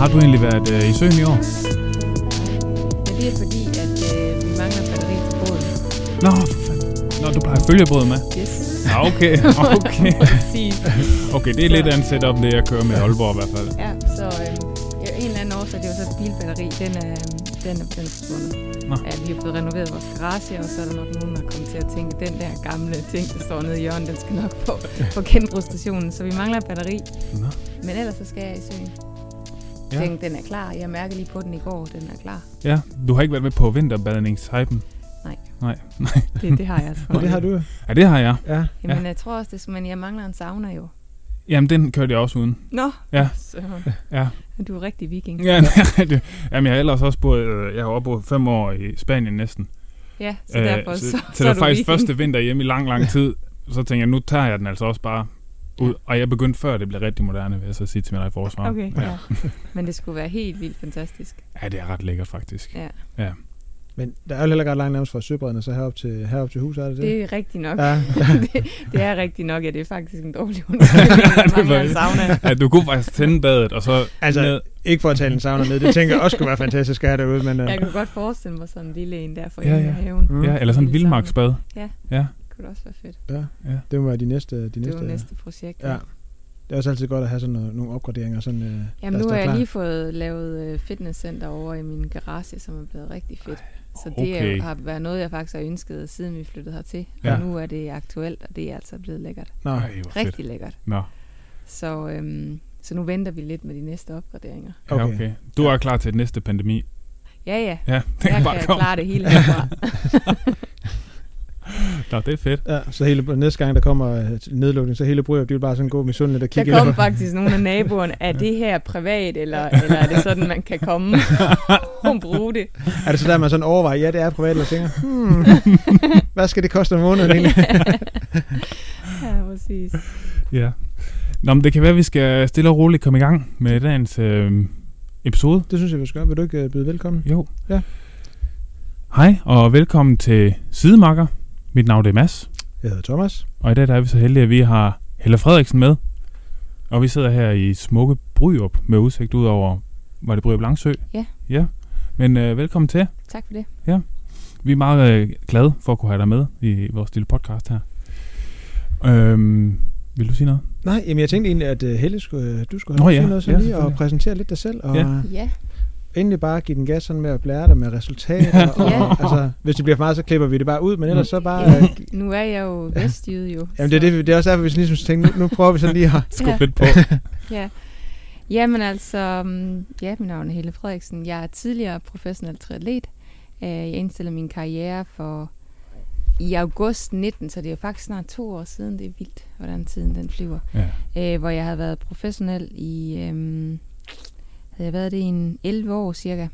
Har du egentlig været øh, i søen i år? Ja, det er fordi, at øh, vi mangler batteri til båden. Nå, for fanden. Nå, du plejer følgebåd med? Yes. Ja, okay, okay. Præcis. Okay, det er lidt andet setup, det jeg kører med Aalborg i hvert fald. Ja, så øh, en eller anden årsag, det var så et bilbatteri, den er, den er, den er forsvundet. Nå. Ja, vi har fået renoveret vores garage, og så er der nok nogen, der kommer til at tænke, den der gamle ting, der står nede i hjørnet, den skal nok på, på genbrugsstationen. Så vi mangler batteri. Nå. Men ellers så skal jeg i søen. Ja. Ja. Den, den er klar. Jeg mærker lige på den i går, den er klar. Ja, du har ikke været med på vinterbadningshypen? Nej. Nej, nej. Det, det har jeg altså. Og det har du. Ja, det har jeg. Ja. Jamen, jeg tror også, det, men jeg mangler en sauna jo. Jamen, den kørte jeg også uden. Nå, Ja. så Ja. du er rigtig viking. Ja, det, jamen, jeg har ellers også boet, øh, jeg har boet fem år i Spanien næsten. Ja, så derfor Øh, så, så, så, så, det var er du faktisk viking. første vinter hjemme i lang, lang tid. Så tænkte jeg, nu tager jeg den altså også bare ud. Og jeg begyndte før, det blev rigtig moderne, vil jeg så sige til mig i forsvar. Okay, ja. ja. Men det skulle være helt vildt fantastisk. ja, det er ret lækkert faktisk. Ja. Men der er jo heller ikke ret langt nærmest fra Søbredden, så herop til, herop til huset, er det det? Det er rigtigt nok. Ja. det, det er rigtigt nok, ja. Det er faktisk en dårlig undskyldning. Ja, du kunne faktisk tænde badet, og så Altså, ned. ikke for at tale en sauna ned. Det tænker jeg også skulle være fantastisk at have derude, men... Uh, Jeg kunne godt forestille mig sådan en lille en der for Ja, ja, ja. ja. haven. Mm. Ja, eller sådan en vildmarksbad. Ja. Ja. Det kunne også være fedt. ja, Ja. det må være de næste... De Det næste, var næste projekt. Ja. Det er også altid godt at have sådan noget, nogle opgraderinger. Sådan, uh, Jamen, der nu har jeg klar. lige fået lavet øh, fitnesscenter over i min garage, som er blevet rigtig fedt. Så det Okay. okay. har været noget, jeg faktisk har ønsket, siden vi flyttede hertil. Ja. Og nu er det aktuelt, og det er altså blevet lækkert. Nå, Ej, hvor fedt. Rigtig lækkert. Nå, Så, øhm, så nu venter vi lidt med de næste opgraderinger. ja, Okay. okay. Du er klar til den næste pandemi. Ja, ja. Ja, det Jeg kan bare kan klare det hele herfra. Nå, det er fedt. ja, så hele, næste gang, der kommer øh, nedlukning, så hele Bryrup, de vil bare sådan gå misundeligt og Der kigge kom ind på- faktisk nogle af naboerne, er det her privat, eller, eller er det sådan, man kan komme og bruge det? Er det så der, man sådan overvejer, ja, det er privat, eller tænker, hmm, hvad skal det koste om måneden egentlig? ja, præcis. Ja. Nå, men det kan være, at vi skal stille og roligt komme i gang med dagens øh, episode. Det synes jeg, vi skal gøre. Vil du ikke øh, byde velkommen? Jo. Ja. Hej, og velkommen til Sidemarker. Mit navn er Mads, Jeg hedder Thomas. og i dag der er vi så heldige, at vi har Helle Frederiksen med. Og vi sidder her i smukke Bryrup med udsigt ud over, var det Bryrup Langsø? Ja. Ja, men øh, velkommen til. Tak for det. Vi er meget øh, glade for at kunne have dig med i vores lille podcast her. Øhm, vil du sige noget? Nej, jamen jeg tænkte egentlig, at uh, Helle skulle, øh, du skulle Nå have ja, sige noget sådan ja, lige og præsentere lidt dig selv, og Ja. ja. Endelig bare give den gas sådan med at blære dig med resultater. og, Ja. altså, hvis det bliver for meget, så klipper vi det bare ud, men ellers så bare... Ja. Uh, nu er jeg jo vestjyde jo. jamen det er, så- det, det er også derfor, vi ligesom tænkte, nu, nu prøver vi sådan lige at... Skub Ja. lidt på. Ja. Jamen altså, mm, ja, mit navn er Helle Frederiksen. Jeg er tidligere professionel triatlet. Øh, Jeg indstillede min karriere for i august 19, så det er jo faktisk snart to år siden. Det er vildt, hvordan tiden den flyver. Ja. Øh, hvor jeg havde været professionel i, øhm, havde jeg været det i en 11 år cirka,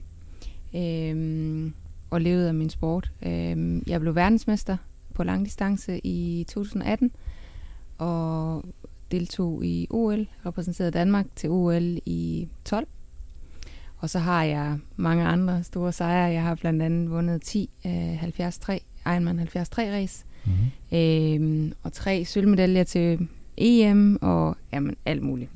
øhm, og levet af min sport. Øhm, jeg blev verdensmester på langdistance i 2018, og deltog i OL, repræsenterede Danmark til OL i 12. Og så har jeg mange andre store sejre. Jeg har blandt andet vundet 10 øh, 73, Ironman 73 race, Mm-hmm. øhm, og tre sølvmedaljer til EM og jamen, alt muligt.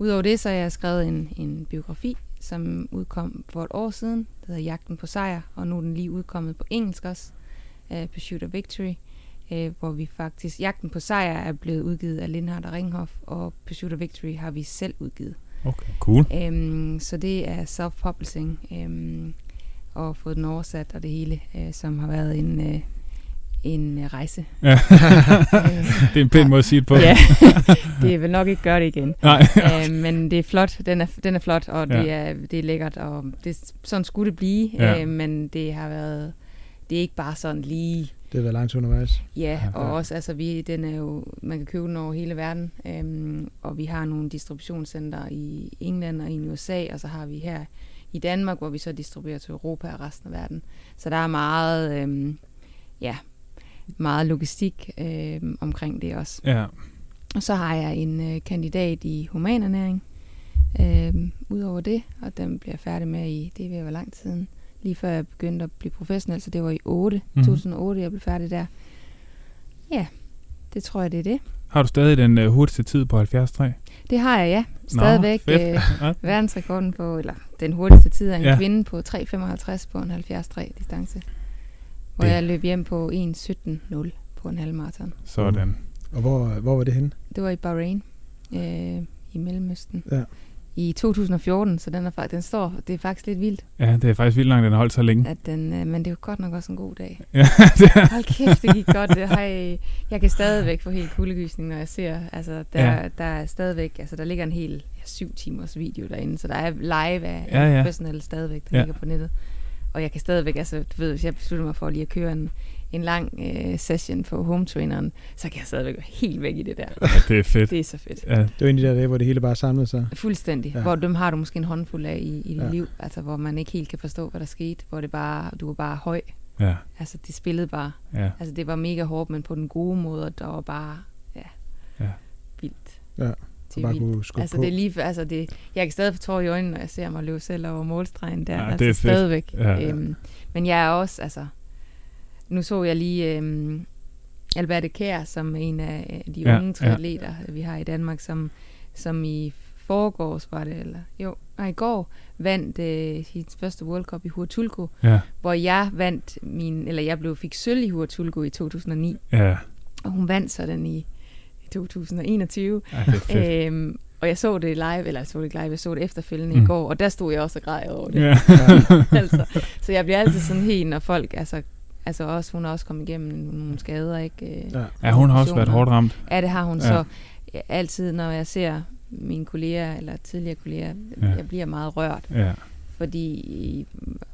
Udover det, så har jeg skrevet en, en biografi, som udkom for et år siden. Det hedder Jagten på sejr, og nu er den lige udkommet på engelsk også. Uh, Pursuit of Victory, uh, hvor vi faktisk... Jagten på sejr er blevet udgivet af Lindhardt og Ringhof, og Pursuit of Victory har vi selv udgivet. Okay, cool. Um, så det er self-publishing, um, og fået den oversat og det hele, uh, som har været en, uh, en uh, rejse. Ja. det er en pæn måde at sige det på. Ja, det vil nok ikke gøre det igen. Nej. uh, men det er flot, den er, den er flot, og Ja. det, er, det er lækkert, og det, sådan skulle det blive, Ja. uh, men det har været, det er ikke bare sådan lige, Det har været langt undervejs. ja, Ja. og også, altså vi, den er jo, man kan købe den over hele verden, um, og vi har nogle distributionscenter i England og i USA, og så har vi her i Danmark, hvor vi så distribuerer til Europa og resten af verden. Så der er meget, øhm, ja, meget logistik øhm, omkring det også. Ja. Og så har jeg en øh, kandidat i humanernæring øhm, udover det, og den bliver jeg færdig med i, det ved at være lang tid siden, lige før jeg begyndte at blive professionel, så det var i 8, Mhm. 2008, jeg blev færdig der. Ja, det tror jeg, det er det. Har du stadig den uh, hurtigste tid på 73? Det har jeg, ja. Nå, Stadigvæk fedt. øh, verdensrekorden på, eller den hurtigste tid af en Ja. kvinde på 3.55 på en 70-3 distance. Hvor Det- jeg løb hjem på 1.17.0 på en halvmarathon. Sådan. Og hvor, hvor var det henne? Det var i Bahrain øh, i Mellemøsten. Ja. I 2014, så den, er, fa- den står, det er faktisk lidt vildt, Ja, det er faktisk vildt langt, den har holdt så længe. at den, øh, men det er jo godt nok også en god dag. Ja, det er. Hold kæft, det gik godt. Det har jeg, jeg kan stadigvæk få helt kuldegysning, når jeg ser, altså der, Ja. der er stadigvæk, altså der ligger en hel ja, syv timers video derinde, så der er live af Ja, ja, professionelle stadigvæk, der ja. ligger på nettet. Og jeg kan stadigvæk, altså du ved, hvis jeg beslutter mig for lige at køre en, en lang øh, session på home traineren, så kan jeg stadigvæk være helt væk i det der. Det er fedt. Det er så fedt. Ja, Det var en af de der dage, hvor det hele bare samlede sig. Fuldstændig. Ja. Hvor dem har du måske en håndfuld af i, i dit Ja. liv, altså hvor man ikke helt kan forstå, hvad der skete, hvor det bare, du var bare høj. ja, Altså de spillede bare. ja. Altså det var mega hårdt, men på den gode måde, der var bare, ja, Ja. vildt. Ja, Det er bare kunne skubbe Altså på. det er lige, altså det, jeg kan stadig få tårer i øjnene, når jeg ser mig løbe selv over målstregen der. Ja, altså det er stadigvæk. Ja, ja. Øhm, men jeg er også, altså, nu så jeg lige øhm, Alberte Kær, som er en af de Ja, unge ja. triatleter, vi har i Danmark, som, som i forgårs var det, eller jo, nej, i går vandt øh, sit første World Cup i Huatulco, Ja, hvor jeg vandt min, eller jeg blev fik sølv i Huatulco i 2009, ja. og hun vandt så den i, i 2021. Ej. Øhm, og jeg så det live, eller jeg så det ikke live, jeg så det efterfølgende Mm. i går, og der stod jeg også og græd over det. Ja. altså, så jeg bliver altid sådan helt, når folk, altså, altså også, hun er også kommet igennem nogle skader, ikke? Øh, Ja. ja, hun har også været hårdt ramt. Ja, det har hun Ja. så. Jeg, altid, når jeg ser mine kolleger, eller tidligere kolleger, ja. jeg bliver meget rørt, Ja, fordi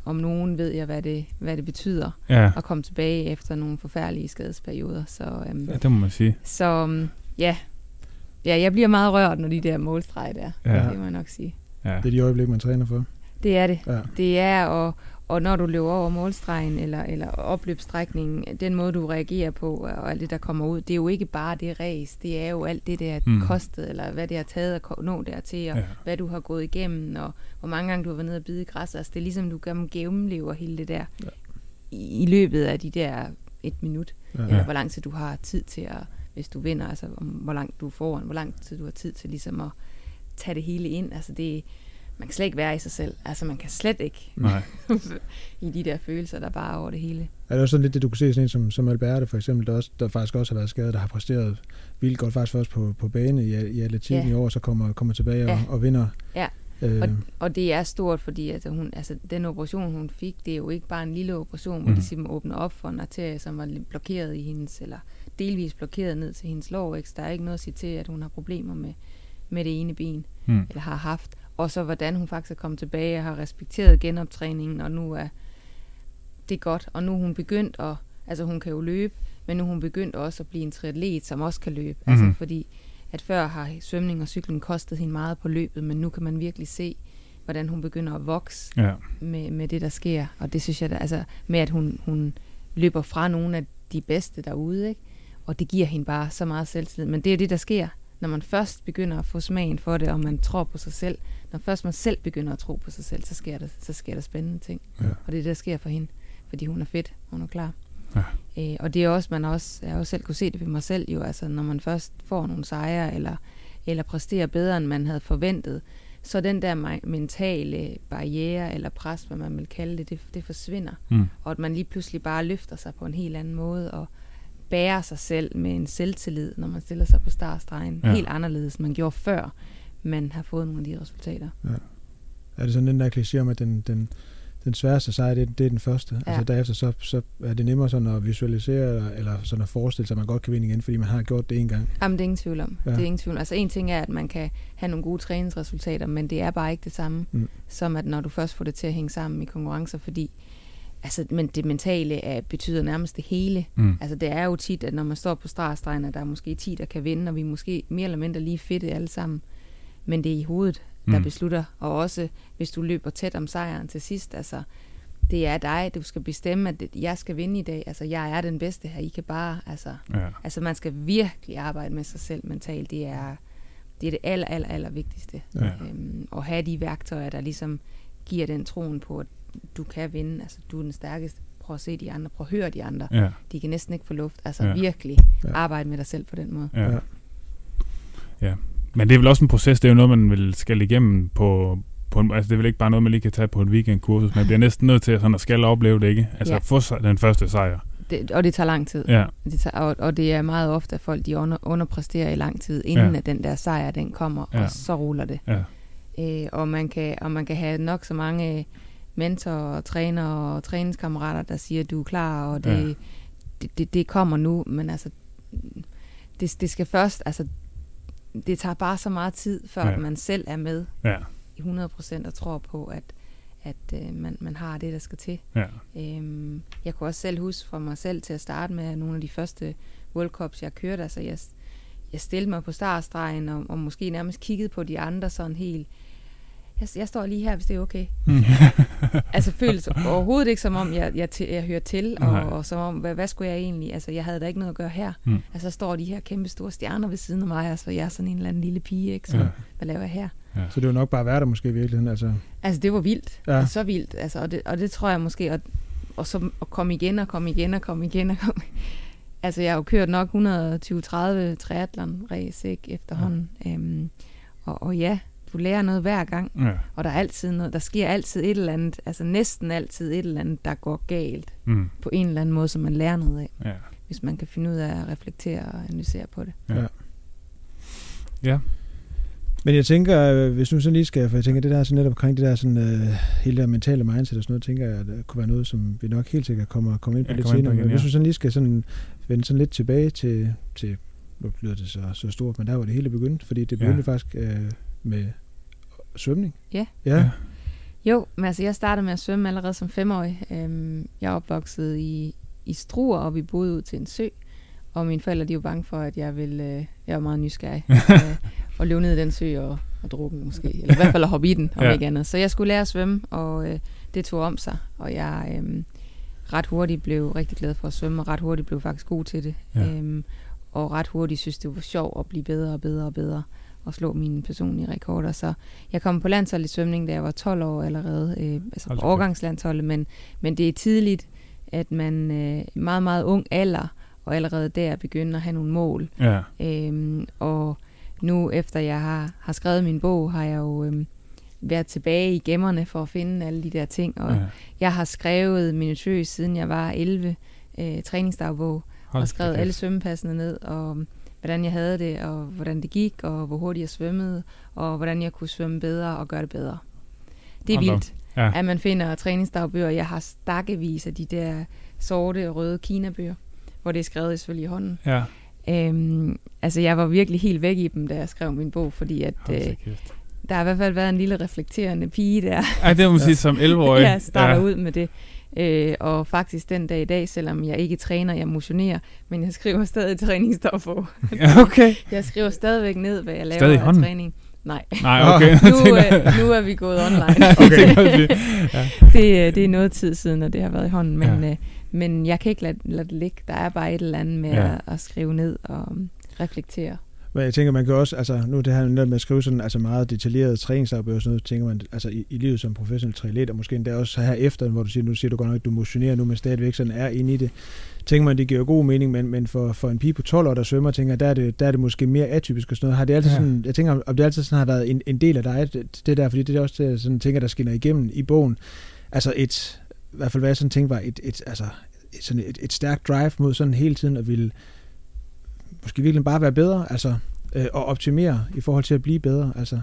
om nogen ved jeg, hvad det, hvad det betyder ja. at komme tilbage efter nogle forfærdelige skadesperioder. Så, øhm, ja det må man sige. så øhm, ja. ja, jeg bliver meget rørt, når de der målstreg der. Ja. Det må jeg nok sige. Ja. Det er de øjeblikke, man træner for. Det er det. Ja. Det er, og, og når du løber over målstregen, eller, eller opløbsstrækningen, den måde, du reagerer på, og alt det, der kommer ud, det er jo ikke bare det race, det er jo alt det, der Mm. mm. kostet, eller hvad det har taget at nå dertil, og Ja. hvad du har gået igennem, og hvor mange gange du har været nede og bide i græs. Altså, det er ligesom, du gennem gennemlever hele det der, Ja. i, i løbet af de der et minut, ja. eller hvor lang tid du har tid til at, hvis du vinder, altså om, hvor langt du er foran, hvor lang tid du har tid til ligesom at tage det hele ind. Altså det, man kan slet ikke være i sig selv. Altså man kan slet ikke Nej. i de der følelser, der bare er over det hele. Er det også sådan lidt det, du kan se sådan en som, som Alberte for eksempel, der, også, der faktisk også har været skadet, der har præsteret vildt godt faktisk også på, på bane i, i atletikken Ja. i år, så kommer, kommer tilbage og, Ja. og vinder. Ja. Øh, Og, og det er stort, fordi altså, hun, altså, den operation, hun fik, det er jo ikke bare en lille operation, hvor mm. de simpelthen åbner op for en arterie, som var blokeret i hendes, eller delvis blokeret ned til hendes lår. Ikke? Så der er ikke noget at sige til, at hun har problemer med, med det ene ben, Mm. eller har haft. Og så hvordan hun faktisk er kommet tilbage og har respekteret genoptræningen, og nu er det godt. Og nu er hun begyndt at, altså hun kan jo løbe, men nu er hun begyndt også at blive en triatlet, som også kan løbe. Mm. Altså fordi, at før har svømning og cykling kostet hende meget på løbet, men nu kan man virkelig se, hvordan hun begynder at vokse Ja. med, med det, der sker. Og det synes jeg, altså med at hun, hun løber fra nogle af de bedste derude, ikke? Og det giver hende bare så meget selvtillid. Men det er det, der sker, når man først begynder at få smagen for det, og man tror på sig selv. Når først man selv begynder at tro på sig selv, så sker der, så sker der spændende ting. Ja. Og det er det, der sker for hende, fordi hun er fedt, hun er klar. Ja. Øh, og det er også, man også, jeg har også selv kunne se det ved mig selv jo, altså når man først får nogle sejre, eller, eller præsterer bedre, end man havde forventet, så den der me- mentale barriere, eller pres, hvad man vil kalde det, det, det forsvinder. Mm. Og at man lige pludselig bare løfter sig på en helt anden måde, og bærer sig selv med en selvtillid, når man stiller sig på startstregen. Ja. Ja. Helt anderledes, end man gjorde før, man har fået nogle af de resultater. er det sådan den der kliché om, at den, den, den sværeste sejr, det, det er den første. Ja. Ja. Altså derefter så, så er det nemmere sådan at visualisere, eller, sådan at forestille sig, at man godt kan vinde igen, fordi man har gjort det en gang. Jamen, det er ingen tvivl om. Ja. Ja. Det er ingen tvivl om. Altså, en ting er, at man kan have nogle gode træningsresultater, men det er bare ikke det samme, Mm. mm. som at når du først får det til at hænge sammen i konkurrencer, fordi altså, men det mentale er, betyder nærmest det hele. Mm. Altså, det er jo tit, at når man står på startstregen, at der er måske 10, der kan vinde, og vi er måske mere eller mindre lige fedte alle sammen. Men det er i hovedet, der Mm. beslutter. Og også, hvis du løber tæt om sejren til sidst, altså, det er dig, du skal bestemme, at jeg skal vinde i dag. Altså, jeg er den bedste her. I kan bare, altså, Ja. Altså man skal virkelig arbejde med sig selv mentalt. Det er det, er det aller, aller, aller vigtigste. Ja. Øhm, at have de værktøjer, der ligesom giver den troen på, at du kan vinde. Altså du er den stærkeste. Prøv at se de andre. Prøv at høre de andre. Ja. De kan næsten ikke få luft. Altså Ja. virkelig Ja. arbejde med dig selv på den måde. Ja. Ja. ja. Men det er vel også en proces, det er jo noget, man vil skal igennem på, på en, altså det er vel ikke bare noget, man lige kan tage på en weekendkursus. Man bliver næsten nødt til sådan at skal opleve det, ikke? Altså Ja. få den første sejr. Det, og det tager lang tid. Ja, Det tager, og, og det er meget ofte, at folk de under, underpræsterer i lang tid, inden Ja. at den der sejr, den kommer, Ja. og så ruller det. ja, Øh, og, man kan, og man kan have nok så mange mentorer, trænere og træningskammerater, der siger, at du er klar, og det, Ja. det, det, det kommer nu, men altså, det, det skal først, altså, det tager bare så meget tid, før ja. man selv er med ja, i 100% og tror på, at, at øh, man, man har det, der skal til. ja, Øhm, jeg kunne også selv huske fra mig selv til at starte med nogle af de første World Cups, jeg kørte. Altså, jeg, jeg stillede mig på startstregen og, og måske nærmest kiggede på de andre sådan helt... Jeg, jeg står lige her, hvis det er okay. Altså føles overhovedet ikke som om, jeg, jeg, til, jeg hører til, og, og som om, hvad, hvad skulle jeg egentlig... Altså, jeg havde da ikke noget at gøre her. Mm. Altså, så står de her kæmpe store stjerner ved siden af mig, altså, jeg er sådan en eller anden lille pige, ikke? Så, Ja. ja. hvad laver jeg her? Så det var nok bare der måske i virkeligheden. Altså, Altså, det var vildt. Ja. Ja. Så vildt. Altså, og, det, og det tror jeg måske, og, og så at komme igen og komme igen og komme igen og komme Altså, jeg har jo kørt nok 120-30 triathlon race ikke, efterhånden. Ja. Øhm, og, og ja, du lærer noget hver gang, ja. og der er altid noget, der sker altid et eller andet, altså næsten altid et eller andet, der går galt Mm. på en eller anden måde, som man lærer noget af, ja. hvis man kan finde ud af at reflektere og analysere på det. Ja. Men jeg tænker, øh, hvis nu sådan lige skal, for jeg tænker, det der sådan netop omkring det der sådan, øh, hele det der mentale mindset og sådan noget, tænker jeg, at det kunne være noget, som vi nok helt sikkert kommer, kommer ind på Ja, lidt kommer ind på senere. igen, Men hvis ja. du sådan lige skal sådan vende sådan lidt tilbage til, til nu lyder det så, så stort, men der var det hele begyndt, fordi det Ja. begyndte ja. faktisk øh, med svømning. Ja. Ja. Jo, men altså jeg startede med at svømme allerede som femårig. Øhm, jeg er opvokset i, i Struer, og vi boede ud til en sø. Og mine forældre de var bange for, at jeg ville, øh, jeg var meget nysgerrig, øh, og løbe ned i den sø og, og drukke måske. Eller i hvert fald at hoppe i den, om Ja. ja. ikke andet. Så jeg skulle lære at svømme, og øh, det tog om sig. Og jeg øh, ret hurtigt blev rigtig glad for at svømme, og ret hurtigt blev faktisk god til det. Ja. Øhm, og ret hurtigt synes det var sjovt at blive bedre og bedre og bedre og slå mine personlige rekorder. Så jeg kom på landshold i svømning, da jeg var 12 år allerede, øh, altså Hold på årgangslandsholdet, men, men det er tidligt, at man øh, meget, meget ung alder, og allerede der begynder at have nogle mål. Ja. Øhm, og nu efter jeg har, har skrevet min bog, har jeg jo øhm, været tilbage i gemmerne for at finde alle de der ting. Og ja. jeg har skrevet minutøst, siden jeg var 11, øh, træningsdagbog, Hold og skrevet alle svømmepassene ned, og hvordan jeg havde det, og hvordan det gik, og hvor hurtigt jeg svømmede, og hvordan jeg kunne svømme bedre og gøre det bedre. Det er op. vildt, Ja. at man finder træningsdagbøger. Jeg har stakkevis af de der sorte og røde kinabøger, hvor det er skrevet selvfølgelig i hånden. Ja. Øhm, altså, jeg var virkelig helt væk i dem, da jeg skrev min bog, fordi at, øh, der har i hvert fald været en lille reflekterende pige der, Ej, det må man sige som 11-årig. jeg starter ja. ud med det. Øh, og faktisk den dag i dag, selvom jeg ikke træner, jeg motionerer, men jeg skriver stadig træningsdagbog. Ja, okay. Jeg skriver stadigvæk ned, hvad jeg laver Stadig af hånden? træning. Nej, Nej, okay. nu, øh, nu er vi gået online. okay. det, øh, det er noget tid siden, og det har været i hånden, men, Ja. øh, men jeg kan ikke lade, lade det ligge. Der er bare et eller andet med Ja. at, at skrive ned og um, reflektere. Men jeg tænker, man kan også, altså nu det her med at skrive sådan altså meget detaljeret træningsdagbøger og sådan noget, tænker man, altså i, i livet som professionel triatlet, og måske endda også her efter, hvor du siger, nu siger du godt nok, at du motionerer nu, men stadigvæk sådan er inde i det, tænker man, det giver god mening, men, men for, for en pige på 12 år, der svømmer, tænker der er det, der er det måske mere atypisk og sådan noget. Har det altid Ja. sådan, jeg tænker, om det altid sådan har været en, en del af dig, det, det der, fordi det er også det, sådan tænker, der skinner igennem i bogen. Altså et, i hvert fald hvad jeg sådan tænker var, et, et, altså, et, sådan et, et stærkt drive mod sådan hele tiden at ville måske virkelig bare være bedre, altså øh, og optimere i forhold til at blive bedre, altså.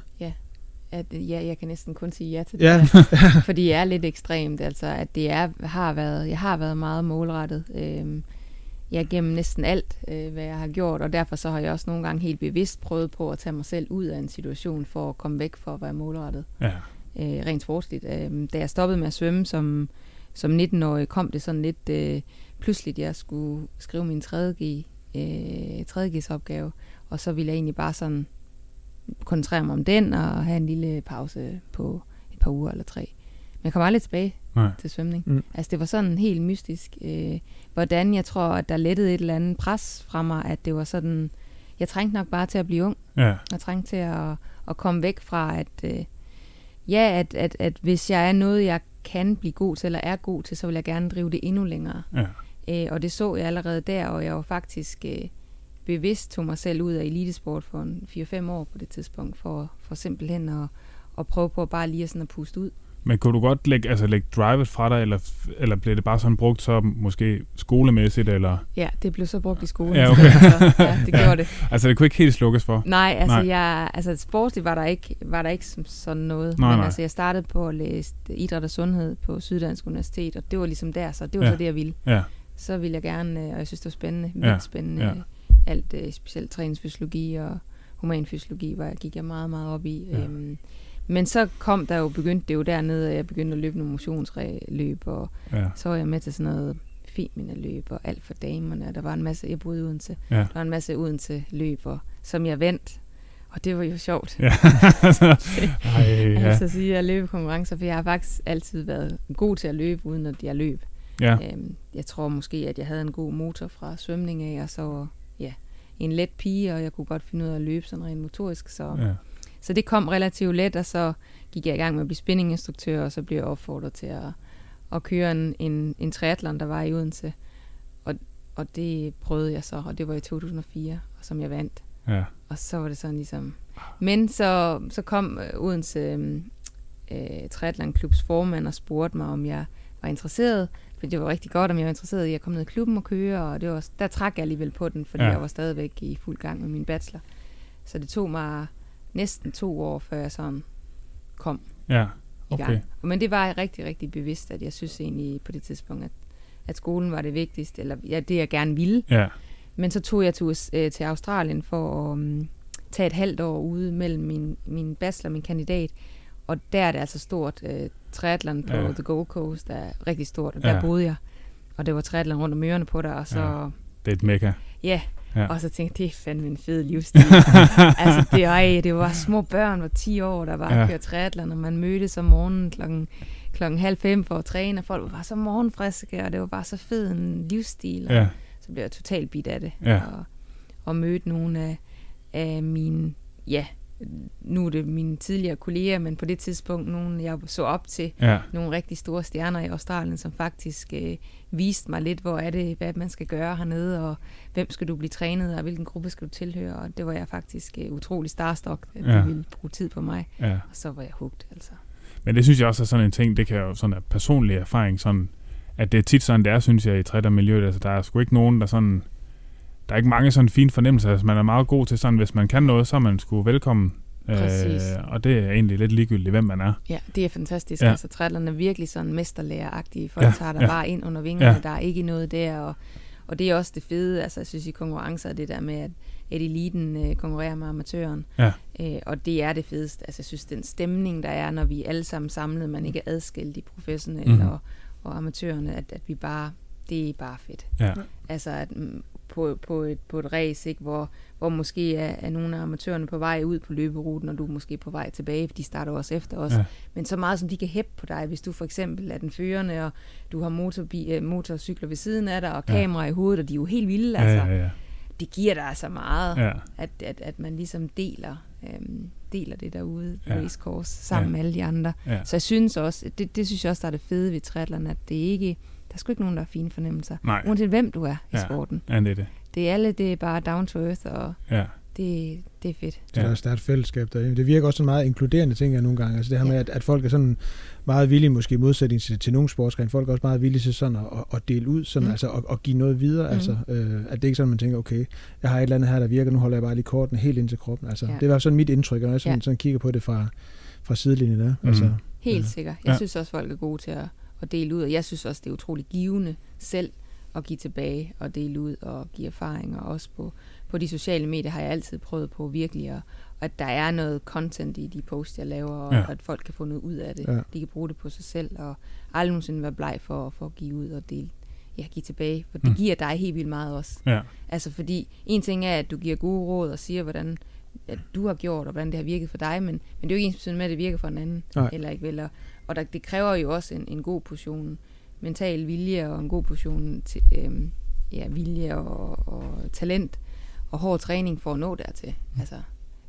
At, øh, ja, jeg kan næsten kun sige ja til det. Ja, der. fordi det er lidt ekstremt, altså at det er, har været, jeg har været meget målrettet. Øhm, ja, gennem næsten alt, øh, hvad jeg har gjort, og derfor så har jeg også nogle gange helt bevidst prøvet på at tage mig selv ud af en situation for at komme væk fra at være målrettet. Ja. øh, rent sportsligt. Øh, da jeg stoppede med at svømme som, som 19-årig, kom det sådan lidt øh, pludseligt, jeg skulle skrive min 3.G, øh, 3.G's opgave, og så ville jeg egentlig bare sådan koncentrere mig om den, og have en lille pause på et par uger eller tre. Men jeg kom aldrig tilbage Nej. til svømning. Mm. Altså det var sådan helt mystisk, øh, hvordan jeg tror, at der lettede et eller andet pres fra mig, at det var sådan, jeg trængte nok bare til at blive ung, Ja. jeg trængte til at, at komme væk fra, at øh, ja, at, at, at hvis jeg er noget, jeg kan blive god til, eller er god til, så vil jeg gerne drive det endnu længere. Ja. Øh, og det så jeg allerede der, og jeg var faktisk øh, bevidst tog mig selv ud af elitesport for en 4-5 år på det tidspunkt, for, for simpelthen at, at prøve på bare lige sådan at puste ud. Men kunne du godt lægge, altså lægge drivet fra dig, eller, eller blev det bare sådan brugt så måske skolemæssigt, eller? Ja, det blev så brugt i skolen. Ja, okay. så, ja, det gjorde det. altså det kunne ikke helt slukkes for? Nej, altså, Nej. Jeg, altså sportsligt var der ikke, var der ikke sådan noget. Nej, men nej. altså, jeg startede på at læse idræt og sundhed på Syddansk Universitet, og det var ligesom der, så det var Ja. så det, jeg ville. Ja, Så ville jeg gerne, øh, og jeg synes, det var spændende, Ja, vildt spændende. ja. Alt, øh, specielt træningsfysiologi og humanfysiologi, var, gik jeg meget, meget op i. Ja. Øhm, men så kom der jo, begyndte det jo dernede, at jeg begyndte at løbe nogle motionsløb, og ja, så var jeg med til sådan noget Femina-løb og alt for damerne, og der var en masse, jeg boede i Odense, ja. der var en masse Odense løber, som jeg vandt, og det var jo sjovt. ja. Ej, Ja. ja. Altså at sige, at jeg løber konkurrencer, for jeg har faktisk altid været god til at løbe, uden at jeg løb. Ja. Øhm, jeg tror måske, at jeg havde en god motor fra svømning af, og så ja, en let pige, og jeg kunne godt finde ud af at løbe sådan rent motorisk. Så, ja. så det kom relativt let, og så gik jeg i gang med at blive spinninginstruktør, og så blev jeg opfordret til at, at køre en, en, en triathlon, der var i Odense. Og, og det prøvede jeg så, og det var i 2004, og som jeg vandt. ja. Og så var det sådan ligesom... Men så, så kom øh, Odense øh, øh, Triathlon Klubs formand og spurgte mig, om jeg var interesseret. For det var rigtig godt, om jeg var interesseret i at komme ned i klubben og køre. Og det var, der trak jeg alligevel på den, fordi Ja. jeg var stadigvæk i fuld gang med min bachelor. Så det tog mig næsten to år, før jeg sådan kom ja. i Okay. gang. Men det var jeg rigtig, rigtig bevidst, at jeg synes egentlig på det tidspunkt, at, at skolen var det vigtigste, eller ja, det jeg gerne ville. Ja, Men så tog jeg til, øh, til Australien for at um, tage et halvt år ude mellem min, min bachelor og min kandidat. Og der er det altså stort. Øh, triathlon på Ja. The Gold Coast er rigtig stort, og der Ja. boede jeg. Og det var triathlon rundt om ørerne på der, og så... Ja. Det er et mekka. ja. Ja. Og så tænkte jeg, det er fandme en fed livsstil. altså, det, ej, det var små børn, var 10 år, der bare Ja. ja. kørte triathlon, og man mødtes om morgenen klokken, klokken halv fem for at træne, og folk var bare så morgenfriske, og det var bare så fed en livsstil. Og Ja, så blev jeg totalt bit af det. Ja. Og, og mødte nogle af, af mine, ja, nu er det mine tidligere kolleger, men på det tidspunkt nogle, jeg så op til, ja, nogle rigtig store stjerner i Australien, som faktisk øh, viste mig lidt, hvor er det, hvad man skal gøre hernede, og hvem skal du blive trænet, og hvilken gruppe skal du tilhøre, og det var jeg faktisk øh, utrolig starstruck, at Ja. de ville bruge tid på mig, ja. og så var jeg hugt, altså. Men det synes jeg også er sådan en ting, det kan jo sådan en personlig erfaring, sådan, at det er tit sådan, det er, synes jeg, i trættermiljøet. Altså, der er sgu ikke nogen, der sådan... Der er ikke mange sådan fine fornemmelser. Altså, man er meget god til sådan, hvis man kan noget, så er man sgu velkommen. Præcis. Øh, og det er egentlig lidt ligegyldigt, hvem man er. Ja, det er fantastisk. Ja. Altså, triathlon er virkelig sådan mesterlæreragtige. Folk Ja, tager dig ja. bare ind under vingerne. Ja. Der er ikke noget der. Og, og det er også det fede, altså jeg synes i konkurrencer, er det der med, at, at eliten øh, konkurrerer med amatøren. Ja. Øh, og det er det fedeste. Altså jeg synes, den stemning, der er, når vi alle sammen samlet, man ikke er adskilt, de professionelle mm. og, og amatørerne, at, at vi bare, det er bare fedt. Ja. Altså at mm, på, på, et, på et race, ikke, hvor, hvor måske er, er nogle af amatørerne på vej ud på løberuten, og du er måske på vej tilbage, for de starter også efter os. Ja. Ja. Men så meget som de kan hæppe på dig, hvis du for eksempel er den førende, og du har motorbi, øh, motorcykler ved siden af dig, og Ja. kamera i hovedet, og de er jo helt vilde. Ja, Altså, ja, ja. Det giver dig altså meget, ja. at, at, at man ligesom deler, øhm, deler det derude Ja. ja. racecourse sammen Ja. ja. med alle de andre. ja. Så jeg synes også, det, det synes jeg også, der er det fede ved triathlon, at det ikke, der er sgu ikke nogen, der har fine fornemmelser. Nej, Uanset hvem du er i Ja. sporten. ja, det er det. Det er alle, det er bare down to earth, og Ja, det, det er fedt. Så Ja. ja. der er et stærkt fællesskab der. Det virker også sådan meget inkluderende, ting jeg nogle gange. Altså det her Ja. med, at, at folk er sådan meget villige, måske i modsætning til, til nogle sportsgrene, folk er også meget villige til sådan at, at, dele ud, sådan, Mm. altså at, at give noget videre. Mm. Altså, øh, at det ikke er sådan, man tænker, okay, jeg har et eller andet her, der virker, nu holder jeg bare lige kortene helt ind til kroppen. Altså, Ja. Det var sådan mit indtryk, når jeg sådan, Ja. sådan kigger på det fra, fra sidelinjen der. Mm. Altså, Helt Ja. sikkert. Jeg ja. synes også, folk er gode til at, at dele ud, og jeg synes også, det er utroligt givende selv at give tilbage og dele ud og give erfaringer. Også på, på de sociale medier har jeg altid prøvet på virkelig, at, at der er noget content i de posts, jeg laver, og Ja. at folk kan få noget ud af det. Ja. De kan bruge det på sig selv, og aldrig nogensinde være bleg for, for at give ud og dele. Ja, give tilbage, for det Mm. giver dig helt vildt meget også. ja, Altså fordi en ting er, at du giver gode råd og siger, hvordan at du har gjort, og hvordan det har virket for dig, men, men det er jo ikke ens med, at det virker for en anden. Nej. Eller ikke vel. Og, og der, det kræver jo også en, en god portion mental vilje og en god portion til, øhm, ja, vilje og, og talent og hård træning for at nå dertil. Altså,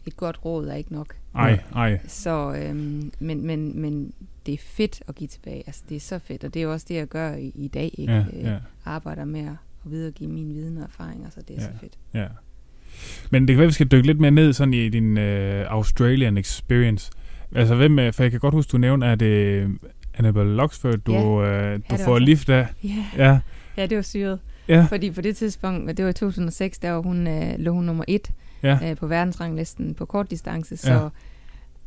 et godt råd er ikke nok. ej, ej. Så, øhm, men, men, men det er fedt at give tilbage. Altså, det er så fedt, og det er jo også det, jeg gør i, i dag. Ikke? Ja, Øh, ja, Arbejder med at, videregive min viden og erfaringer, så det er Ja. så fedt. ja. Men det kan være, vi skal dykke lidt mere ned sådan i din uh, Australian experience. Altså, hvem, er- for jeg kan godt huske, du nævnte, at det Annabelle Luxford, du, Ja. uh, du får lift af. Ja, Ja, ja det var syret. ja, Fordi på det tidspunkt, det var i 2006, der var hun, øh, lå hun nummer et ja, øh, på verdensranglisten på kort distance, så Ja.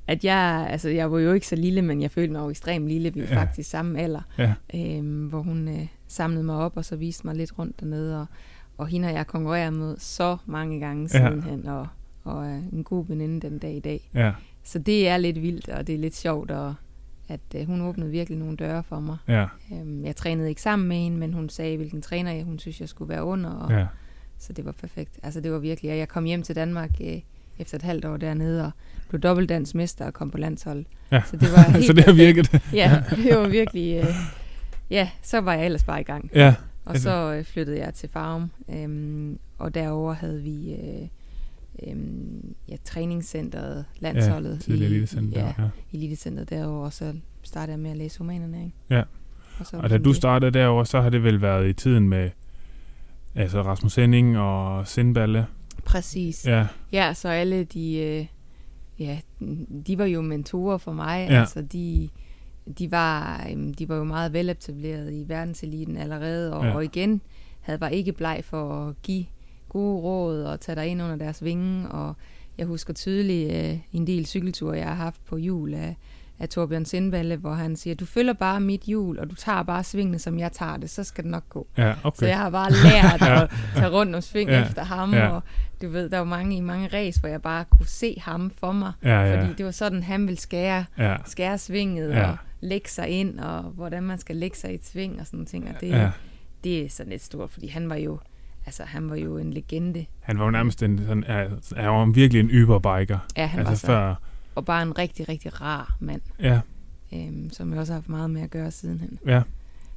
at jeg, altså jeg var jo ikke så lille, men jeg følte mig jo ekstremt lille, vi var Ja. faktisk samme alder, ja, øh, hvor hun øh, samlede mig op og så viste mig lidt rundt dernede, og, og hende har jeg konkurreret med så mange gange Ja. sidenhen, og, og er en god veninde den dag i dag. ja, Så det er lidt vildt, og det er lidt sjovt, og at øh, hun åbnede virkelig nogle døre for mig. ja, Øhm, jeg trænede ikke sammen med hende, men hun sagde, hvilken træner jeg, hun synes, jeg skulle være under, og, ja. så det var perfekt. Altså det var virkelig, og jeg kom hjem til Danmark øh, efter et halvt år dernede, og blev dobbeltdansmester og kom på landshold. Ja. Så det var helt Så det har virket. Ja, det var virkelig, øh, ja, så var jeg ellers bare i gang. Ja, Og så øh, flyttede jeg til Farum, øhm, og derover havde vi øh, øhm, ja, træningscenteret, landsholdet. ja tidligere elitecenter. Ja, Ja. elitecenteret derovre, og så startede jeg med at læse humanerne. Ja. Og, så Og da du startede derovre, så har det vel været i tiden med altså Rasmus Henning og Sindballe. Præcis. Ja. Ja, så alle de, øh, ja, de var jo mentorer for mig. Ja. Altså de, de, var, øhm, de var jo meget veletableret i verdenseliten allerede, og, ja. og igen havde var ikke bleg for at give gode råd og tage dig ind under deres vinge. Og jeg husker tydeligt øh, en del cykelture, jeg har haft på jul af, af Torbjørn Sindballe, hvor han siger, du følger bare mit hjul, og du tager bare svingene, som jeg tager det, så skal det nok gå. ja, Så okay. jeg har bare lært at tage rundt og svinge Ja. efter ham, Ja. og du ved, der var mange i mange race, hvor jeg bare kunne se ham for mig, Ja, ja, fordi det var sådan, han ville skære, ja, skære svinget Ja. og lægge sig ind, og hvordan man skal lægge sig i et sving og sådan ting, og det, ja. det er sådan lidt stort, fordi han var jo, altså han var jo en legende. Han var jo nærmest en, sådan, ja, han var virkelig en yberbiker. Ja, han altså var så, før, og bare en rigtig, rigtig rar mand, ja, øhm, som jeg også har haft meget med at gøre sidenhen. ja,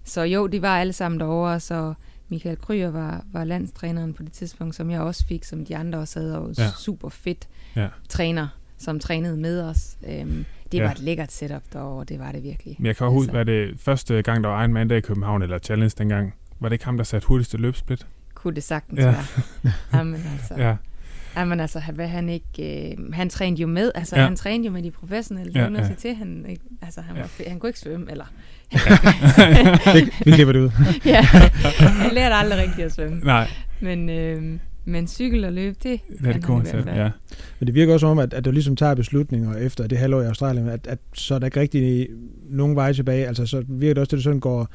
Så jo, de var alle sammen derovre, så Michael Kryer var, var landstræneren på det tidspunkt, som jeg også fik, som de andre også havde, og Ja. super fedt Ja. træner, som trænede med os. Øhm, det Ja. var et lækkert setup derovre, det var det virkelig. Men jeg kan også huske, Altså. var det første gang, der var Ironman der i København, eller Challenge dengang, var det ikke ham, der satte hurtigste løbsplit? Kunne det sagtens Ja. ja. være. Jamen altså, ja. Ja, jamen, altså hvad han ikke... Øh, han trænede jo med, altså Ja. ja. han trænede jo med de professionelle, Ja, ja, ja. ja. til, han, ikke, altså han, Ja. var, fe- han kunne ikke svømme, eller... Det, vi klipper det ud. ja, han lærte aldrig rigtigt at svømme. nej, Men, øh, men cykel og løb, det det er det ja. Men det virker også som om, at, at du ligesom tager beslutninger efter det halvår i Australien, at, at så er der ikke rigtig nogen vej tilbage. Altså så virker det også, at du sådan går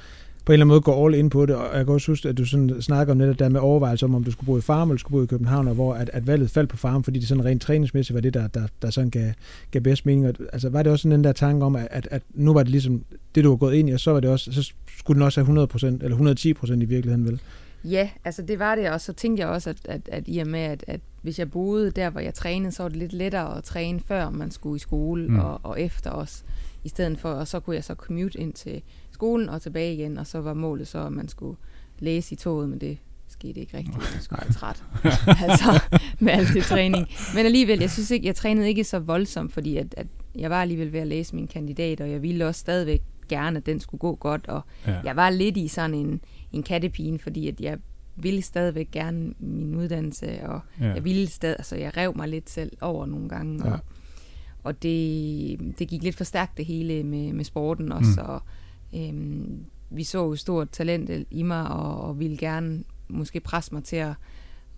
på en eller anden måde går all in på det, og jeg kan også huske, at du sådan snakker om netop der med overvejelser om, om du skulle bo i Farm eller skulle bo i København, og hvor at, at valget faldt på Farm, fordi det sådan rent træningsmæssigt var det, der, der, der sådan gav, gav bedst mening. Og, altså var det også sådan den der tanke om, at, at, at nu var det ligesom det, du var gået ind i, og så var det også, så skulle den også have 100% eller 110% i virkeligheden, vel? Ja, altså det var det, og så tænkte jeg også, at, at, at i og med, at, at hvis jeg boede der, hvor jeg trænede, så var det lidt lettere at træne, før man skulle i skole mm. og, og efter os, i stedet for, og så kunne jeg så commute ind til skolen og tilbage igen, og så var målet så, at man skulle læse i toget, men det skete ikke rigtigt, jeg skulle være træt, altså med alt det træning. Men alligevel, jeg synes ikke, jeg trænede ikke så voldsomt, fordi at, at jeg var alligevel ved at læse min kandidat, og jeg ville også stadigvæk gerne, at den skulle gå godt, og ja. jeg var lidt i sådan en, en kattepine, fordi at jeg ville stadigvæk gerne min uddannelse, og ja. jeg ville stadig, altså jeg rev mig lidt selv over nogle gange, og, Ja. og det, det gik lidt for stærkt det hele med, med sporten også, mm. og øhm, vi så jo stort talent i mig, og, og ville gerne måske presse mig til at,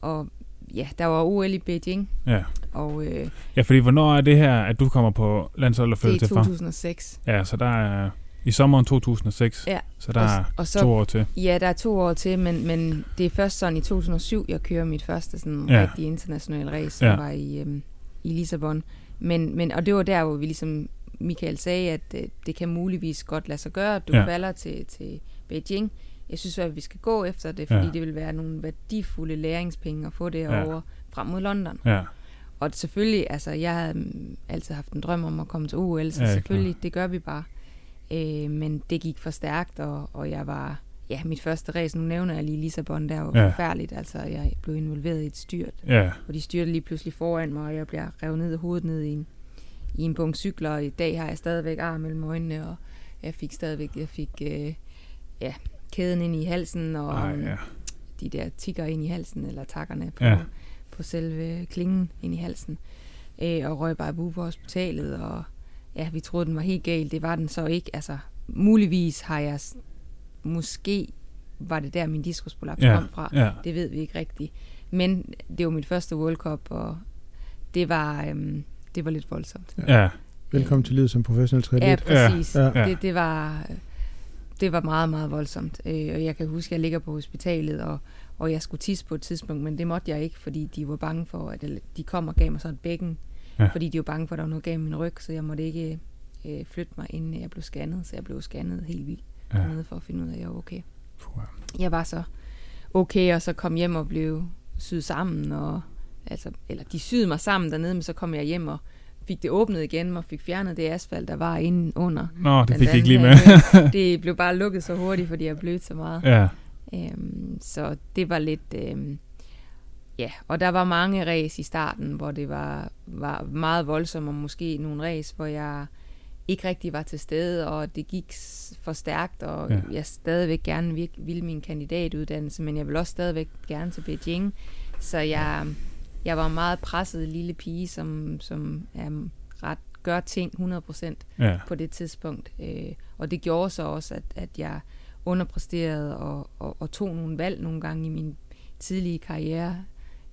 og ja, der var OL i Beijing, ja. og øh, Ja, fordi hvornår er det her, at du kommer på landsholdet og det følger er til far? 2006. Ja, så der er i sommeren 2006, Ja, så der og, er og så to år til. Ja, der er to år til, men, men det er først sådan i 2007, jeg kører mit første sådan Ja. rigtig internationale race, ja. var i, øhm, i Lissabon. Men, men, og det var der, hvor vi ligesom, Michael sagde, at øh, det kan muligvis godt lade sig gøre, at du Ja. falder til, til Beijing. Jeg synes, at vi skal gå efter det, fordi Ja. det vil være nogle værdifulde læringspenge at få det Ja. over frem mod London. Ja, Og selvfølgelig, altså jeg havde mm, altid haft en drøm om at komme til OL, så Ja, ja, klar. selvfølgelig, det gør vi bare. Øh, men det gik for stærkt, og, og jeg var, ja, mit første race, nu nævner jeg lige Lissabon, der var ja. forfærdeligt. Altså, jeg blev involveret i et styrt, ja, og de styrte lige pludselig foran mig, og jeg bliver revet ned i hovedet ned i en, i en bunke cykler, og i dag har jeg stadigvæk arm mellem øjnene, og jeg fik stadigvæk, jeg fik, øh, ja, kæden ind i halsen, og Ej, øhm, ja. de der tigger ind i halsen, eller takkerne på, Ja. på selve klingen ind i halsen. Øh, og røg bare bu på hospitalet, og ja, vi troede, den var helt galt. Det var den så ikke. Altså, muligvis har jeg... Måske var det der, min diskusprolaps Ja, kom fra. ja. Det ved vi ikke rigtigt. Men det var mit første World Cup, og det var, øhm, det var lidt voldsomt. Ja, Velkommen til livet som professionel Ja, triatlet. præcis. Ja. Ja. Ja. Det, det, var, det var meget, meget voldsomt. Øh, og jeg kan huske, at jeg ligger på hospitalet, og, og jeg skulle tisse på et tidspunkt, men det måtte jeg ikke, fordi de var bange for, at de kom og gav mig sådan et bækken, Ja. ja. fordi de var bange for, at der var noget galt min ryg, så jeg måtte ikke øh, flytte mig, inden jeg blev scannet. Så jeg blev scannet helt vildt ja. ja. for at finde ud af, at jeg var okay. Puh, Jeg var så okay, og så kom hjem og blev syet sammen, og, altså, eller de syede mig sammen dernede, men så kom jeg hjem og fik det åbnet igen, og fik fjernet det asfalt, der var inde under. Nå, det fik ikke lige med. det blev bare lukket så hurtigt, fordi jeg blødte så meget. ja, Øhm, så det var lidt... Øhm, ja, og der var mange ræs i starten, hvor det var, var meget voldsomt, og måske nogle ræs, hvor jeg ikke rigtig var til stede, og det gik for stærkt, og Ja. ja. jeg stadigvæk gerne vil, ville min kandidatuddannelse, men jeg vil også stadigvæk gerne til Beijing. Så jeg, jeg var en meget presset lille pige, som, som er ret gør ting 100% ja, på det tidspunkt. Øh, og det gjorde så også, at, at jeg underpræsterede og, og, og tog nogle valg nogle gange i min tidlige karriere,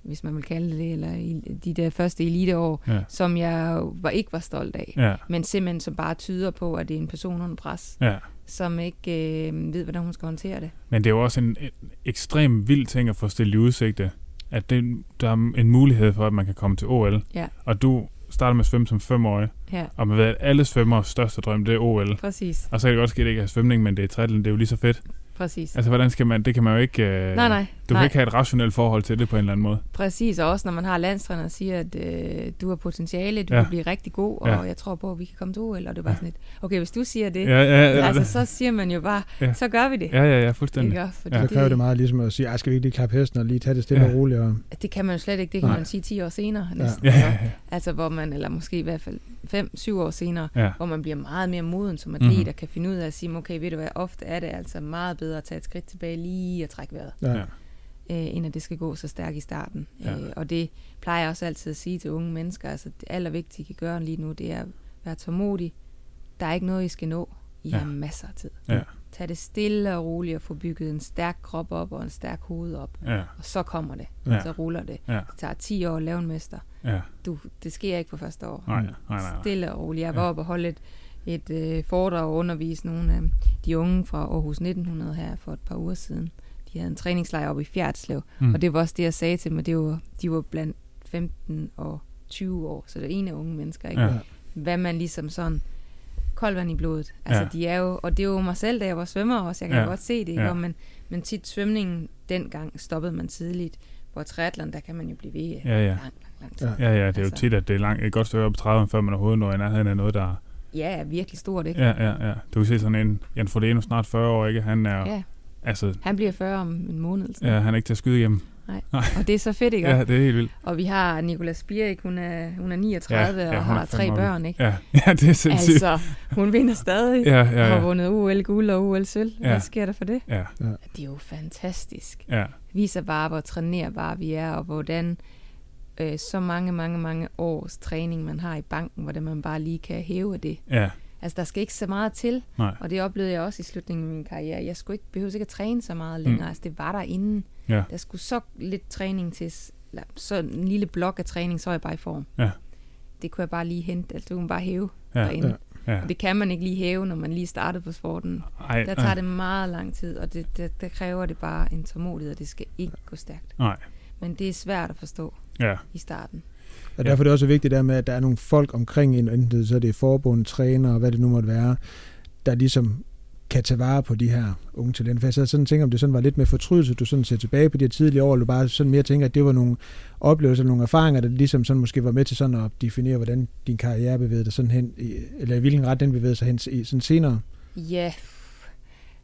hvis man vil kalde det det, eller i de der første eliteår, ja, som jeg var, ikke var stolt af. ja, Men simpelthen som bare tyder på, at det er en person under pres, ja. som ikke øh, ved, hvordan hun skal håndtere det. Men det er jo også en, en ekstrem vild ting at få stillet i udsigte, at det, der er en mulighed for, at man kan komme til OL. Ja. Og du starter med at svømme som femårig, Ja, og man ved, at alle svømmers største drøm, det er OL. præcis. Og så kan det godt ske, at det ikke er svømning, men det er triathlon, det er jo lige så fedt. Præcis. Altså, hvordan skal man, det kan man jo ikke... Øh, nej, nej. Du nej. kan ikke have et rationelt forhold til det på en eller anden måde. Præcis, og også når man har landstræner og siger, at øh, du har potentiale, du Ja. ja. kan blive rigtig god, og Ja. ja. jeg tror på, at vi kan komme til OL, og det var sådan lidt, okay, hvis du siger det, Ja, ja, ja. altså så siger man jo bare, Ja. ja. så gør vi det. Ja, ja, ja, fuldstændig. Ikke? Fordi Ja. Så kræver det meget ligesom at sige, "Ej, skal vi ikke lige klappe hesten og lige tage det stille Ja. og roligt? Og, Det kan man jo slet ikke, det kan Nej. man sige 10 år senere Ja. næsten. Ja, ikke? ja, ja. Altså hvor man, eller måske i hvert fald 5-7 år senere, ja. hvor man bliver meget mere moden som atlet, Mhm. mm-hmm. og kan finde ud af at sige, okay, ved du hvad, ofte er det altså meget bedre at tage et skridt tilbage lige og trække vejret. ja. Ja. Øh, end at det skal gå så stærkt i starten. Ja. Øh, og det plejer jeg også altid at sige til unge mennesker. Altså det allervigtigste, I kan gøre lige nu, det er at være tålmodig. Der er ikke noget, I skal nå. I Ja. har masser af tid. Ja. Tag det stille og roligt og få bygget en stærk krop op og en stærk hoved op. Ja, Og så kommer det. Ja. Så ruller det. ja, Det tager 10 år at lave en mester. ja. Du, det sker ikke på første år. Nej, nej, nej. nej. Stille og roligt. Jeg var Ja. oppe og holde et, et øh, foredrag og undervise nogle af de unge fra Aarhus 1900 her for et par uger siden. De havde en træningslejr oppe i Fjertslev. Mm. Og det var også det, jeg sagde til dem, det var, de var blandt 15 og 20 år, så det er en af unge mennesker, ikke? Ja. Hvad man ligesom sådan, koldt vand i blodet. Altså, Ja. de er jo, og det er jo mig selv, da jeg var svømmer også, jeg kan Ja. godt se det, ikke? Ja. Ja. Men, men tit svømningen, dengang stoppede man tidligt, hvor triathlon, der kan man jo blive ved Ja, ja. lang, lang, lang tid. Ja. Ja. Det er jo Altså. tit, at det er langt, et godt stykke op på 30, før man overhovedet når i nærheden af noget, der... ja, er virkelig stort, ikke? Ja, ja, ja. Du kan se sådan en... Jan Frodeno snart 40 år, ikke? Han er... ja. Altså, Han bliver 40 om en måned. sådan ja, han er ikke til at skyde igennem. Og det er så fedt, ikke? Ja, det er helt vildt. Og vi har Nicolas Spirik, hun er, hun er 39 Ja, ja, ja, og har tre børn, ikke? Ja, ja det er sindssygt. Altså, hun vinder stadig. Ja, og ja, har ja. vundet OL guld og OL sølv. Ja. Hvad sker der for det? Ja, Det er jo fantastisk. ja, Det viser bare, hvor trænerbare vi er, og hvordan øh, så mange, mange, mange års træning, man har i banken, hvordan man bare lige kan hæve det. ja. Altså, der skal ikke så meget til, Nej. og det oplevede jeg også i slutningen af min karriere. Jeg skulle ikke, behøvede ikke at træne så meget længere. Mm. Altså, det var der inden. Ja. Der skulle så lidt træning til, eller så en lille blok af træning, så er jeg bare i form. Ja. Det kunne jeg bare lige hente, altså det kunne bare hæve Ja, derinde. ja. Og det kan man ikke lige hæve, når man lige startede på sporten. Ej, Der tager det meget lang tid, og det, det, der kræver det bare en tålmodighed, og det skal ikke gå stærkt. Nej, Men det er svært at forstå ja, i starten. Og derfor er det også vigtigt der med, at der er nogle folk omkring en, enten så er det forbund, træner og hvad det nu måtte være, der ligesom kan tage vare på de her unge talenter. For jeg sad sådan tænker, om det sådan var lidt med fortrydelse, du sådan ser tilbage på de her tidlige år, eller du bare sådan mere tænker, at det var nogle oplevelser, nogle erfaringer, der ligesom sådan måske var med til sådan at definere, hvordan din karriere bevægede dig sådan hen, eller i hvilken ret den bevægede sig hen sådan senere. Ja,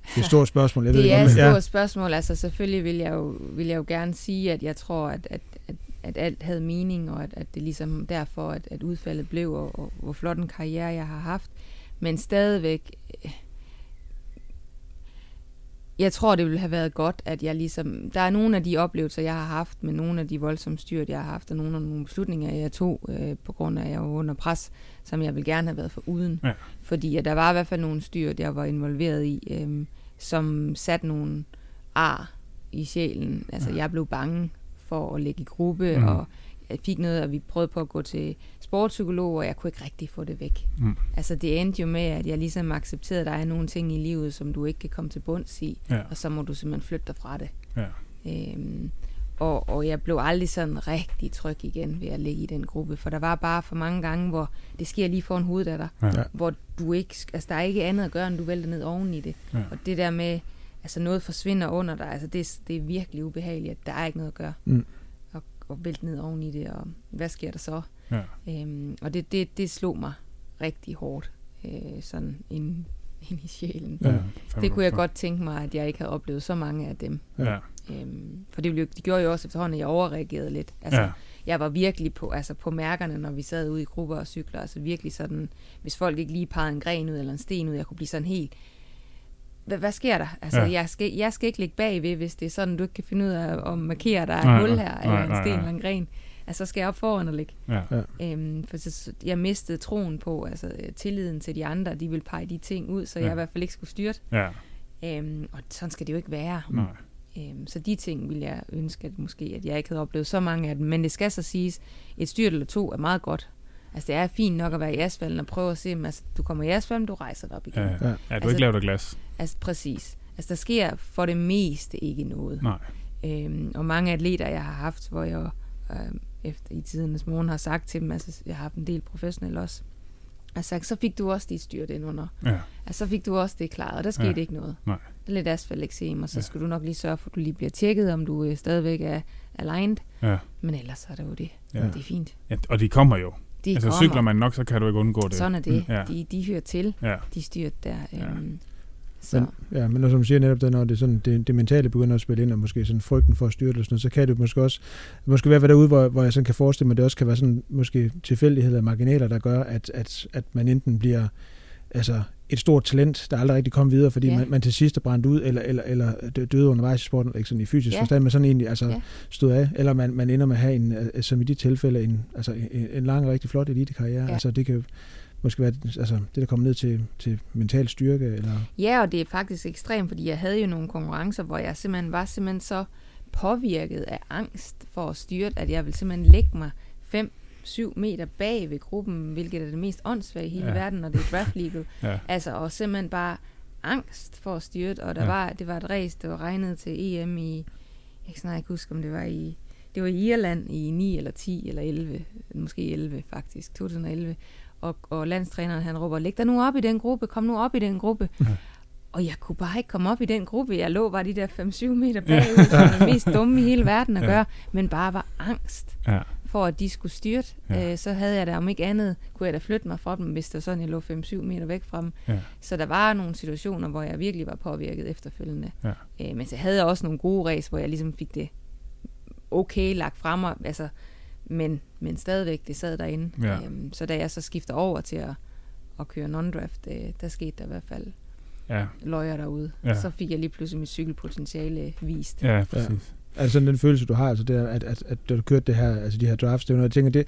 Det er et stort spørgsmål, jeg ved det ikke, er et ja. stort spørgsmål. Altså selvfølgelig vil jeg jo, vil jeg jo gerne sige, at jeg tror, at, at, at, alt havde mening, og at, at det ligesom derfor, at, at udfaldet blev, og, og hvor flot en karriere jeg har haft. Men stadigvæk, øh, jeg tror, det ville have været godt, at jeg ligesom... Der er nogle af de oplevelser, jeg har haft, med nogle af de voldsomme styrt, jeg har haft, og nogle af nogle beslutninger, jeg tog, øh, på grund af, at jeg var under pres, som jeg vil gerne have været for uden. Ja. Fordi at der var i hvert fald nogle styrt, jeg var involveret i, øh, som satte nogle ar i sjælen. Altså, Ja. jeg blev bange for at ligge i gruppe, mm. og jeg fik noget, og vi prøvede på at gå til sportspsykolog, og jeg kunne ikke rigtig få det væk. Mm. Altså, det endte jo med, at jeg ligesom accepterede, at der er nogle ting i livet, som du ikke kan komme til bunds i, Ja. og så må du simpelthen flytte dig fra det. Ja. Øhm, og, og jeg blev aldrig sådan rigtig tryg igen ved at ligge i den gruppe, for der var bare for mange gange, hvor det sker lige foran hovedet af dig. Ja. hvor du ikke, altså der er ikke andet at gøre, end du vælter ned oven i det. Ja. Og det der med, altså noget forsvinder under dig, altså det, det er virkelig ubehageligt, at der er ikke noget at gøre. Mm. Og, og vælte ned oven i det, og hvad sker der så? Ja. Øhm, og det, det, det slog mig rigtig hårdt, øh, sådan ind, ind i sjælen. Ja. Det kunne jeg godt tænke mig, at jeg ikke havde oplevet så mange af dem. Ja. Øhm, for det, jo- det gjorde jo også efterhånden, at jeg overreagerede lidt. Altså, ja. Jeg var virkelig på, altså på mærkerne, når vi sad ude i grupper og cykler. Altså virkelig sådan, hvis folk ikke lige pegede en gren ud eller en sten ud, jeg kunne blive sådan helt... Hvad, hvad sker der? Altså, Ja. jeg, skal, jeg skal ikke ligge bagved, hvis det er sådan, du ikke kan finde ud af at markere, der er et hul her, eller en sten eller en gren. Altså, så skal jeg op foran og ligge. Ja. Øhm, for så, jeg mistede troen på, altså øh, tilliden til de andre, de ville pege de ting ud, så jeg Ja. i hvert fald ikke skulle styre Ja. Øhm, og sådan skal det jo ikke være. Nej. Øhm, så de ting ville jeg ønske, at måske at jeg ikke havde oplevet så mange af dem. Men det skal så siges, et styrt eller to er meget godt. Altså det er fint nok at være i asfalten og prøve at se, om altså, du kommer i asfalten, du rejser dig op igen. Ja. Ja. Ja. Du er Altså- ikke lavet af glas. Altså præcis. Altså der sker for det meste ikke noget. Nej. Øhm, og mange atleter, jeg har haft, hvor jeg øhm, efter i tidernes morgen har sagt til dem, altså jeg har haft en del professionelle også, sagt, så fik du også dit styrt ind under. Ja. Altså, så fik du også det klaret, og der skete Ja. ikke noget. Nej. Det er lidt asfalteksem, og så Ja. skal du nok lige sørge for, at du lige bliver tjekket, om du øh, stadigvæk er aligned. Ja. Men ellers er det jo det. Ja. Ja. Det er fint. ja. Og de kommer jo. De altså kommer. cykler man nok, så kan du ikke undgå det. Sådan er det. Ja. De, de hører til, Ja. de styrt der. Ja. Så. Men, ja, men når, som du siger netop, det, når det, sådan, det, det mentale begynder at spille ind, og måske sådan frygten for at styre det, og sådan noget, så kan det måske også måske være derude, hvor, hvor jeg sådan kan forestille mig, at det også kan være sådan måske tilfældigheder og marginaler, der gør, at, at, at man enten bliver altså et stort talent, der aldrig rigtig kom videre, fordi Ja. man, man til sidst er brændt ud, eller, eller, eller dø- døde undervejs i sporten, ikke sådan i fysisk Ja. forstand, men sådan egentlig altså Ja. stod af, eller man, man ender med at have en, øh, som i de tilfælde, en, altså en, en lang og rigtig flot elitekarriere. Ja. Altså det kan måske være altså, det, der kommer ned til, til mental styrke, eller Ja, og det er faktisk ekstremt, fordi jeg havde jo nogle konkurrencer, hvor jeg simpelthen var simpelthen så påvirket af angst for at styre, at jeg ville simpelthen lægge mig 5-7 meter bag ved gruppen, hvilket er det mest åndssvage i hele Ja. verden, når det er draft legal. Ja. Altså, og simpelthen bare angst for at styre og der Ja. ja. var, det var et race, der var regnet til EM i, jeg kan snart ikke huske, om det var i, det var i Irland i 9 eller 10 eller 11, måske 11 faktisk, 2011. Og, og landstræneren han råber, læg dig nu op i den gruppe, kom nu op i den gruppe. Ja. Og jeg kunne bare ikke komme op i den gruppe. Jeg lå bare de der 5-7 meter bagud, som er det mest dumme i hele verden at Ja. gøre, men bare var angst Ja. for, at de skulle. Ja. Ja. Øh, så havde jeg da om ikke andet, kunne jeg da flytte mig fra dem, hvis det var sådan, jeg lå 5-7 meter væk fra dem. Ja. Så der var nogle situationer, hvor jeg virkelig var påvirket efterfølgende. Ja. Øh, men så havde jeg også nogle gode race, hvor jeg ligesom fik det okay lagt frem altså, men, men stadigvæk, det sad derinde. Ja. Øhm, så da jeg så skifter over til at, at køre non-draft, øh, der skete der i hvert fald Ja. løjer derude. Ja. Ja. Så fik jeg lige pludselig mit cykelpotentiale vist. Ja, præcis. Altså sådan den følelse, du har, altså det, at, at, at da du kørte det her, altså de her drafts, det er jeg tænker, det,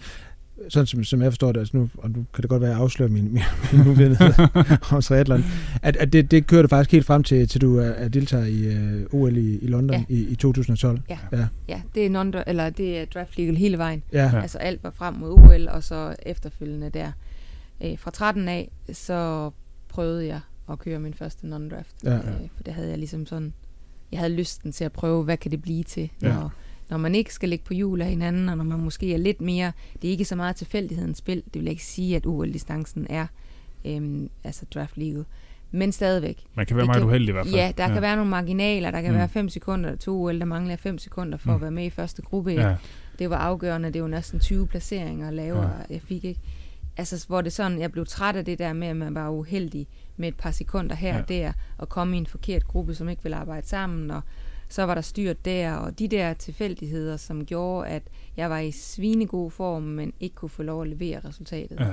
sådan som, som jeg forstår det, altså nu, og nu kan det godt være, at jeg afslører min, min, min uvidenhed om triathlon, at, at det, det kører du faktisk helt frem til, til du er, er deltager i uh, OL i, i London Ja. i, i 2012. Ja. Ja. Ja, det er, non eller det er draft legal hele vejen. Ja, Ja. ja. Altså alt var frem mod OL, og så efterfølgende der. Øh, fra 13 af, så prøvede jeg at køre min første non-draft. Ja. Øh, for det havde jeg ligesom sådan, jeg havde lysten til at prøve, hvad kan det blive til, Ja. Når, man ikke skal ligge på hjul af hinanden, og når man måske er lidt mere, det er ikke så meget tilfældighedens spil, det vil ikke sige, at OL-distancen er øhm, altså draft legal. Men stadigvæk. Man kan være Det meget kan- uheldig i hvert fald. Ja, der ja. kan være nogle marginaler, der kan Mm. være 5 sekunder til OL, der mangler 5 sekunder for Mm. at være med i første gruppe. Ja det var afgørende. Det var næsten 20 placeringer lavere, ja. jeg fik ikke. Altså, hvor det sådan, jeg blev træt af det der med, at man var uheldig med et par sekunder her Ja. og der, og komme i en forkert gruppe, som ikke ville arbejde sammen, og så var der styrt der, og de der tilfældigheder, som gjorde, at jeg var i svinegod form, men ikke kunne få lov at levere resultatet. Ja.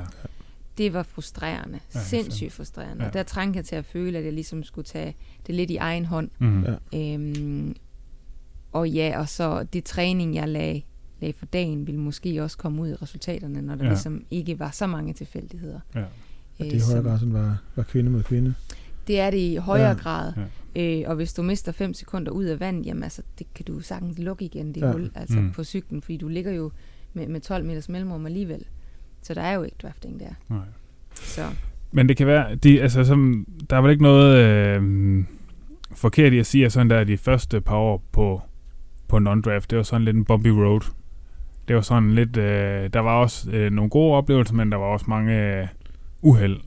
det var frustrerende. Ja, sindssygt frustrerende. Ja. Og der trængte jeg til at føle, at jeg ligesom skulle tage det lidt i egen hånd. Mm. Ja. Øhm, og ja, og så det træning, jeg lagde, lagde for dagen, ville måske også komme ud i resultaterne, når der Ja. ligesom ikke var så mange tilfældigheder. Ja. Øh, det i højere som- grad sådan var, var kvinde mod kvinde. Det er det i højere Ja. grad. Ja. Øh, og hvis du mister 5 sekunder ud af vand, jamen altså, det kan du sagtens lukke igen, det Ja. hul, altså mm. på cyklen, fordi du ligger jo med, med 12 meters mellemrum alligevel. Så der er jo ikke drafting der. Nej. Så Men det kan være, de, altså, som, der er vel ikke noget øh, forkert i at sige, at sådan der de første par år på, på non-draft, det var sådan lidt en bumpy road. Det var sådan lidt, øh, der var også øh, nogle gode oplevelser, men der var også mange øh, uheld.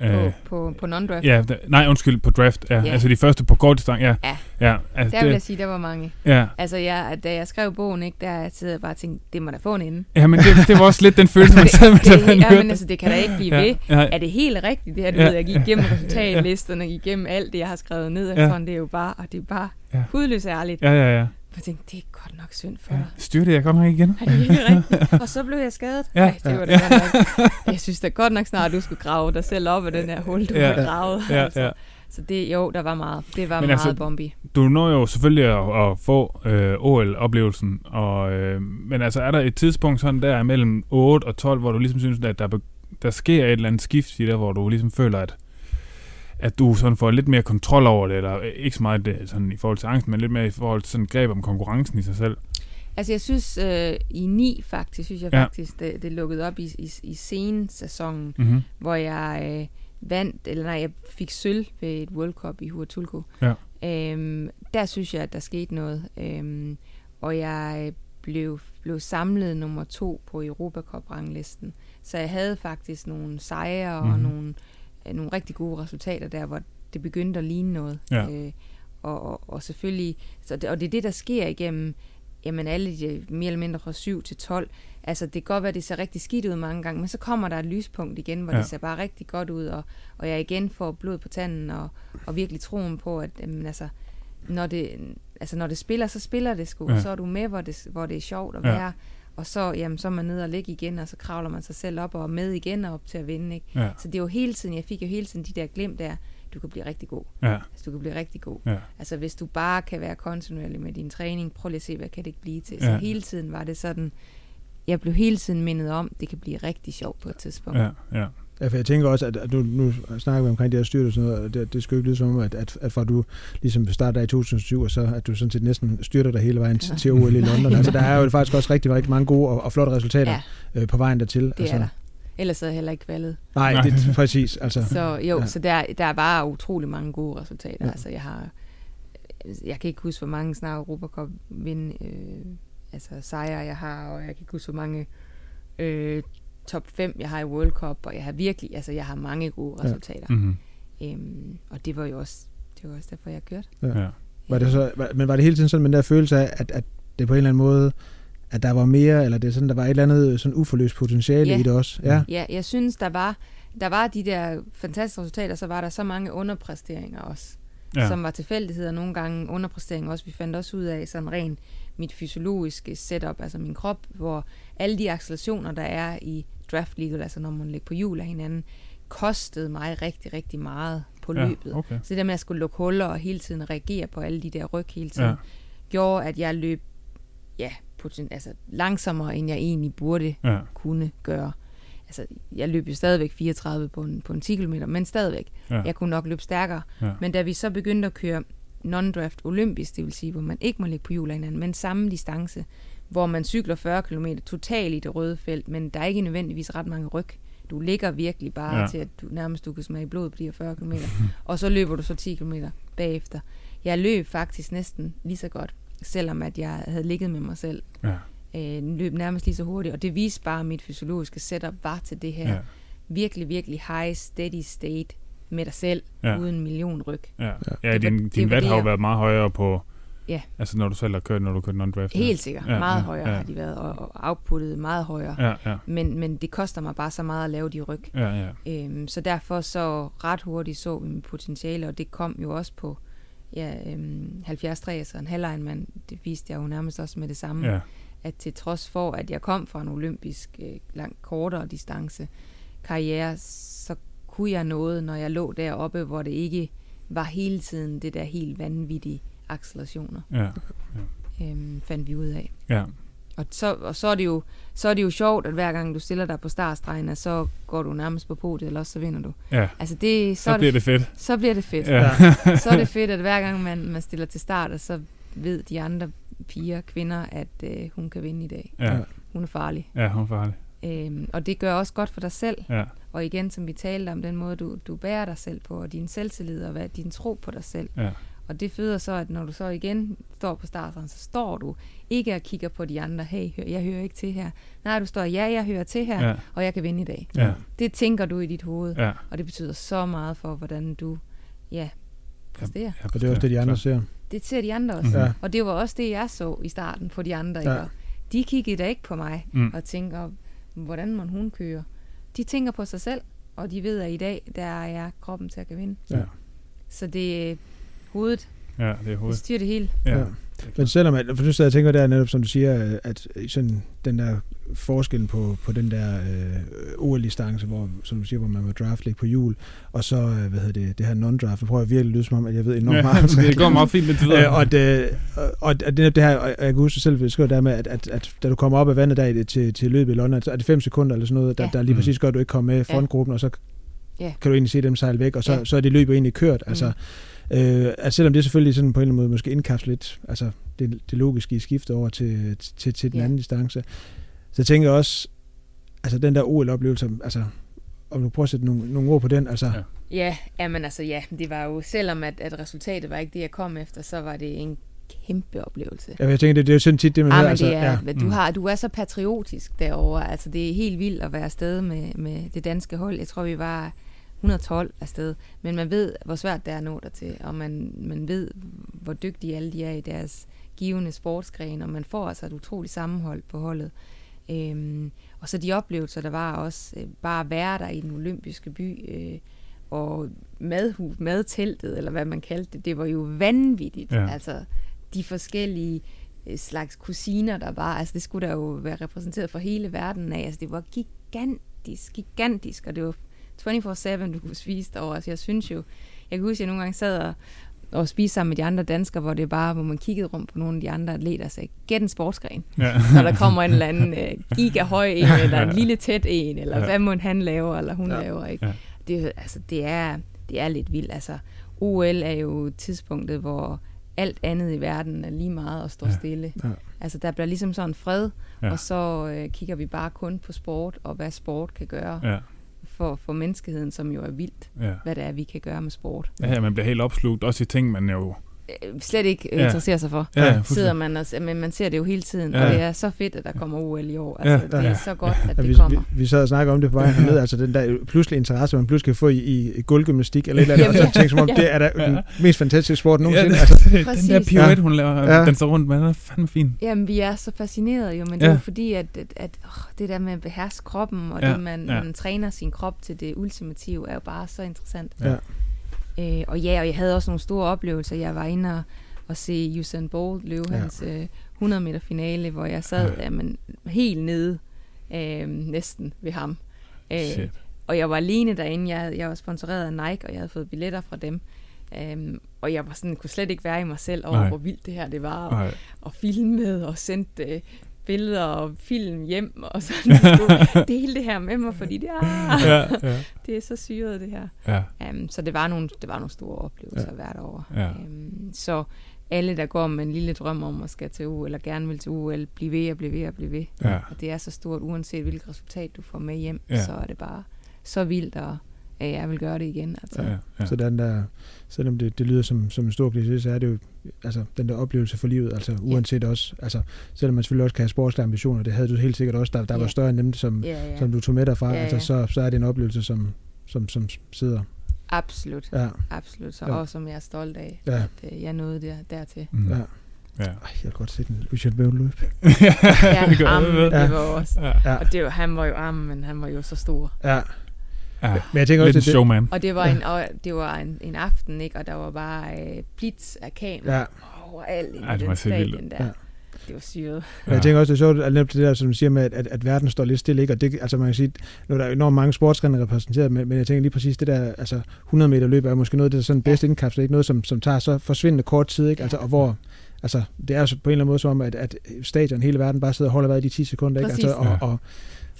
På, Øh, på, på non-draft, ja, der, nej, undskyld, på draft. Ja, Ja. altså de første på kort distance. Ja, Ja. ja altså der vil jeg det, sige, der var mange. ja. Altså, jeg, da jeg skrev bogen, ikke, der sidder jeg bare og tænkte, det må da få en ende. ja, men det, det var også lidt den følelse, man det, sad med, det, da man ja, men altså, det kan da ikke blive ja, ved. Ja, Er det helt rigtigt, det her? Du Ja. ved, jeg gik igennem resultatlisterne, gik igennem alt det, jeg har skrevet ned. Ja. Ja. Det er jo bare, og det er bare ja. hudløst ærligt. ja, ja, ja. Jeg tænkte, det er godt nok synd for ja. dig. Styrte jeg godt nok igen? Er det ikke rigtigt? Og så blev jeg skadet. Ja. Ej, det var da godt nok. Jeg synes da godt nok snart, du skulle grave dig selv op af den her hul, du Ja. har gravet. Ja, altså. ja. Så det, jo, der var meget. Det var Men meget altså, altså, bombi. Du når jo selvfølgelig at, at få øh, OL-oplevelsen, og, øh, men altså er der et tidspunkt sådan der mellem 8 og 12, hvor du ligesom synes, at der, der sker et eller andet skift i det, hvor du ligesom føler, at, at du sådan får lidt mere kontrol over det, eller øh, ikke så meget det, sådan i forhold til angst, men lidt mere i forhold til sådan greb om konkurrencen i sig selv. Altså, jeg synes, øh, i 9 faktisk, synes jeg Ja. faktisk, det, det lukkede op i, i, i sensæsonen, Mm-hmm. hvor jeg øh, vandt, eller nej, jeg fik sølv ved et World Cup i Huatulco. Ja. Øhm, der synes jeg, at der skete noget. Øhm, og jeg blev, blev samlet nummer to på Europacup-ranglisten. Så jeg havde faktisk nogle sejre Mhm. og nogle, øh, nogle rigtig gode resultater der, hvor det begyndte at ligne noget. Ja. Øh, og, og, og selvfølgelig, så det, og det er det, der sker igennem jamen alle de, mere eller mindre fra 7 til 12. Altså det kan godt være, at det ser rigtig skidt ud mange gange, men så kommer der et lyspunkt igen, hvor Ja. det ser bare rigtig godt ud, og, og jeg igen får blod på tanden, og, og virkelig troen på, at jamen, altså, når det, altså, når det spiller, så spiller det sgu. Ja. Så er du med, hvor det, hvor det er sjovt at Ja. være. Og så, jamen, så er man nede og ligge igen, og så kravler man sig selv op og er med igen og op til at vinde. Ikke? Ja, Så det er jo hele tiden, jeg fik jo hele tiden de der glimt der, du kan blive rigtig god. ja, Altså, du kan blive rigtig god. ja. Altså hvis du bare kan være kontinuerlig med din træning, prøv lige at se, hvad kan det ikke blive til. Så Ja. hele tiden var det sådan, jeg blev hele tiden mindet om, det kan blive rigtig sjovt på et tidspunkt. ja, ja. Ja, for jeg tænker også, at, nu, nu snakker vi omkring det her styrt og sådan noget, og det, det skal jo ikke lyde som om, at, at, at fra du ligesom starter i 2007, og så at du sådan set næsten styrter dig hele vejen til, til OL i London. Altså, der er jo faktisk også rigtig, rigtig mange gode og, og flotte resultater Ja, øh, på vejen dertil. det altså, er der. Ellers havde jeg heller ikke kvalget. Nej, Nej. det er præcis. Altså, Så jo, Ja. ja. så der, der var utrolig mange gode resultater. Ja. Ja. Altså jeg har, jeg kan ikke huske, hvor mange snart Europacup vinde, øh, altså sejre jeg har, og jeg kan ikke huske, hvor mange øh, top 5 jeg har i World Cup, og jeg har virkelig, altså jeg har mange gode Ja. resultater. Mm-hmm. Øhm, og det var jo også, det var også derfor, jeg kørte. ja. var det så, var, men var det hele tiden sådan med den der følelse af, at, at det på en eller anden måde, at der var mere, eller det er sådan, der var et eller andet sådan uforløst potentiale Ja. i det også? Ja. Ja, jeg synes, der var, der var de der fantastiske resultater, så var der så mange underpræsteringer også, ja. ja. som var tilfældigheder, nogle gange underpræsteringer også. Vi fandt også ud af sådan rent mit fysiologiske setup, altså min krop, hvor alle de accelerationer, der er i draft league, altså når man lægger på hjul af hinanden, kostede mig rigtig, rigtig meget på ja. løbet. Okay. Så det der med at skulle lukke huller og hele tiden reagere på alle de der ryg hele tiden, Ja. gjorde, at jeg løb ja, poten- altså langsommere, end jeg egentlig burde Ja. kunne gøre. Altså, jeg løb jo stadigvæk 34 på en, på en 10 km, men stadigvæk. Ja. Jeg kunne nok løbe stærkere. Ja. Men da vi så begyndte at køre non-draft olympisk, det vil sige, hvor man ikke må ligge på hjul af hinanden, men samme distance, hvor man cykler 40 km totalt i det røde felt, men der er ikke nødvendigvis ret mange ryg. Du ligger virkelig bare Ja. til, at du nærmest du kan smage blod på de her 40 km. og så løber du så 10 km bagefter. Jeg løb faktisk næsten lige så godt, selvom at jeg havde ligget med mig selv. Ja. Øh, løb nærmest lige så hurtigt, og det viste bare, at mit fysiologiske setup var til det her Ja. virkelig, virkelig high, steady state med dig selv, Ja. uden en million ryg. Ja, ja Det din, det din var vat det, har jo været meget højere på, Ja. altså når du selv har kørt, når du kørte non-draft. Helt sikkert. Ja, meget ja, højere ja. har de været, og, og outputtet meget højere. Ja. Ja, Men, men det koster mig bare så meget at lave de ryg. ja, ja. Øhm, så derfor så ret hurtigt så vi mit potentiale, og det kom jo også på ja, øhm, 70 så en halvlegnmand. Det viste jeg jo nærmest også med det samme. ja. At til trods for, at jeg kom fra en olympisk øh, langt kortere distance, karriere, så kunne jeg noget, når jeg lå deroppe, hvor det ikke var hele tiden det der helt vanvittige accelerationer, Ja, øhm, fandt vi ud af. ja, Og så, og så er det jo så er det jo sjovt, at hver gang du stiller dig på startstregen, så går du nærmest på podiet, eller også så vinder du. ja. Altså det, så, Så er bliver det, fedt. så bliver det fedt. Ja. så er det fedt, at hver gang man, man stiller til start, så ved de andre piger, kvinder, at øh, hun kan vinde i dag. Ja, Ja. Hun er farlig. ja, hun er farlig. Øhm, og det gør også godt for dig selv. Ja, Og igen, som vi talte om, den måde, du, du bærer dig selv på, og din selvtillid, og hvad, din tro på dig selv. ja, Og det føder så, at når du så igen står på startstregen, så står du ikke og kigger på de andre, hey, hør, jeg hører ikke til her. Nej, du står, ja, jeg hører til her, ja, og jeg kan vinde i dag. ja, Det tænker du i dit hoved, ja. og det betyder så meget for, hvordan du, ja, præsterer. ja Og det er også det, de andre ser. Det ser de andre også. Mhm. Ja. Og det var også det, jeg så i starten på de andre. Ja. Ja. De kiggede da ikke på mig Mm. og tænker, hvordan må hun køre? De tænker på sig selv, og de ved, at i dag, der er jeg kroppen til at kan vinde. Ja. Så det hovedet, Ja, det er det hovedet. styrer det hele. Ja. Ja. Men selvom, at, for du sidder og tænker der netop, som du siger, at sådan den der forskel på, på den der øh, OL-distance, hvor, som du siger, hvor man var draft ligge på jul, og så, øh, hvad hedder det, det her non-draft, det prøver jeg virkelig at lyde som om, at jeg ved enormt Ja, meget om det går meget fint lidt videre. Øh, og, det, og, og det, det her, og jeg kan huske selv, at der med, at, at, at, da du kommer op af vandet der til, til løbet i London, så er det fem sekunder eller sådan noget, der, Ja. der lige Mm. præcis gør, at du ikke kommer med frontgruppen, og så Ja. kan du egentlig se dem sejle væk, og så, Ja. så er det løb jo egentlig kørt. Altså, Mm. Øh, at selvom det selvfølgelig sådan på en eller anden måde måske indkapsler lidt, altså det, det logiske i skifte over til, til, til den Ja. anden distance, så tænker jeg også, altså den der OL-oplevelse, altså om du prøver at sætte nogle, nogle ord på den, altså, Ja. Ja, jamen altså ja, det var jo, selvom at, at resultatet var ikke det, jeg kom efter, så var det en kæmpe oplevelse. ja, jeg tænker, det, det er jo sådan tit det, man Ah, hører, men altså, det er, ja, ja. du, Mm. har, du er så patriotisk derovre. Altså, det er helt vildt at være afsted med, med det danske hold. Jeg tror, vi var 112 afsted. Men man ved, hvor svært det er at nå dertil. Og man, man ved, hvor dygtige alle de er i deres givende sportsgren. Og man får altså et utroligt sammenhold på holdet. Øhm, og så de oplevelser, der var også øh, bare at være der i den olympiske by. Øh, og madhus, madteltet, eller hvad man kaldte det, det var jo vanvittigt. Ja. Altså, de forskellige øh, slags kusiner, der var. Altså, det skulle der jo være repræsenteret for hele verden af. Altså, det var gigantisk, gigantisk, og det var 24-7, du kunne spise derovre. Altså, jeg synes jo, jeg kan huske, at jeg nogle gange sad og, og spiste sammen med de andre danskere, hvor det bare, hvor man kiggede rundt på nogle af de andre atleter og sagde, gæt en sportsgren. Ja. Når der kommer en eller anden øh, gigahøj en, eller en lille tæt en, eller Ja. hvad må han lave, eller hun Ja. laver, ikke? Ja. Det, er altså, det, er, det er lidt vildt. Altså, OL er jo tidspunktet, hvor alt andet i verden er lige meget at stå Ja. stille. Ja. Altså, der bliver ligesom sådan fred, ja. og så øh, kigger vi bare kun på sport, og hvad sport kan gøre Ja, for, for menneskeheden, som jo er vildt, ja. hvad det er, vi kan gøre med sport. Ja, ja, man bliver helt opslugt, også i ting, man jo... Øh, slet ikke øh, Ja. interesserer sig for. Ja, Sidder man og, men man ser det jo hele tiden, Ja. ja. og det er så fedt, at der kommer OL i år. Ja. Altså, det Ja. er så godt, at Ja, det vi, kommer. vi, vi sad og snakkede om det på vej herned, altså den der pludselig interesse, man pludselig kan få i, i gulvgymnastik eller et eller andet, og så tænker som om, Ja. det er da den mest fantastiske sport nogensinde. Ja, altså, den Præcis. der pirouette, hun laver, Ja. ja. den står rundt med, den er fandme fin. Jamen, vi er så fascinerede jo, men det Ja. er jo fordi, at, at, at åh, det der med at beherske kroppen, og Ja, ja. det, man, ja. ja. man træner sin krop til det ultimative, er jo bare så interessant. Ja. Øh, og ja, og jeg havde også nogle store oplevelser. Jeg var inde og, og se Usain Bolt løbe Ja. hans øh, 100 meter finale, hvor jeg sad Ja. jamen, helt nede øh, næsten ved ham. Øh, Shit. og jeg var alene derinde. Jeg, jeg var sponsoreret af Nike, og jeg havde fået billetter fra dem. Um, og jeg var sådan, kunne slet ikke være i mig selv over, Nej. hvor vildt det her det var. Og, Nej. og filmet og sendt øh, billeder og film hjem og sådan. Skulle dele det her med mig, fordi det er, Ja, ja, det er så syret det her. ja. Um, så det var, nogle, det var nogle store oplevelser Ja. hvert år. Ja. Um, så alle, der går med en lille drøm om at skal til OL, eller gerne vil til OL, blive ved og blive ved og blive ved. Ja. Og det er så stort, uanset hvilket resultat du får med hjem, Ja. så er det bare så vildt, og at jeg vil gøre det igen. Altså. Ja, ja. Så den der, selvom det, det lyder som, som en stor kliché, så er det jo altså, den der oplevelse for livet, altså uanset også, altså selvom man selvfølgelig også kan have sportslige ambitioner, det havde du helt sikkert også, der, der var Ja. større end dem, som, Ja, ja. som du tog med derfra, Ja, altså ja. så, så er det en oplevelse, som, som, som sidder. Absolut, Ja, absolut. Så Ja. også som jeg er stolt af, ja, at øh, jeg nåede der, dertil. Mm. ja. Ja. Ej, jeg kan godt se den Usain Bolt løb. ja, Ja, armen, det Ja. var også. Ja. Ja, Og det var, han var jo armen, men han var jo så stor. ja. Ja. Men jeg tænker Lidt også, en at det, showman. Og det var, Ja. en, og det var en, en aften, ikke? Og der var bare øh, blitz af kamera ja, ja. overalt i det den stadion Ja. der. det var syret. Ja. Jeg tænker også, det er sjovt, at netop det der, som du siger med, at, at, at verden står lidt stille, ikke? Og det, altså man kan sige, nu er der enormt mange sportsgrene repræsenteret, men, men jeg tænker lige præcis, det der, altså 100 meter løb er måske noget, det er sådan bedst indkapslet, ikke noget, som, som tager så forsvindende kort tid, ikke? Altså, og hvor, altså, det er jo på en eller anden måde som om, at, at stadion, hele verden bare sidder og holder hvad i de 10 sekunder, ikke? Altså, og, og,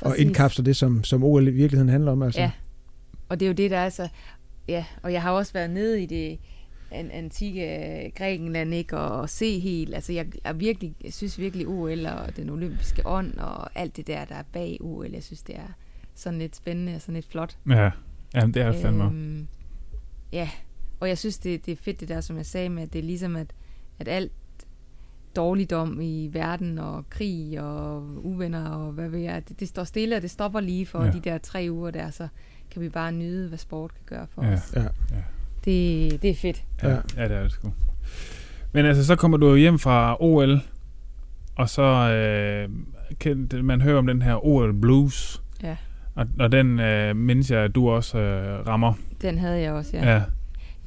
og indkapsler det, som, som OL i virkeligheden handler om, altså. Ja, og det er jo det, der er så, ja, og jeg har også været nede i det, an, antikke Grækenland, ikke? Og, og se helt, altså jeg, jeg virkelig, jeg synes virkelig OL og den olympiske ånd og alt det der, der er bag OL, jeg synes, det er sådan lidt spændende og sådan lidt flot. Ja, ja det er det fandme. Øhm, ja, og jeg synes, det, det er fedt det der, som jeg sagde med, at det er ligesom, at, at alt dårligdom i verden og krig og uvenner og hvad ved jeg, det, det står stille, og det stopper lige for ja. de der tre uger der, så kan vi bare nyde, hvad sport kan gøre for ja. os. Ja. Ja. Det, det er fedt. Ja, ja, det er det sgu. Men altså, så kommer du hjem fra OL, og så øh, kan man høre om den her OL Blues. Ja. Og, og den øh, mindes jeg, at du også øh, rammer. Den havde jeg også, ja. Ja,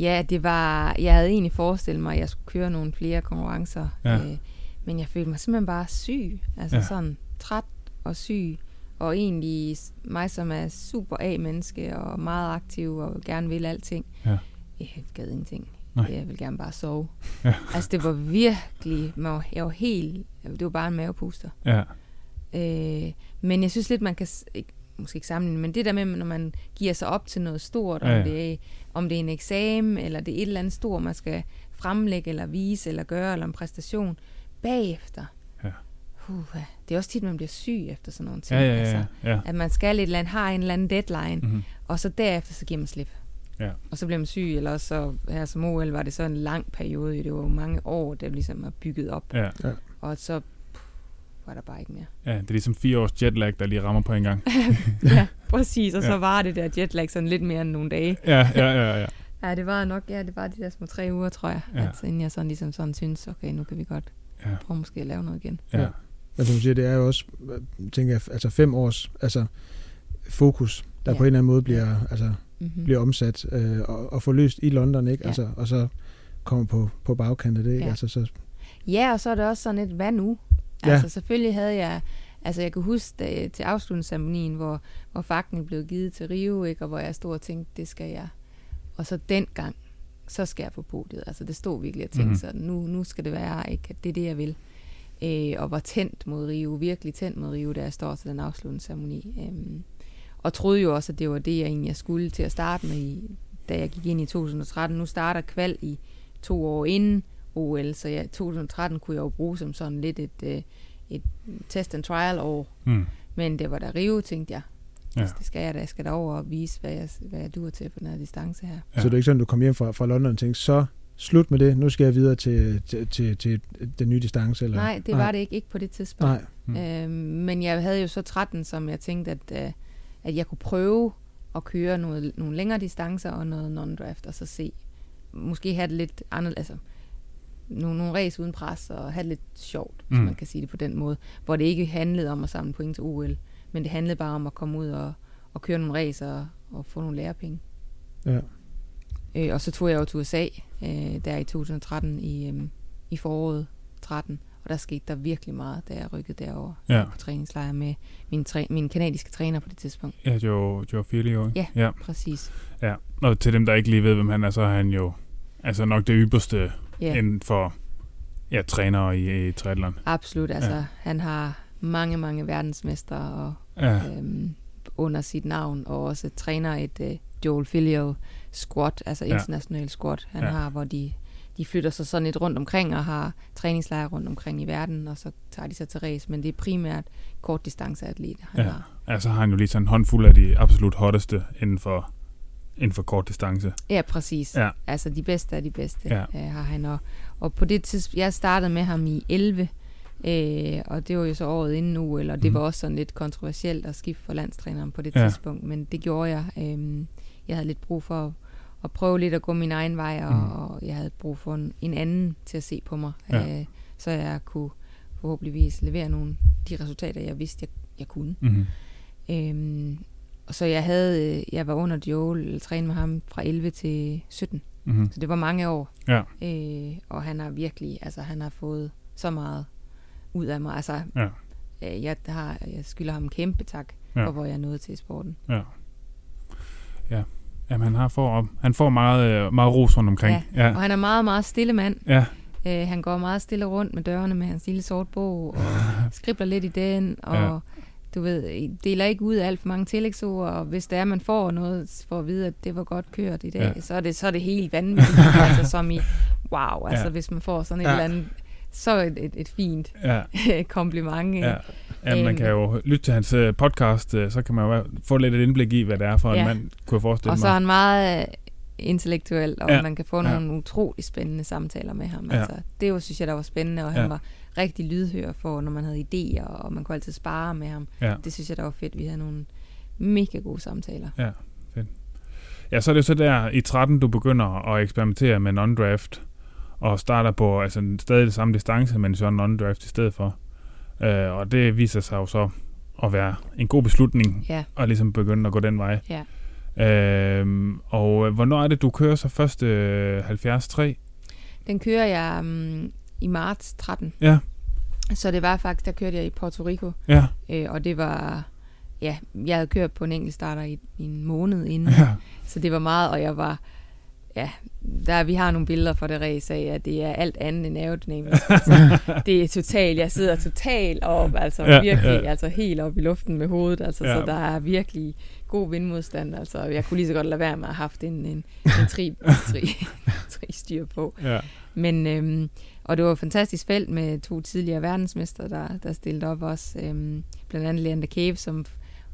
Ja, det var, jeg havde egentlig forestillet mig, at jeg skulle køre nogle flere konkurrencer. Ja. Øh, men jeg følte mig simpelthen bare syg. Altså Ja. sådan træt og syg. Og egentlig mig, som er super A-menneske og meget aktiv og gerne vil alting. Ja. Jeg gad ingenting. Nej. Jeg vil gerne bare sove. Ja. Altså det var virkelig, man var, jeg var helt, det var bare en mavepuster. ja, Øh, men jeg synes lidt, man kan, ikke, måske ikke sammenligne, men det der med, når man giver sig op til noget stort, Ja, ja. det er, om det er en eksamen, eller det er et eller andet stort, man skal fremlægge, eller vise, eller gøre, eller en præstation, bagefter. Ja. Uh, det er også tit, man bliver syg efter sådan nogle ting. ja, ja, Altså, ja, ja. at man skal et eller andet, har en eller anden deadline, mm. Mm-hmm. og så derefter, så giver man slip. Ja. Og så bliver man syg, eller også så her som OL var det så en lang periode, det var jo mange år, der ligesom er bygget op, Ja, og så pff, var der bare ikke mere. ja, det er ligesom fire års jetlag, der lige rammer på en gang. ja, præcis. Og så Ja. var det der jetlag sådan lidt mere end nogle dage. Ja, ja, ja, ja. Ja, det var nok, ja, det var de der små tre uger, tror jeg. Ja. At, inden jeg sådan ligesom sådan synes, okay, nu kan vi godt ja, prøve måske at lave noget igen. ja. Ja. Men som du siger, det er jo også, tænker jeg, altså fem års altså fokus, der Ja. på en eller anden måde bliver, altså, Mm-hmm. bliver omsat øh, og, og forløst i London, ikke? Ja. Altså, og så kommer på, på bagkant af det, ikke? Ja. Altså, så, Ja, og så er det også sådan et, hvad nu? Ja. Altså selvfølgelig havde jeg, altså jeg kan huske da, til afslutningsceremonien, hvor, hvor fakten blev givet til Rio, ikke? og hvor jeg stod og tænkte, det skal jeg. Og så den gang, så skal jeg på podiet. Altså det stod virkelig tænkte Mhm. mm-hmm. sådan, nu, nu skal det være, ikke? at det er det, jeg vil. Øh, og var tændt mod Rio, virkelig tændt mod Rio, da jeg står til den afslutningsceremoni. Øhm, og troede jo også, at det var det, jeg egentlig skulle til at starte med, i, da jeg gik ind i 2013. Nu starter kval i to år inden OL, så ja, 2013 kunne jeg jo bruge som sådan lidt et, øh, et test and trial år. Mm. Men det var da Rio, tænkte jeg. Ja. Ja. Det skal jeg da. Jeg skal derover og vise, hvad jeg, hvad jeg duer til på den her distance her. ja. så det er ikke sådan, du kom hjem fra, fra London og tænkte, så slut med det, nu skal jeg videre til, til, til, til den nye distance? Eller? Nej, det var det ikke, ikke på det tidspunkt. Nej, Mm. Øhm, men jeg havde jo så 13, som jeg tænkte, at, øh, at jeg kunne prøve at køre noget, nogle længere distancer og noget non-draft, og så se, måske have det lidt anderledes, altså nogle, nogle race uden pres, og have det lidt sjovt, hvis Mm. man kan sige det på den måde, hvor det ikke handlede om at samle point til OL, men det handlede bare om at komme ud og, og køre nogle racer og, og få nogle lærepenge. ja. Øh, og så tog jeg jo til USA øh, der i 2013 i, øh, i foråret 13, og der skete der virkelig meget, da jeg rykkede derover Ja. på træningslejr med min, træ, min kanadiske træner på det tidspunkt. Ja, Joe, Joe Filio. Ja. ja. Præcis. Ja, og til dem, der ikke lige ved, hvem han er, så er han jo altså nok det ypperste Ja, inden for ja, trænere i, i triathlon. absolut. Altså, Ja. ja. han har mange, mange verdensmestre og, Ja, øhm, under sit navn, og også træner et øh, Joel Filial squat, altså Ja. international squat, han Ja. har, hvor de, de flytter sig sådan lidt rundt omkring og har træningslejre rundt omkring i verden, og så tager de sig til race, men det er primært kortdistanceatleter, han Ja. har. altså har han jo lige sådan en håndfuld af de absolut hotteste inden for, inden for kort distance. Ja, præcis. Ja. Altså de bedste af de bedste Ja. ja. har han. Og, og på det tidspunkt, jeg startede med ham i 11, øh, og det var jo så året inden OL, og det Mhm. var også sådan lidt kontroversielt at skifte for landstræneren på det Ja. tidspunkt, men det gjorde jeg. Øh, jeg havde lidt brug for at, at prøve lidt at gå min egen vej, og, Mhm. og jeg havde brug for en, en anden til at se på mig, Ja. øh, så jeg kunne forhåbentligvis levere nogle de resultater, jeg vidste, jeg, jeg kunne. Mm-hmm. Øhm, så jeg havde, øh, jeg var under Joel, eller trænet med ham fra 11 til 17. Mm-hmm. Så det var mange år. Ja. Øh, og han har virkelig, altså han har fået så meget ud af mig. Altså, Ja. øh, jeg, har, jeg skylder ham kæmpe tak Ja. for, hvor jeg nået til i sporten. Ja. Ja. Jamen, han, har får, han får meget, øh, meget ros rundt omkring. Ja. Ja. Og han er meget, meget stille mand. Ja. Øh, han går meget stille rundt med dørene med hans lille sort bog, og skribler lidt i den, og. Du ved, deler ikke ud af alt for mange tillægsord, og hvis der er, man får noget for at vide, at det var godt kørt i dag, Ja. ja. så, er det, så er det helt vanvittigt. altså som i, wow, altså Ja. ja. hvis man får sådan et Ja. eller andet, så et, et, et fint Ja. kompliment. Ja. Ja. ja, man Øhm. kan jo lytte til hans øh, podcast, øh, så kan man jo få lidt et indblik i, hvad det er for en Ja. mand, kunne jeg forestille Og så er mig. han meget øh, intellektuel, og Ja. ja. man kan få Ja. nogle utrolig spændende samtaler med ham. Ja. Altså, det var, synes jeg, der var spændende, og han Ja. var rigtig lydhør for, når man havde idéer, og man kunne altid spare med ham. Ja. Det synes jeg, der var fedt. Vi havde nogle mega gode samtaler. Ja, så er det så der i 13, du begynder at eksperimentere med non-draft, og starter på altså, stadig det samme distance, men så non-draft i stedet for. Øh, og det viser sig jo så at være en god beslutning, Ja, at ligesom begynde at gå den vej. ja. Øh, og øh, hvornår er det, du kører så først øh, 73? Den kører jeg um, i marts 13. Ja. Så det var faktisk, der kørte jeg i Puerto Rico, Ja. øh, og det var... Ja, jeg havde kørt på en enkelt starter i, i en måned inden, Ja. Så det var meget, og jeg var... Ja, der, vi har nogle billeder for det race af, at det er alt andet end aerodynamisk. Altså, det er totalt, jeg sidder totalt op, altså Ja, virkelig, ja. altså helt op i luften med hovedet, altså, ja. så der er virkelig god vindmodstand, altså jeg kunne lige så godt lade være med at have haft en, en, en tri, tri, tri styr på. ja. Men, øhm, og det var et fantastisk felt med to tidligere verdensmester, der, der stillede op også. Øhm, blandt andet Leander Cave, som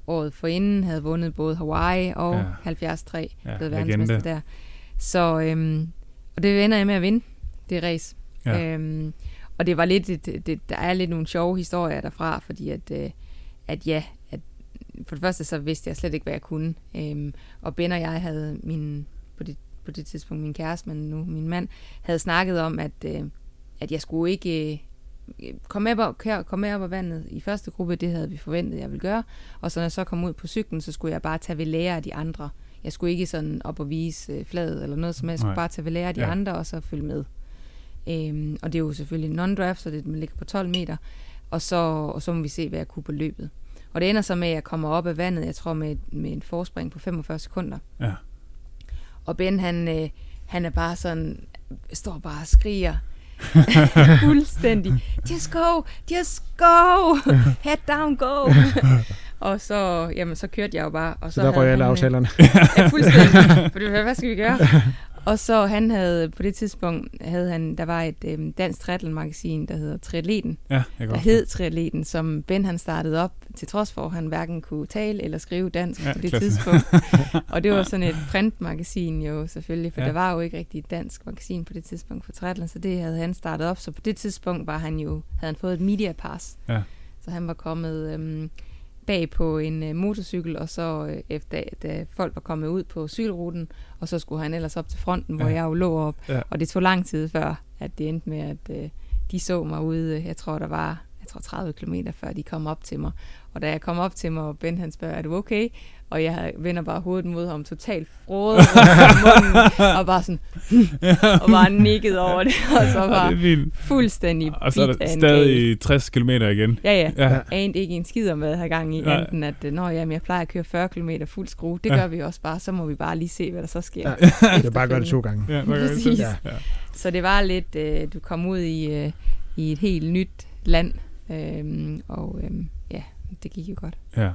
året forinden havde vundet både Hawaii og Ja. ja. 73, Ja, legende. verdensmester der. Så, øhm, og det ender jeg med at vinde, det race. Ja. Øhm, og det var lidt, det, det, der er lidt nogle sjove historier derfra, fordi at, øh, at ja, at for det første så vidste jeg slet ikke, hvad jeg kunne. Øhm, og Ben og jeg havde min, på det, på det tidspunkt min kæreste, men nu min mand, havde snakket om, at, øh, at jeg skulle ikke øh, komme med, op, komme med op af vandet i første gruppe, det havde vi forventet, jeg ville gøre. Og så når jeg så kom ud på cyklen, så skulle jeg bare tage ved lære af de andre. Jeg skulle ikke sådan op og vise øh, fladet eller noget som helst. Jeg skulle Nej. bare tage ved lære af de ja. andre, og så følge med. Øhm, og det er jo selvfølgelig non-draft, så det man ligger på 12 meter. Og så, og så må vi se, hvad jeg kunne på løbet. Og det ender så med, at jeg kommer op af vandet, jeg tror med, med en forspring på 45 sekunder. Ja. Og Ben, han, øh, han er bare sådan, står bare og skriger. Fuldstændig. Just go, just go, head down, go. og så, jamen, så kørte jeg jo bare. Og Så der havde røg alle øh, aftalerne. Ja, fuldstændig. For det, hvad skal vi gøre? Og så han havde, på det tidspunkt, havde han, der var et øhm, dansk triathlon-magasin, der hedder Triatleten, Ja, jeg der hed Triatleten, som Ben han startede op, til trods for, at han hverken kunne tale eller skrive dansk Ja, på det klasse. tidspunkt. Og det var sådan et printmagasin jo selvfølgelig, for Ja. der var jo ikke rigtig et dansk magasin på det tidspunkt for triathlon, så det havde han startet op. Så på det tidspunkt var han jo, havde han fået et media pass. Ja. Så han var kommet øhm, bag på en øh, motorcykel, og så øh, efter, da folk var kommet ud på cykelruten, og så skulle han ellers op til fronten, hvor Ja. jeg jo lå op. Ja. Og det tog lang tid før, at det endte med, at øh, de så mig ude, jeg tror der var jeg tror 30 km før de kom op til mig. Og da jeg kom op til mig, og Ben han spørger, er du okay? Og jeg vender bare hovedet mod ham, totalt munden, og bare sådan, og bare nikket over det, og så Ja, var fuldstændig Og så er der af stadig 60 km igen. Ja, ja. Ja. Jeg anede ikke en skid om, hvad jeg havde gang i, enten at, når jamen, jeg plejer at køre 40 km fuld skrue, det Ja. gør vi også bare, så må vi bare lige se, hvad der så sker. Ja. Det er bare gøre det to gange. Ja? Præcis. Ja. Ja. Så det var lidt, øh, du kom ud i, øh, i et helt nyt land, øhm, og øhm, ja, det gik jo godt. ja.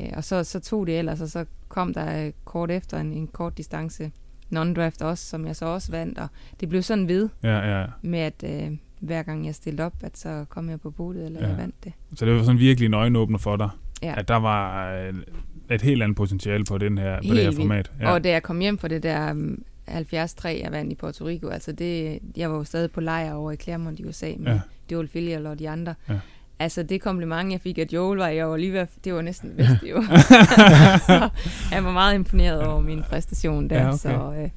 Øh, og så, så tog det ellers, og så kom der øh, kort efter en, en kort distance non-draft også, som jeg så også vandt, og det blev sådan ved Ja, ja. med, at øh, hver gang jeg stillede op, at så kom jeg på bodet, eller Ja. jeg vandt det. Så det var sådan virkelig en øjenåbner for dig, Ja. at der var øh, et helt andet potentiale på, den her, på Helt det her format. Ja. Og da jeg kom hjem fra det der um, 73, jeg vandt i Puerto Rico, altså det, jeg var jo stadig på lejr over i Claremont i USA med ja. Joel Filial og de andre. Ja. Altså det kompliment, jeg fik af Joel, var jeg var lige ved, det var næsten bedste jo. så jeg var meget imponeret over min præstation der, Ja, okay. så øh,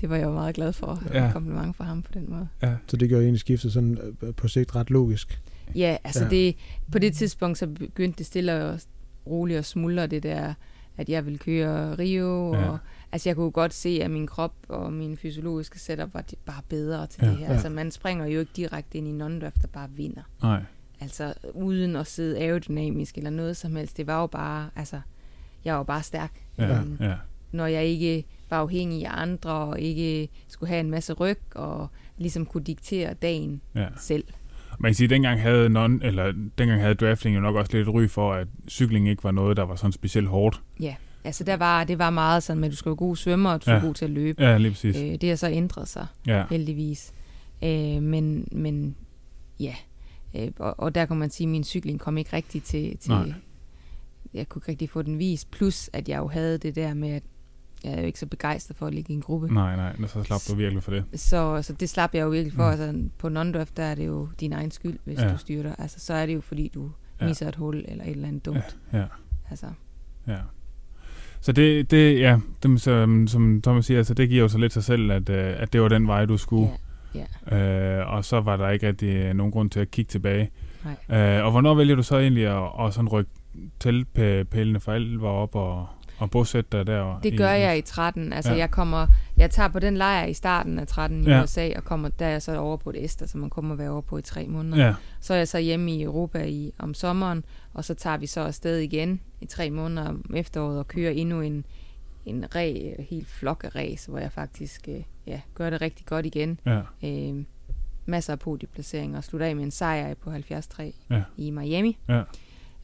det var jeg jo meget glad for. Ja. Kompliment for ham på den måde. Ja. Så det gjorde egentlig skiftet sådan øh, på sigt ret logisk. Ja, altså Ja. Det, på det tidspunkt, så begyndte det stille og roligt at smuldre det der, at jeg ville køre Rio, Ja. og altså jeg kunne godt se, at min krop og min fysiologiske setup var bare bedre til Ja, det her. ja. Altså man springer jo ikke direkte ind i non-draft, der bare vinder. Nej. Altså uden at sidde aerodynamisk eller noget som helst. Det var jo bare, altså, jeg var bare stærk. Ja, Øhm, ja. Når jeg ikke var afhængig af andre, og ikke skulle have en masse ryg, og ligesom kunne diktere dagen ja. selv. Man kan sige, at dengang havde, non, eller, dengang havde drafting jo nok også lidt ry for, at cykling ikke var noget, der var sådan specielt hårdt. Altså der var, det var meget sådan at du skal være god svømmer, og du skal Ja. være god til at løbe. Ja, lige præcis. Øh, det har så ændret sig, Ja, heldigvis. Øh, men, men ja, øh, og, og der kan man sige, at min cykling kom ikke rigtig til... til Nej. jeg kunne ikke rigtig få den vist. Plus, at jeg jo havde det der med, at jeg er jo ikke så begejstret for at ligge i en gruppe. nej, nej, så slap du virkelig for det. Så, så det slap jeg jo virkelig for. Mm. Altså, på non-draft, der er det jo din egen skyld, hvis Ja. ja. du styrter. Altså, så er det jo, fordi du Ja. ja. misser et hul eller et eller andet dumt. Ja, Altså, ja. Så det, det ja, det, som, som Thomas siger, altså, det giver jo så lidt sig selv, at, øh, at det var den vej, du skulle. ja. Øh, og så var der ikke rigtig øh, nogen grund til at kigge tilbage. Nej. Øh, og hvornår vælger du så egentlig at, at sådan rykke teltpælene for alvor op og, og bosætte dig der? Det gør jeg i 13. Altså, Ja. jeg kommer, jeg tager på den lejr i starten af 13 i ja. USA, og kommer, der er jeg så over på et Ester, som man kommer at være over på i tre måneder. Ja, Så er jeg så hjemme i Europa i, om sommeren, og så tager vi så afsted igen i tre måneder om efteråret og kører endnu en, en ræ, helt flok af ræs, hvor jeg faktisk øh, ja, gør det rigtig godt igen. ja, Øh, masser af podieplaceringer og slutter af med en sejr på 73 Ja. i Miami. Ja.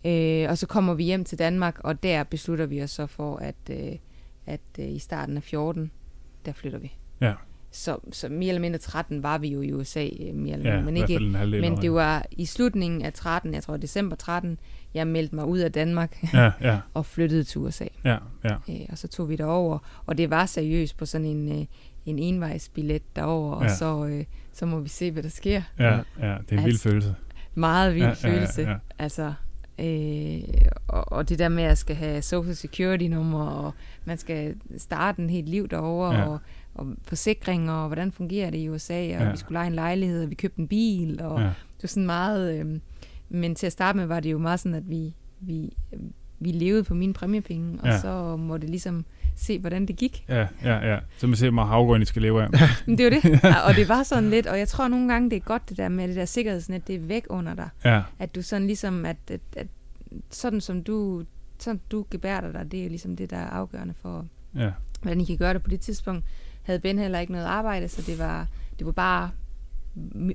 Øh, og så kommer vi hjem til Danmark, og der beslutter vi os så for, at, øh, at øh, i starten af 14, der flytter vi. Ja. Så, så mere eller mindre 13 var vi jo i USA, øh, mere eller ja men ikke, men det var i slutningen af 13, jeg tror december 13, jeg meldte mig ud af Danmark Ja, ja, og flyttede til USA. ja, ja, Øh, og så tog vi derover, og det var seriøst på sådan en, øh, en envejsbillet derover, Ja. og så, øh, så må vi se, hvad der sker. ja, ja, det er en vild Altså, følelse. Meget vild Ja, ja, ja, ja, følelse. ja. Altså, øh, og, og det der med, at jeg skal have social security nummer, og man skal starte en helt liv derovre, ja. og, og forsikringer, og hvordan fungerer det i USA, og Ja. vi skulle lege en lejlighed, og vi købte en bil, og Ja, det var sådan meget... Øh, men til at starte med var det jo meget sådan, at vi, vi, vi levede på mine præmiepenge, og Ja. så må det ligesom se, hvordan det gik. ja, ja, ja. Så man ser, hvor meget havgrøn I skal leve af. Men det var det. og det var sådan lidt, og jeg tror nogle gange, det er godt det der med det der sikkerhedsnet, det er væk under dig. Ja, At du sådan ligesom, at, at, at sådan som du, sådan du gebærder dig, det er jo ligesom det, der er afgørende for, ja, hvordan I kan gøre det på det tidspunkt. Havde Ben heller ikke noget arbejde, så det var, det var bare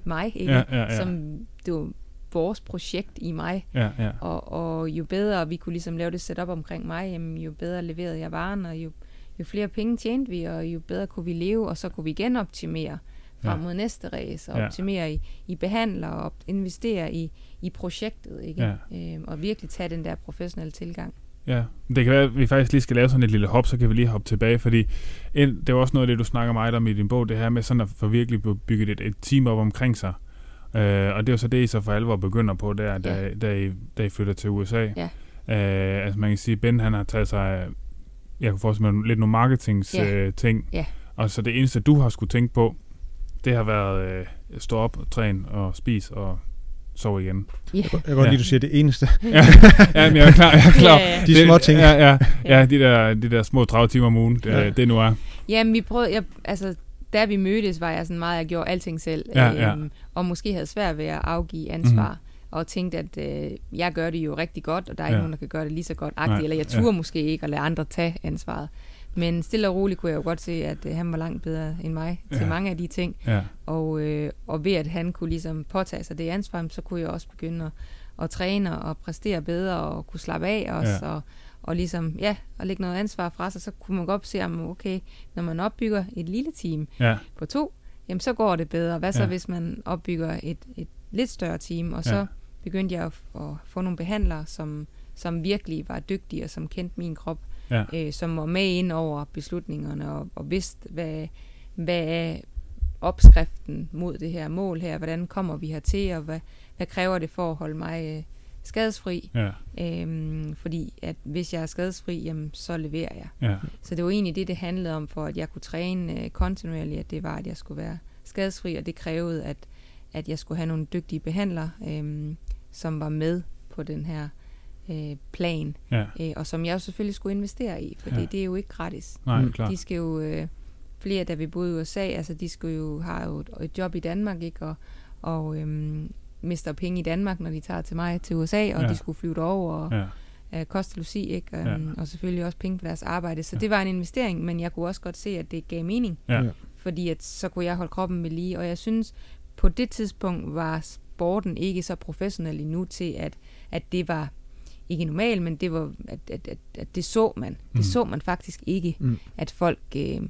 mig, ikke? ja, ja, ja, Som, det var vores projekt i mig, ja, ja, og, og jo bedre vi kunne ligesom lave det setup omkring mig, jamen, jo bedre leverede jeg varen, og jo, jo flere penge tjente vi, og jo bedre kunne vi leve, og så kunne vi genoptimere frem Ja. mod næste race, og ja. optimere i, i behandler, og investere i, i projektet, ikke? Ja. Øhm, og virkelig tage den der professionelle tilgang. Ja. Det kan være, at vi faktisk lige skal lave sådan et lille hop, så kan vi lige hoppe tilbage, fordi ind, det er også noget af det, du snakker meget om i din bog, det her med sådan at få virkelig bygget et, et team op omkring sig. Øh, og det er jo så det, I så for alvor begynder på, der, da, Ja. da, I, da I flytter til USA. Ja. Øh, altså man kan sige, Ben han har taget sig jeg kan forestille mig lidt nogle marketings Ja. øh, ting. Ja. Og så det eneste, du har skulle tænke på, det har været øh, stå op, træn og spis og sove igen. Ja, Jeg kan godt Ja. lide, du siger det eneste. ja, ja, men jeg er klar. Jeg er klar. ja, ja. De små ting. Ja, ja, ja de, der, de der små 30 timer om ugen, det, Ja. det nu er. Jamen, vi prøvede, jeg, altså, da vi mødtes, var jeg sådan meget, jeg gjorde alting selv, Ja, ja. øhm, og måske havde svært ved at afgive ansvar, mm. og tænkte, at øh, jeg gør det jo rigtig godt, og der er ikke Ja. nogen, der kan gøre det lige så godt, agtigt, eller jeg ja. turde måske ikke at lade andre tage ansvaret. Men stille og roligt kunne jeg jo godt se, at øh, han var langt bedre end mig til Ja. mange af de ting, Ja, og, øh, og ved at han kunne ligesom påtage sig det ansvar, så kunne jeg også begynde at, at træne og præstere bedre, og kunne slappe af også, Ja. og, og ligesom, ja, og lægge noget ansvar fra sig, så kunne man godt se, om okay, når man opbygger et lille team ja, på to, jamen så går det bedre. Hvad så, Ja. hvis man opbygger et, et lidt større team, og så ja. begyndte jeg at, at få nogle behandlere, som, som virkelig var dygtige, og som kendte min krop, ja, øh, som var med ind over beslutningerne, og, og vidste, hvad, hvad er opskriften mod det her mål her, hvordan kommer vi hertil, og hvad, hvad kræver det for at holde mig øh, skadesfri, ja, øhm, fordi at hvis jeg er skadesfri, jamen, så leverer jeg. ja, Så det var egentlig det, det handlede om, for at jeg kunne træne øh, kontinuerligt, at det var, at jeg skulle være skadesfri, og det krævede, at, at jeg skulle have nogle dygtige behandlere, øhm, som var med på den her øh, plan, ja. øh, og som jeg jo selvfølgelig skulle investere i, for Ja. det er jo ikke gratis. Nej, Mm. De skal jo, øh, flere da vi boede i USA, altså de skulle jo, har jo et, et job i Danmark, ikke? Og, og, øhm, mister penge i Danmark, når de tager til mig til USA, og Ja. de skulle flyve derover, og Ja. øh, koste logi, ikke? Um, Ja. og selvfølgelig også penge på deres arbejde. Så Ja. det var en investering, men jeg kunne også godt se, at det gav mening, Ja. Ja. fordi at så kunne jeg holde kroppen ved lige, og jeg synes, på det tidspunkt var sporten ikke så professionel endnu til, at, at det var ikke normalt, men det var, at, at, at, at det så man. Det Mm. så man faktisk ikke, Mm. at folk, øh,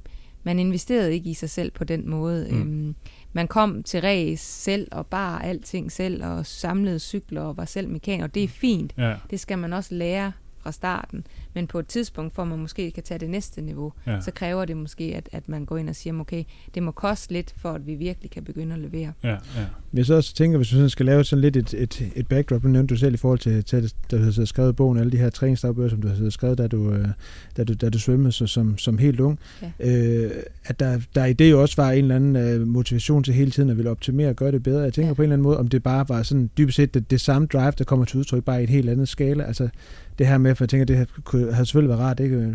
man investerede ikke i sig selv på den måde. Mm. Øhm, man kom til race selv, og bare alting selv, og samlede cykler, og var selv mekaniker, og det er fint. Ja. Det skal man også lære fra starten. Men på et tidspunkt, for at man måske kan tage det næste niveau, Ja. så kræver det måske, at, at man går ind og siger, okay, det må koste lidt, for at vi virkelig kan begynde at levere. Ja. Ja. Jeg så også tænker, hvis du sådan skal lave sådan lidt et, et, et backdrop, nu nævnte du selv i forhold til, til at du havde skrevet bogen, alle de her træningsdagbøger, som du har siddet og skrevet, da du, øh, da du, da du svømmede så, som, som helt ung, Ja. øh, at der, der i det jo også var en eller anden øh, motivation til hele tiden at ville optimere og gøre det bedre. Jeg tænker Ja. på en eller anden måde, om det bare var sådan dybest set det, det samme drive, der kommer til udtryk, bare i et helt andet skala. Altså det her med, for jeg tænker, det her kunne, havde selvfølgelig været rart, ikke? Øh,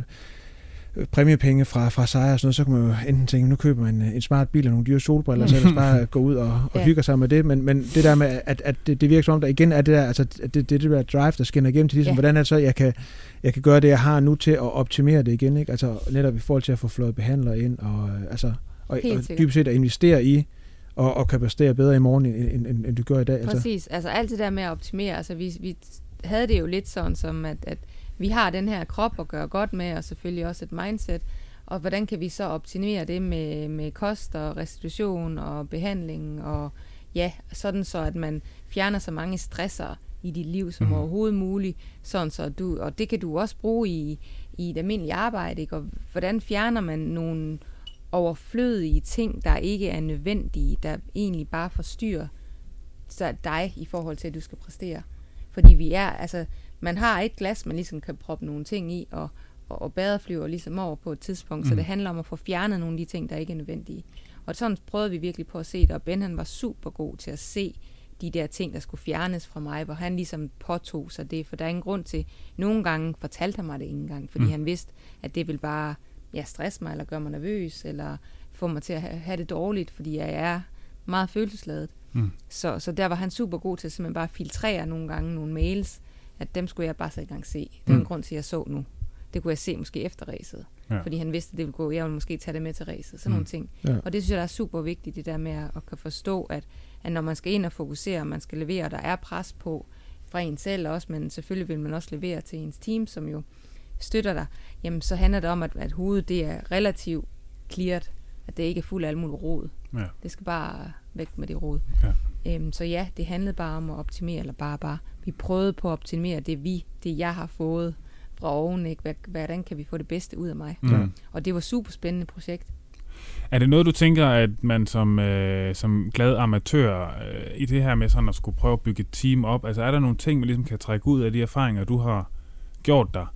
præmiepenge fra, fra sejre og sådan noget, så kan man jo enten tænke, nu køber man en smart bil og nogle dyre solbriller, så ellers bare gå ud og, og Ja. hygge sig med det. Men, men det der med, at, at det, det virker som om, der igen er det der, altså at det, det, det der drive, der skinner igennem til ligesom, Ja. hvordan er det så, jeg kan, jeg kan gøre det, jeg har nu til at optimere det igen, ikke? Altså netop i forhold til at få flået behandlere ind, og, øh, altså, og, og dybest set at investere i, og, og kan præstere bedre i morgen, end, end, end, end du gør i dag. Altså. Præcis. Altså alt det der med at optimere, altså vi, vi havde det jo lidt sådan som, at, at vi har den her krop at gøre godt med, og selvfølgelig også et mindset, og hvordan kan vi så optimere det med, med kost og restitution og behandling, og ja, sådan så, at man fjerner så mange stresser i dit liv som Mhm. mm. overhovedet muligt, sådan så du, og det kan du også bruge i, i et almindeligt arbejde, ikke? og hvordan fjerner man nogle overflødige ting, der ikke er nødvendige, der egentlig bare forstyrrer dig i forhold til, at du skal præstere. Fordi vi er, altså, man har et glas, man ligesom kan proppe nogle ting i, og, og, og badet flyver ligesom over på et tidspunkt, mm. så det handler om at få fjernet nogle af de ting, der ikke er nødvendige. Og sådan prøvede vi virkelig på at se det, og Ben han var super god til at se de der ting, der skulle fjernes fra mig, hvor han ligesom påtog sig det, for der er ingen grund til, nogle gange fortalte han mig det ikke engang, fordi Mm. han vidste, at det ville bare ja, stresse mig, eller gøre mig nervøs, eller få mig til at ha- have det dårligt, fordi jeg er meget følelsesladet. Mm. Så, så der var han super god til at simpelthen bare filtrere nogle gange nogle mails, at dem skulle jeg bare så i gang se. Det var Mm. en grund til, at jeg så nu. Det kunne jeg se måske efter ræset. Ja. Fordi han vidste, at det ville gå. Jeg ville måske tage det med til ræset. Sådan Mm. mm. nogle ting. Ja. Og det synes jeg, der er super vigtigt, det der med at, at kan forstå, at, at når man skal ind og fokusere, og man skal levere, og der er pres på fra en selv også, men selvfølgelig vil man også levere til ens team, som jo støtter dig, jamen så handler det om, at, at hovedet det er relativt cleared, at det ikke er fuld af alt muligt rod. Ja. Det skal bare væk med det rod. Ja. Øhm, så ja, det handlede bare om at optimere, eller bare bare. Vi prøvede på at optimere det vi, det jeg har fået fra oven, ikke? Hvad, hvordan kan vi få det bedste ud af mig? Mm. Og det var super spændende projekt. Er det noget, du tænker, at man som, øh, som glad amatør øh, i det her med sådan at skulle prøve at bygge et team op, altså er der nogle ting, man ligesom kan trække ud af de erfaringer, du har gjort der,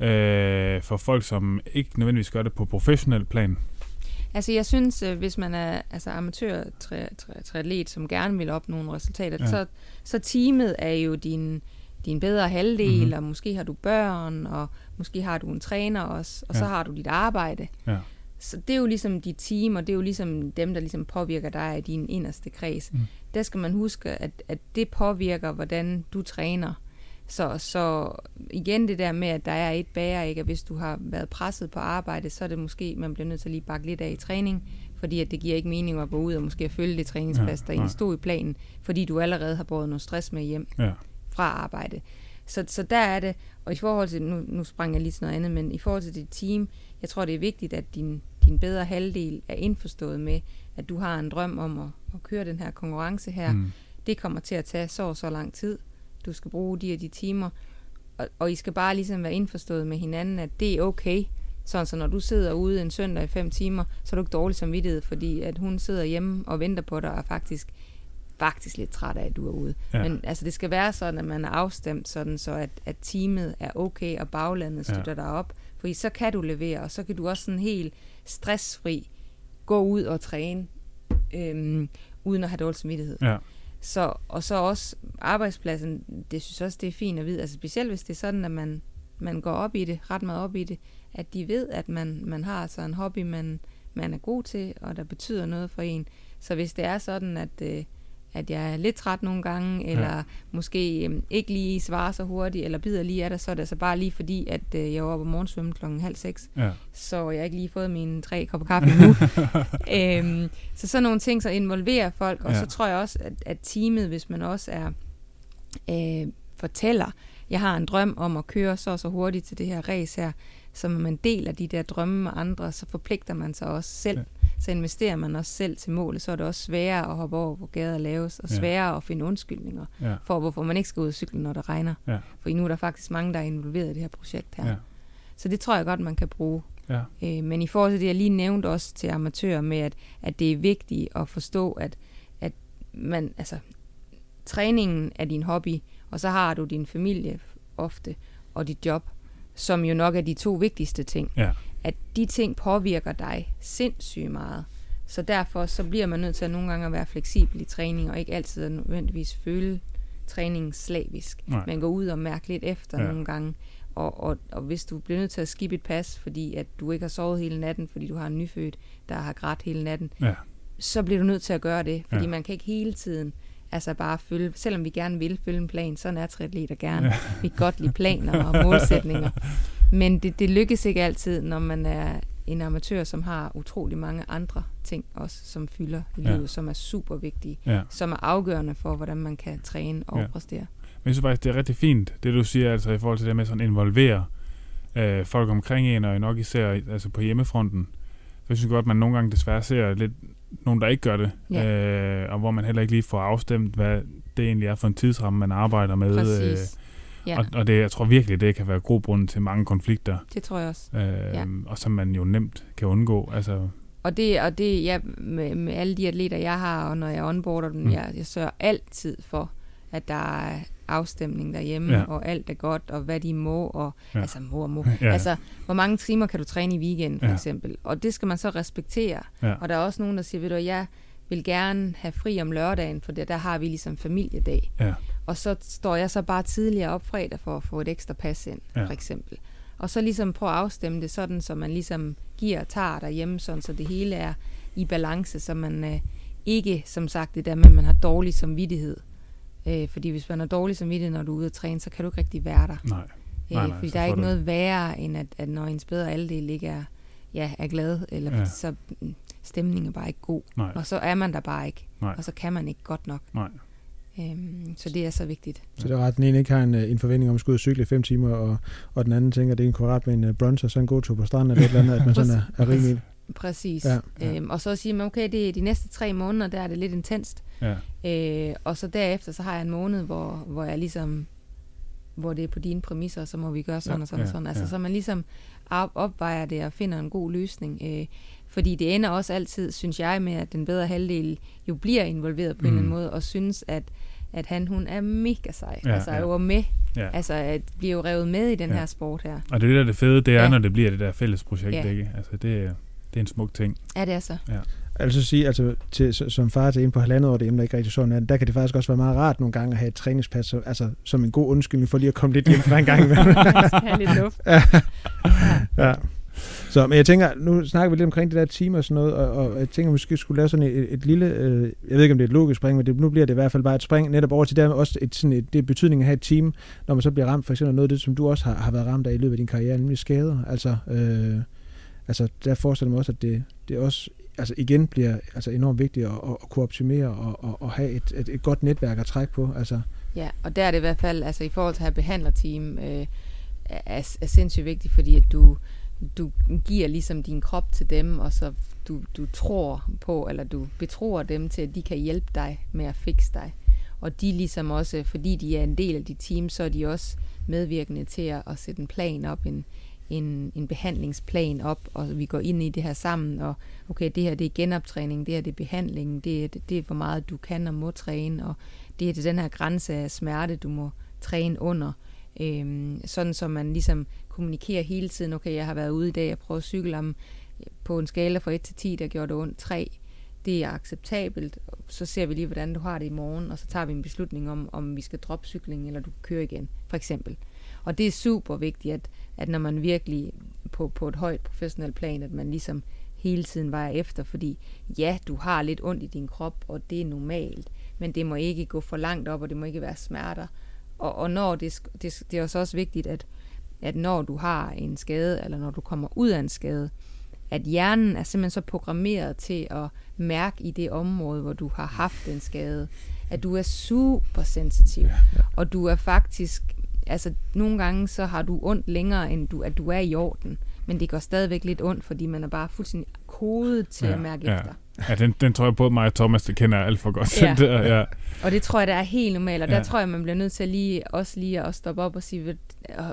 øh, for folk, som ikke nødvendigvis gør det på professionel plan? Altså jeg synes, øh, hvis man er altså amatør tri- tri- triatlet, som gerne vil opnå nogle resultater, Ja. så, så teamet er jo din, din bedre halvdel, Mhm. mm-hmm. og måske har du børn, og måske har du en træner også, og ja. så har du dit arbejde. Ja. Så det er jo ligesom dit team, og det er jo ligesom dem, der ligesom påvirker dig i din inderste kreds. Mm. Der skal man huske, at, at det påvirker, hvordan du træner. Så, så igen det der med, at der er et bære, ikke? at hvis du har været presset på arbejde, så er det måske, man bliver nødt til at lige bakke lidt af i træning, fordi at det giver ikke mening at gå ud og måske at følge det træningspas, Ja, der egentlig stod i planen, fordi du allerede har båret noget stress med hjem Ja. fra arbejde. Så, så der er det, og i forhold til, nu, nu sprang jeg lige til noget andet, men i forhold til dit team, jeg tror det er vigtigt, at din, din bedre halvdel er indforstået med, at du har en drøm om at, at køre den her konkurrence her. Mm. Det kommer til at tage så og så lang tid. Du skal bruge de og de timer, og, og I skal bare ligesom være indforstået med hinanden, at det er okay. Sådan så når du sidder ude en søndag i fem timer, så er du ikke dårlig samvittighed, fordi at hun sidder hjemme og venter på dig og er faktisk faktisk lidt træt af, at du er ude. Ja. Men altså, det skal være sådan, at man er afstemt, sådan så at, at teamet er okay, og baglandet støtter ja. dig op. Fordi så kan du levere, og så kan du også sådan helt stressfri gå ud og træne, øhm, uden at have dårlig samvittighed. Ja. Så, og så også arbejdspladsen, det synes også, det er fint at vide. Altså specielt hvis det er sådan, at man, man går op i det, ret meget op i det, at de ved, at man, man har altså en hobby, man, man er god til, og der betyder noget for en. Så hvis det er sådan, at, øh, at jeg er lidt træt nogle gange, eller ja. måske øh, ikke lige svarer så hurtigt, eller bider lige af det, så er det altså bare lige fordi, at øh, jeg var oppe om morgensvømmen klokken halv seks, Ja. så jeg har ikke lige fået mine tre kopper kaffe nu. øhm, så sådan nogle ting, så involverer folk, og Ja. så tror jeg også, at, at teamet, hvis man også er øh, fortæller, jeg har en drøm om at køre så og så hurtigt til det her race her, så man deler de der drømme med andre, så forpligter man sig også selv. Ja. Ja. Så investerer man også selv til målet, så er det også sværere at hoppe over, hvor gader laves, og Ja. sværere at finde undskyldninger Ja. for, hvorfor man ikke skal ud og cykle, når det regner. Ja. For nu er der faktisk mange, der er involveret i det her projekt her. Ja. Så det tror jeg godt, man kan bruge. Ja. Øh, men i forhold til det, jeg lige nævnte også til amatører med, at, at det er vigtigt at forstå, at, at man, altså, træningen er din hobby, og så har du din familie ofte, og dit job, som jo nok er de to vigtigste ting. Ja. At de ting påvirker dig sindssygt meget. Så derfor så bliver man nødt til at nogle gange at være fleksibel i træning, og ikke altid at nødvendigvis føle træningen slavisk, Nej. men gå ud og mærke lidt efter Ja. nogle gange. Og, og, og hvis du bliver nødt til at skippe et pas, fordi at du ikke har sovet hele natten, fordi du har en nyfødt, der har grædt hele natten, Ja. så bliver du nødt til at gøre det, fordi Ja. man kan ikke hele tiden altså bare følge, selvom vi gerne vil følge en plan, sådan er triatleter gerne. Ja. Vi kan godt lide planer og målsætninger. Men det, det lykkes ikke altid, når man er en amatør, som har utrolig mange andre ting også, som fylder i Ja. livet, som er super vigtige, Ja. som er afgørende for, hvordan man kan træne og Ja. ja. præstere. Men jeg synes faktisk, det er rigtig fint, det du siger, altså i forhold til det med sådan at involvere øh, folk omkring en, og nok især altså på hjemmefronten. Jeg synes godt, man nogle gange desværre ser lidt nogen, der ikke gør det, Ja. øh, og hvor man heller ikke lige får afstemt, hvad det egentlig er for en tidsramme, man arbejder med. Præcis. Ja, og, og det, jeg tror virkelig, det kan være grobrunden til mange konflikter, det tror jeg også. øh, Ja. og som man jo nemt kan undgå. Altså, Og det, og det ja, med, med alle de atleter, jeg har, og når jeg onboarder dem, Mm. jeg, jeg sørger altid for, at der er afstemning derhjemme, Ja. ja. og alt er godt, og hvad de må, og Ja. altså må og må. Ja. Ja. Altså, hvor mange timer kan du træne i weekenden, for Ja. ja. eksempel? Og det skal man så respektere. Ja. Og der er også nogen, der siger, ved du, jeg vil gerne have fri om lørdagen, for der, der har vi ligesom familiedag. Ja. Og så står jeg så bare tidligere op fredag for at få et ekstra pas ind, Ja. for eksempel. Og så ligesom prøve at afstemme det sådan, så man ligesom giver og tager derhjemme, sådan, så det hele er i balance, så man øh, ikke, som sagt, det der med, at man har dårlig samvittighed. Øh, fordi hvis man har dårlig samvittighed, når du er ude at træne, så kan du ikke rigtig være der. nej. Øh, Nej, nej, fordi der er ikke noget værre, end at, at når ens bedre halvdel ikke er, ja, er glad, eller Ja. ja. så mm, stemningen er bare ikke god. Nej. Og så er man der bare ikke. Nej. Og så kan man ikke godt nok. Nej. Øhm, så det er så vigtigt. Så det er ret, den ene ikke har en, øh, en forventning om at skulle ud og cykle i fem timer, og, og den anden tænker, at det er en kvadrat med en uh, brunch og så en god tur på stranden, eller et eller andet, at man sådan er, er rimelig... Præcis. Ja, ja. Øhm, og så siger man, okay, det er de næste tre måneder, der er det lidt intenst. Ja. Øh, og så derefter, så har jeg en måned, hvor, hvor jeg ligesom, hvor det er på dine præmisser, så må vi gøre sådan Ja, og sådan ja, og sådan. Altså, ja. så man ligesom op, opvejer det og finder en god løsning. Øh, fordi det ender også altid, synes jeg, med, at den bedre halvdel jo bliver involveret på mm. en eller anden Mm. måde, og synes, at, at han, hun er mega sej. Ja, altså, ja. er jo med. Ja. Altså, at bliver jo revet med i den Ja. her sport her. Og det er det, der er det fede, det er, Ja. når det bliver det der fælles projekt, Ja. ikke? Altså, det, er- det er en smuk ting. Ja, det er så. Altså sige, altså til, som far til en på halvandet år, det er ikke rigtig sådan er, der kan det faktisk også være meget rart nogle gange at have et træningspas, så- altså som en god undskyldning for lige at komme lidt hjem fra en gang have lidt luft. ja. Så, men jeg tænker, nu snakker vi lidt omkring det der team og sådan noget, og, og jeg tænker, måske skulle lave sådan et, et lille, øh, jeg ved ikke om det er et logisk spring, men det, nu bliver det i hvert fald bare et spring netop over til det, også et, sådan et, det er at have et team, når man så bliver ramt, for eksempel noget af det, som du også har, har været ramt af i løbet af din karriere, nemlig skader. Altså, øh, altså der forestiller man mig også, at det, det også altså igen bliver altså enormt vigtigt at, at, at kunne optimere og, og, og have et, et, et godt netværk at trække på. Altså, Ja, og der er det i hvert fald, altså i forhold til at have behandlerteam, øh, er, er sindssygt vigtigt, fordi at du, du giver ligesom din krop til dem, og så du, du tror på, eller du betror dem til, at de kan hjælpe dig med at fikse dig. Og de ligesom også, fordi de er en del af dit team, så er de også medvirkende til at, at sætte en plan op, en, en, en behandlingsplan op, og vi går ind i det her sammen, og okay, det her det er genoptræning, det her det er behandling, det er, det er hvor meget du kan og må træne, og det er til den her grænse af smerte, du må træne under. Øhm, sådan så man ligesom kommunikerer hele tiden, okay, jeg har været ude i dag og prøvet at cykle om øh, på en skala fra 1 til 10, der gjorde det ondt 3. Det er acceptabelt. Så ser vi lige, hvordan du har det i morgen, og så tager vi en beslutning om, om vi skal droppe cyklingen, eller du kører igen, for eksempel. Og det er super vigtigt, at, at når man virkelig på, på et højt professionelt plan, at man ligesom hele tiden vejer efter, fordi ja, du har lidt ondt i din krop, og det er normalt, men det må ikke gå for langt op, og det må ikke være smerter. Og, og når det, det, det er også også vigtigt, at, at når du har en skade, eller når du kommer ud af en skade, at hjernen er simpelthen så programmeret til at mærke i det område, hvor du har haft en skade, at du er super sensitiv, ja, ja. og du er faktisk, altså nogle gange så har du ondt længere, end du, at du er i orden, men det går stadigvæk lidt ondt, fordi man er bare fuldstændig kodet til ja, at mærke ja. efter. Ja, den, den tror jeg både mig og Thomas, det kender alt for godt. Ja. der, ja. Og det tror jeg, der er helt normalt, og ja. der tror jeg, man bliver nødt til at lige, også lige at stoppe op og sige,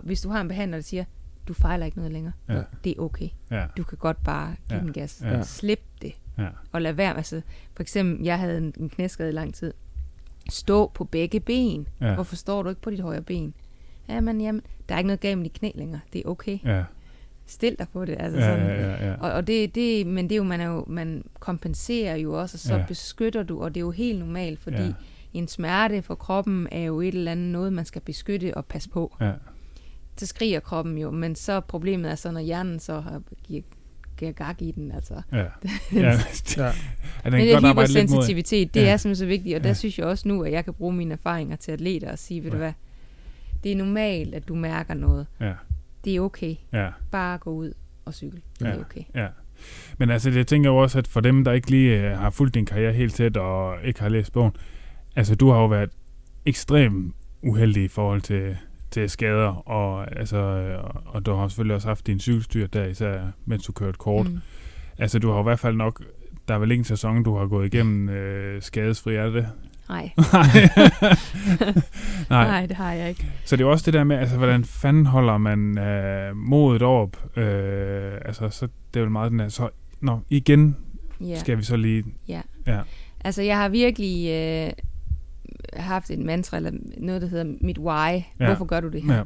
hvis du har en behandler, der siger, du fejler ikke noget længere. Ja. Det er okay. Ja. Du kan godt bare give ja. den gas. Ja. Slip det. Ja. Og lad være. Altså, for eksempel, jeg havde en, en knæskade i lang tid. Stå på begge ben. Ja. Hvorfor står du ikke på dit højre ben? Jamen, jamen, der er ikke noget galt med dit knæ længere. Det er okay. Ja. Stil dig på det. Altså ja, sådan. Ja, ja, ja. Og, og det, det, men det er jo, man, er jo, man kompenserer jo også, og så ja. beskytter du, og det er jo helt normalt, fordi ja. en smerte for kroppen er jo et eller andet noget, man skal beskytte og passe på. Ja så skriger kroppen jo, men så problemet er så, når hjernen så har, giver, giver gag i den, altså. Ja. ja. ja. men det er hypersensitivitet, det ja. er simpelthen så vigtigt, og der ja. synes jeg også nu, at jeg kan bruge mine erfaringer til atleter og sige, ved ja. du hvad, det er normalt, at du mærker noget. Ja. Det er okay. Ja. Bare gå ud og cykle. Det ja. er okay. Ja. Men altså, jeg tænker jo også, at for dem, der ikke lige øh, har fulgt din karriere helt tæt og ikke har læst bogen, altså du har jo været ekstremt uheldig i forhold til, til skader, og, altså, og du har selvfølgelig også haft din cykelstyr der, især mens du kørte kort. Mm. Altså, du har i hvert fald nok, der er vel ikke en sæson, du har gået igennem øh, skadesfri, er det? Nej. Nej. Nej, det har jeg ikke. Så det er også det der med, altså, hvordan fanden holder man øh, modet op? Øh, altså, så det er vel meget den der, så, nå, igen yeah. skal vi så lige... Ja. ja. Altså, jeg har virkelig... Øh, haft et mantra, eller noget, der hedder mit why. Ja. Hvorfor gør du det her?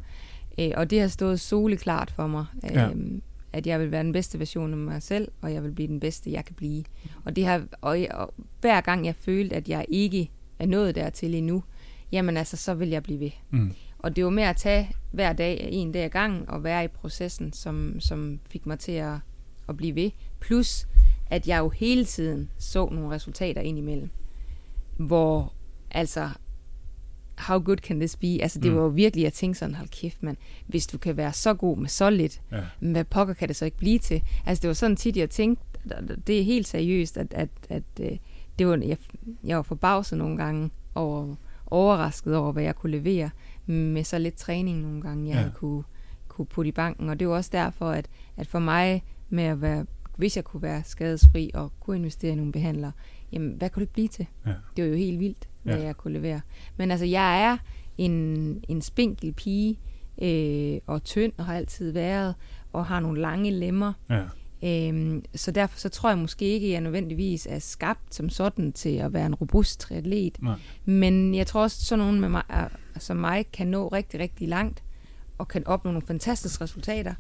Ja. Øh, og det har stået soleklart for mig, øh, ja. at jeg vil være den bedste version af mig selv, og jeg vil blive den bedste, jeg kan blive. Og, det har, og, og hver gang jeg følte, at jeg ikke er nået dertil endnu, jamen altså, så vil jeg blive ved. Mm. Og det var med at tage hver dag, en dag ad gangen, og være i processen, som, som fik mig til at, at blive ved. Plus, at jeg jo hele tiden så nogle resultater ind imellem, hvor altså, how good can this be? Altså, det mm. var jo virkelig at tænke sådan, hold kæft, man, hvis du kan være så god med så lidt, ja. hvad pokker kan det så ikke blive til? Altså, det var sådan tit, jeg tænkte, det er helt seriøst, at, at, at øh, det var, jeg, jeg var forbavset nogle gange over, overrasket over, hvad jeg kunne levere med så lidt træning nogle gange, jeg ja. kunne, kunne putte i banken. Og det var også derfor, at, at for mig med at være, hvis jeg kunne være skadesfri og kunne investere i nogle behandlere, jamen hvad kunne det blive til? Ja. Det var jo helt vildt hvad ja. jeg kunne levere. Men altså, jeg er en, en spinkel pige, øh, og tynd, og har altid været, og har nogle lange lemmer. Ja. Øhm, så derfor så tror jeg måske ikke, at jeg nødvendigvis er skabt som sådan til at være en robust triatlet. Nej. Men jeg tror også, at sådan nogen med mig, som mig kan nå rigtig, rigtig langt, og kan opnå nogle fantastiske resultater.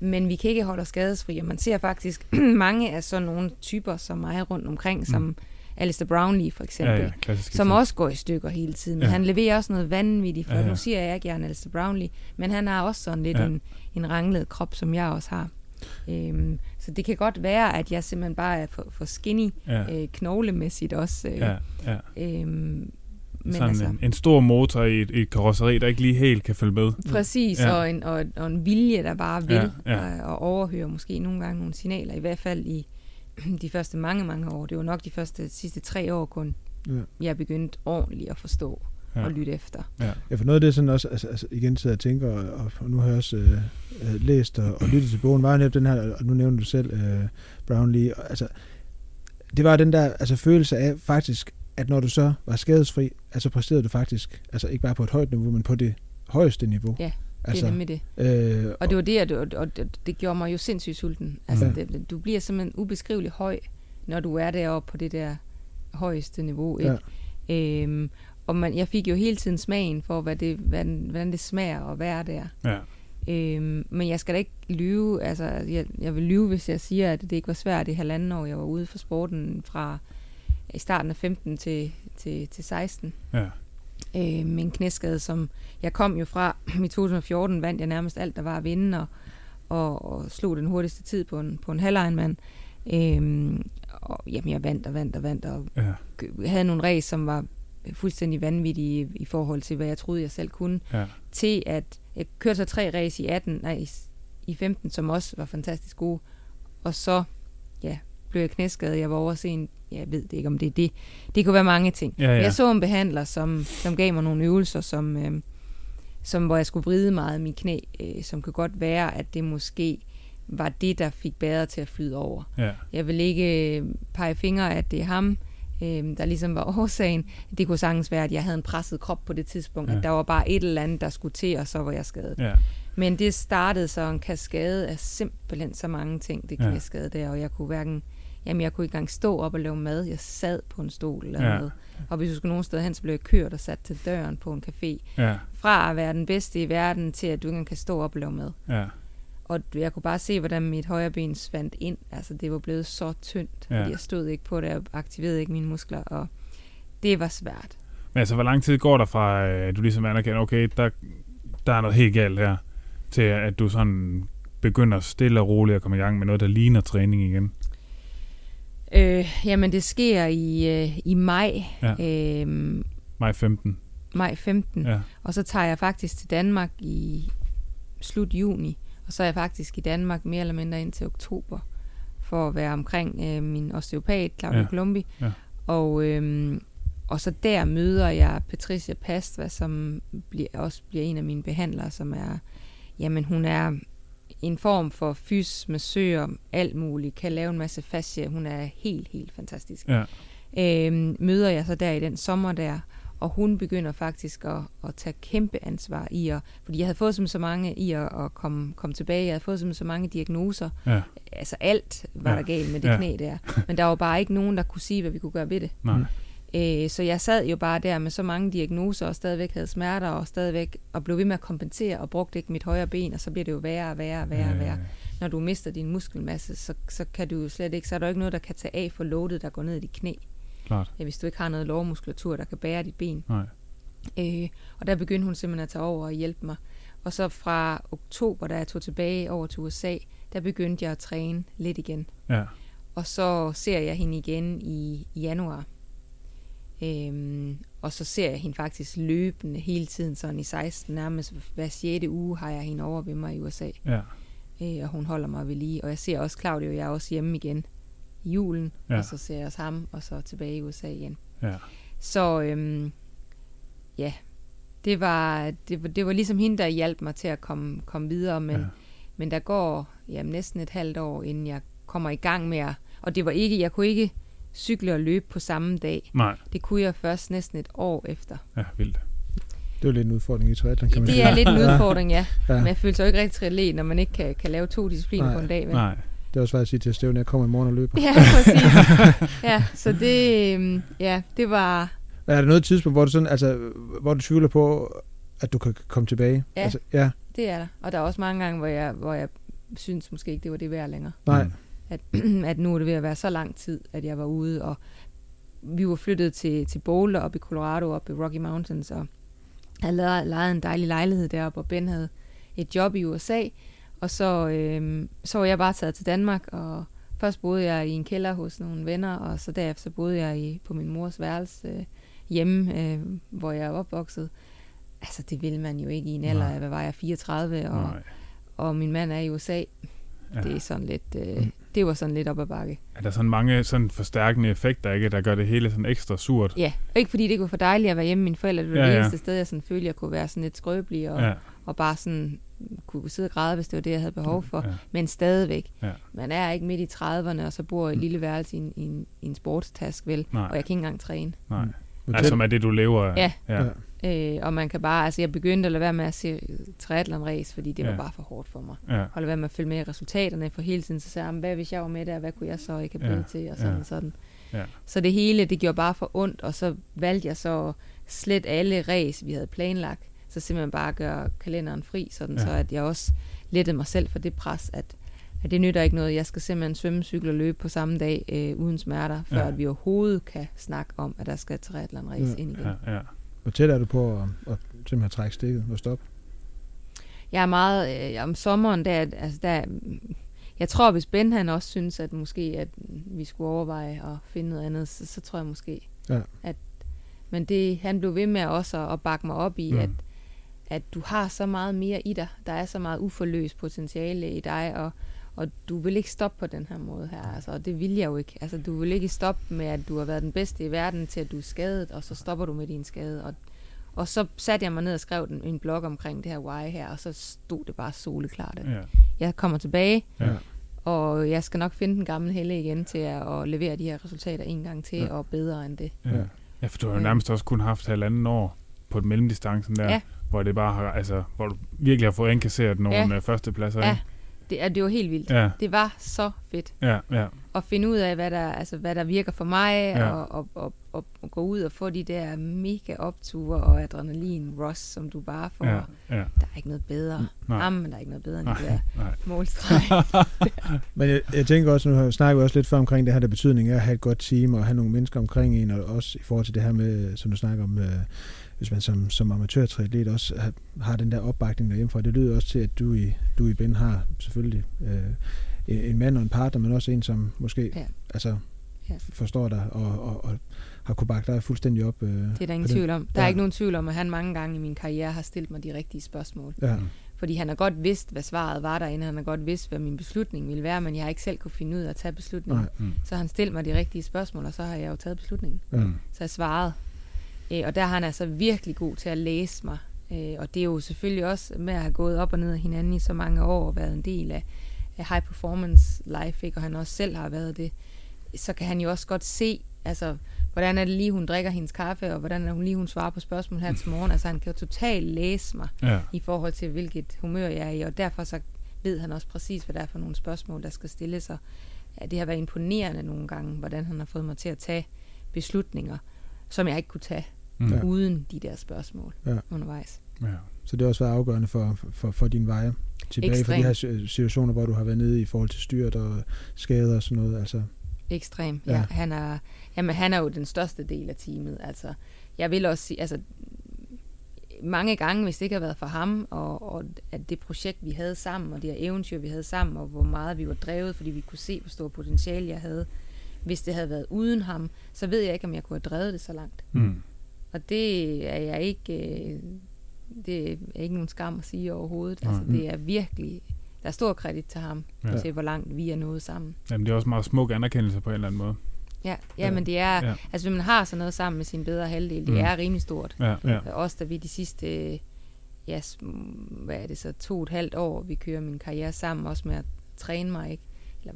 Men vi kan ikke holde os skadesfri, og man ser faktisk mange af sådan nogle typer som mig rundt omkring, som mm Alistair Brownlee for eksempel, ja, ja, som også går i stykker hele tiden. Ja. Han leverer også noget vanvittigt, for ja, ja. nu siger jeg ikke, at jeg er Alistair Brownlee, men han har også sådan lidt ja. en, en ranglet krop, som jeg også har. Øhm, så det kan godt være, at jeg simpelthen bare er for, for skinny, ja. øh, knoglemæssigt også. Øh, ja, ja. Øhm, men sådan altså, en, en stor motor i et, et karosseri, der ikke lige helt kan følge med. Præcis, ja. og, en, og, og en vilje, der bare vil, ja, ja. Og, og overhøre måske nogle gange nogle signaler, i hvert fald i, de første mange, mange år. Det var nok de første sidste tre år kun, ja. jeg begyndte ordentligt at forstå ja. og lytte efter. Ja. ja, for noget af det sådan også, altså, altså igen sidder jeg tænker, og, og nu har jeg også øh, øh, læst og, og lyttet til bogen, var netop den her, og nu nævner du selv øh, Brownlee, og, altså, det var den der altså, følelse af faktisk, at når du så var skadesfri, altså præsterede du faktisk, altså ikke bare på et højt niveau, men på det højeste niveau. Ja. Altså, det er nemlig det. Øh, og det var det, og det, og det, det gjorde mig jo sindssygt sulten. Altså, ja. det, du bliver simpelthen ubeskriveligt høj, når du er deroppe på det der højeste niveau. Ikke? Ja. Øhm, og man, jeg fik jo hele tiden smagen for, hvad det, hvordan, hvordan det smager at være der. Ja. Øhm, men jeg skal da ikke lyve, altså jeg, jeg vil lyve, hvis jeg siger, at det ikke var svært i halvanden år. Jeg var ude for sporten fra i starten af 15 til, til, til 16. Ja øh, en knæskade, som jeg kom jo fra. I 2014 vandt jeg nærmest alt, der var at vinde, og, og, og slog den hurtigste tid på en, på en halv mand. Øhm, og jamen, jeg vandt og vandt og vandt, og Ja, havde nogle race, som var fuldstændig vanvittige i, i forhold til, hvad jeg troede, jeg selv kunne. ja, Til at jeg kørte så tre race i 18, nej, i, i 15, som også var fantastisk gode. Og så, ja, blev jeg knæskadet. Jeg var over en, jeg ved det ikke, om det er det. Det kunne være mange ting. Ja, ja. Jeg så en behandler, som, som gav mig nogle øvelser, som, øh, som, hvor jeg skulle vride meget mit knæ, øh, som kan godt være, at det måske var det, der fik bedre til at flyde over. ja, Jeg vil ikke øh, pege fingre, at det er ham, øh, der ligesom var årsagen. Det kunne sagtens være, at jeg havde en presset krop på det tidspunkt, ja. Ja. at der var bare et eller andet, der skulle til, og så var jeg skadet. ja, Men det startede så en kaskade af simpelthen så mange ting, det Ja. knæskade der, og jeg kunne hverken, jamen jeg kunne ikke engang stå op og lave mad, jeg sad på en stol eller Ja. noget. Og hvis du skulle nogen steder hen, så blev jeg kørt og sat til døren på en café. ja, Fra at være den bedste i verden til, at du ikke engang kan stå op og lave mad. ja, Og jeg kunne bare se, hvordan mit højre ben svandt ind. Altså, det var blevet så tyndt, Ja. fordi jeg stod ikke på det, jeg aktiverede ikke mine muskler, og det var svært. Men altså, hvor lang tid går der fra, øh, at du ligesom anerkender, okay, der, der er noget helt galt her, til at du sådan begynder stille og roligt at komme i gang med noget, der ligner træning igen? Øh, jamen, det sker i, øh, i maj, Ja. øh, Maj 15. maj 15, Ja, og så tager jeg faktisk til Danmark i slut juni, og så er jeg faktisk i Danmark mere eller mindre indtil oktober, for at være omkring øh, min osteopat, Claudia Ja. Colombi. Ja. Og, øhm, og så der møder jeg Patricia Pastra, som bliver, også bliver en af mine behandlere, som er, jamen hun er en form for fys, massør, alt muligt, kan lave en masse fascia. Hun er helt, helt fantastisk. ja, Øhm, møder jeg så der i den sommer der, og hun begynder faktisk at, at tage kæmpe ansvar i at, fordi jeg havde fået som så mange i at, at komme, komme tilbage, jeg havde fået som så mange diagnoser, ja, altså alt var Ja. der galt med det Ja. knæ der, men der var bare ikke nogen, der kunne sige, hvad vi kunne gøre ved det. nej, Øh, så jeg sad jo bare der med så mange diagnoser, og stadigvæk havde smerter, og stadigvæk og blev ved med at kompensere, og brugte ikke mit højre ben, og så bliver det jo værre og værre og værre og værre. Når du mister din muskelmasse, så, så kan du jo slet ikke, så er der jo ikke noget, der kan tage af for loadet, der går ned i dit knæ. Klart, Ja, hvis du ikke har noget lårmuskulatur, der kan bære dit ben. nej, Øh, og der begyndte hun simpelthen at tage over og hjælpe mig. Og så fra oktober, da jeg tog tilbage over til USA, der begyndte jeg at træne lidt igen. ja, Og så ser jeg hende igen i, i januar. Øhm, og så ser jeg hende faktisk løbende hele tiden, sådan i 16 nærmest hver 6. uge har jeg hende over ved mig i USA. ja, Øh, og hun holder mig ved lige. Og jeg ser også Claudio, jeg er også hjemme igen i julen. Ja. Og så ser jeg også ham, og så tilbage i USA igen. ja, Så øhm, ja, det var, det, var, det var ligesom hende, der hjalp mig til at komme, komme videre. Men, Ja. ja. men der går jamen, næsten et halvt år, inden jeg kommer i gang med at... Og det var ikke, jeg kunne ikke cykle og løbe på samme dag. nej, Det kunne jeg først næsten et år efter. ja, vildt. Det er jo lidt en udfordring i triathlon, kan man Det sige. er lidt en udfordring, ja. Ja. Men jeg føler sig jo ikke rigtig triatlet, når man ikke kan, kan lave to discipliner Nej. på en dag. Vel? Nej, Det er også svært at sige til Stævne, jeg kommer i morgen og løber. Ja, præcis. Ja, så det, øhm, ja, det var... Er der noget tidspunkt, hvor du, sådan, altså, hvor du tvivler på, at du kan komme tilbage? Ja. Altså, ja. Det er der. Og der er også mange gange, hvor jeg, hvor jeg synes måske ikke, det var det værd længere. Nej. Mm. At, at nu er det ved at være så lang tid, at jeg var ude, og vi var flyttet til, til Boulder op i Colorado, op i Rocky Mountains, og havde lejet en dejlig lejlighed deroppe, og Ben havde et job i USA, og så, øhm, så var jeg bare taget til Danmark, og først boede jeg i en kælder hos nogle venner, og så derefter boede jeg i, på min mors værelse øh, hjemme, øh, hvor jeg er opvokset. Altså, det ville man jo ikke i en alder af, hvad var jeg, 34, og, nej. og min mand er i USA. Ja. Ja. Det er sådan lidt, øh, det var sådan lidt op ad bakke. Er der sådan mange sådan forstærkende effekter, ikke, der gør det hele sådan ekstra surt? Ja, og ikke fordi det var for dejligt at være hjemme med mine forældre. Det var Ja, ja, det ja. eneste sted, jeg sådan følte, jeg kunne være sådan lidt skrøbelig og, Ja, ja. og bare sådan kunne sidde og græde, hvis det var det, jeg havde behov for. ja, Men stadigvæk. Ja. Man er ikke midt i 30'erne, og så bor i et Mm. lille værelse i en, i en, i en sportstask, vel? nej, Og jeg kan ikke engang træne. nej. Altså med det, du lever af. Ja. ja. Ja. Øh, og man kan bare, altså jeg begyndte at lade være med at se triathlon race, fordi det Ja. var bare for hårdt for mig. ja. Og lade være med at følge med i resultaterne, for hele tiden så sagde jeg, hvad hvis jeg var med der, hvad kunne jeg så ikke have blevet Ja, til, og sådan ja. og sådan. Ja. Så det hele, det gjorde bare for ondt, og så valgte jeg så slet alle race, vi havde planlagt, så simpelthen bare gøre kalenderen fri, sådan Ja. så at jeg også lettede mig selv for det pres, at, at det nytter ikke noget. Jeg skal simpelthen svømme, cykle og løbe på samme dag øh, uden smerter, før Ja. at vi overhovedet kan snakke om, at der skal triathlon race Ja. ind igen. ja, ja. Hvor tæt er du på at, at simpelthen trække stikket og stoppe? Jeg er meget, øh, om sommeren, der, altså der, jeg tror, hvis Ben han også synes, at måske at vi skulle overveje at finde noget andet, så, så tror jeg måske, Ja. at men det, han blev ved med også at, at bakke mig op i, mm. at, at du har så meget mere i dig. Der er så meget uforløst potentiale i dig, og, og du vil ikke stoppe på den her måde her. Altså, og det vil jeg jo ikke. Altså, du vil ikke stoppe med, at du har været den bedste i verden til, at du er skadet, og så stopper du med din skade. Og, og så satte jeg mig ned og skrev den, en blog omkring det her why her, og så stod det bare soleklart. at Ja. Jeg kommer tilbage, Ja. og jeg skal nok finde den gamle Helle igen til at, at levere de her resultater en gang til, Ja. og bedre end det. Ja. Ja. for du har jo nærmest også kun haft halvanden år på et mellemdistancen der, Ja. Hvor det bare har, altså, hvor du virkelig har fået indkasseret nogle Ja. ja. førstepladser, Ja, ikke? det, er, det var helt vildt. Ja, Det var så fedt ja, ja, at finde ud af, hvad der, altså, hvad der virker for mig, Ja. og, og, og, og, og gå ud og få de der mega opture og adrenalin rush, som du bare får. ja, Ja. Der er ikke noget bedre. Nej. Jamen, der er ikke noget bedre end Nej, de der nej. målstreg. Men jeg, jeg tænker også, nu har vi snakket også lidt før omkring det her, der betydning af at have et godt team og have nogle mennesker omkring en, og også i forhold til det her med, som du snakker om, øh, hvis man som, som amatørtriatlet også har, har den der opbakning derhjemmefra. Det lyder også til, at du i, du i Ben har selvfølgelig øh, en, mand og en partner, men også en, som måske Ja. altså, Ja. forstår dig og, og, og har kunne bakke dig fuldstændig op. Øh, Det er der ingen tvivl om. Der Ja. er ikke nogen tvivl om, at han mange gange i min karriere har stillet mig de rigtige spørgsmål. Ja, Fordi han har godt vidst, hvad svaret var derinde. Han har godt vidst, hvad min beslutning ville være, men jeg har ikke selv kunne finde ud af at tage beslutningen. nej, Mm. Så han stillet mig de rigtige spørgsmål, og så har jeg jo taget beslutningen. ja, Mm. Så jeg svarede. Øh, og der har han altså virkelig god til at læse mig. Øh, og det er jo selvfølgelig også med at have gået op og ned af hinanden i så mange år og været en del af, af high performance life, ikke? og han også selv har været det, så kan han jo også godt se, altså, hvordan er det lige, hun drikker hendes kaffe, og hvordan er hun lige, hun svarer på spørgsmål her til morgen. Altså, han kan jo totalt læse mig Ja, i forhold til, hvilket humør jeg er i, og derfor så ved han også præcis, hvad det er for nogle spørgsmål, der skal stilles, og ja, det har været imponerende nogle gange, hvordan han har fået mig til at tage beslutninger, som jeg ikke kunne tage mm. Ja. uden de der spørgsmål Ja. undervejs. ja. Så det har også været afgørende for, for, for din veje tilbage fra de her si- situationer, hvor du har været nede i forhold til styrt og skader og sådan noget. Altså, Ekstrem. Ja. Ja. Han, er, jamen, han er jo den største del af teamet. Altså, jeg vil også sige, altså, mange gange, hvis det ikke havde været for ham, og, og at det projekt, vi havde sammen, og det her eventyr, vi havde sammen, og hvor meget vi var drevet, fordi vi kunne se, hvor stor potentiale jeg havde, hvis det havde været uden ham, så ved jeg ikke, om jeg kunne have drevet det så langt. Mm. Og det er jeg ikke, øh, det er ikke nogen skam at sige overhovedet. Nej. Altså, det er virkelig, der er stor kredit til ham, Ja. til hvor langt vi er nået sammen. Jamen, det er også meget smuk anerkendelse på en eller anden måde. Ja, Ja. ja, men det er, Ja. altså hvis man har sådan noget sammen med sin bedre halvdel, det Mm. mm. er rimelig stort. Ja, ja. Også da vi de sidste, øh, ja, mm, hvad er det så, to og et halvt år, vi kører min karriere sammen, også med at træne mig, ikke? Eller,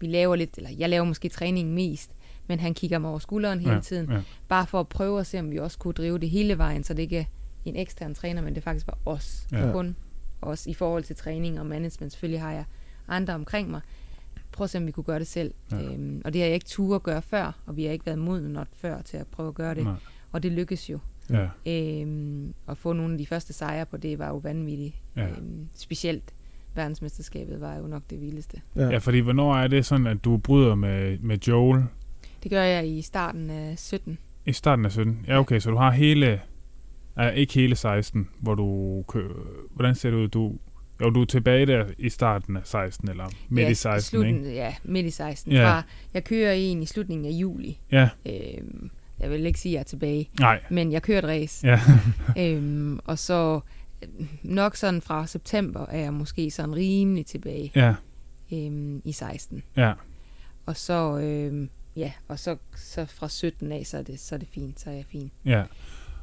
vi laver lidt, eller jeg laver måske træningen mest, men han kigger mig over skulderen hele ja, tiden, Ja. bare for at prøve at se, om vi også kunne drive det hele vejen, så det ikke er en ekstern træner, men det faktisk var os, Ja. kun os i forhold til træning og management. Selvfølgelig har jeg andre omkring mig. Prøv at se, om vi kunne gøre det selv. Ja. Øhm, og det har jeg ikke tur at gøre før, og vi har ikke været modne nok før til at prøve at gøre det. Nej. Og det lykkedes jo. Ja. Øhm, at få nogle af de første sejre på det var jo vanvittigt. Ja. Øhm, specielt verdensmesterskabet var jo nok det vildeste. ja. ja, fordi hvornår er det sådan, at du bryder med, med Joel Det gør jeg i starten af 17. i starten af 17? Ja, okay, så du har hele, ja, ikke hele 16, hvor du kø, hvordan ser det ud? Du, jo, du er tilbage der i starten af 16, eller midt ja, i 16, slutningen, ikke? Ja, midt i 16. Ja. Fra, jeg kører en i slutningen af juli. Ja, Øhm, jeg vil ikke sige, at jeg er tilbage, nej, men jeg kører et race. ja, øhm, og så øh, nok sådan fra september er jeg måske sådan rimelig tilbage ja, øhm, i 16. ja, Og så, øhm, ja, og så, så fra 17 af, så er, det, så er det fint, så er jeg fin. ja.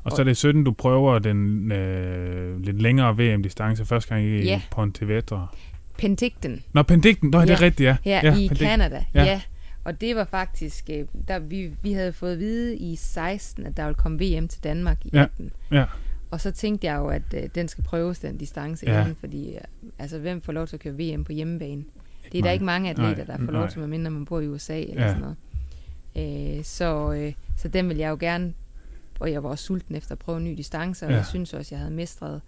Og så er det 17, du prøver den øh, lidt længere VM-distance første gang i Ja. Pontevedra. Penticton, Nå, Penticton, nå, det er Ja. rigtigt, ja. her Ja, i Penticton. Canada, Ja. ja. ja. Og det var faktisk, øh, der vi, vi havde fået at vide i 16, at der ville komme VM til Danmark i Ja. 18. Ja. Og så tænkte jeg jo, at øh, den skal prøves, den distance Ja. ja. inden, fordi øh, altså, hvem får lov til at køre VM på hjemmebane? Det er der mange. ikke mange atleter, Nej, der får nej. lov til, medmindre man bor i USA eller Ja. sådan noget. Øh, så, øh, så den vil jeg jo gerne, og jeg var også sulten efter at prøve en ny distance, og Ja. jeg synes også, jeg havde mestret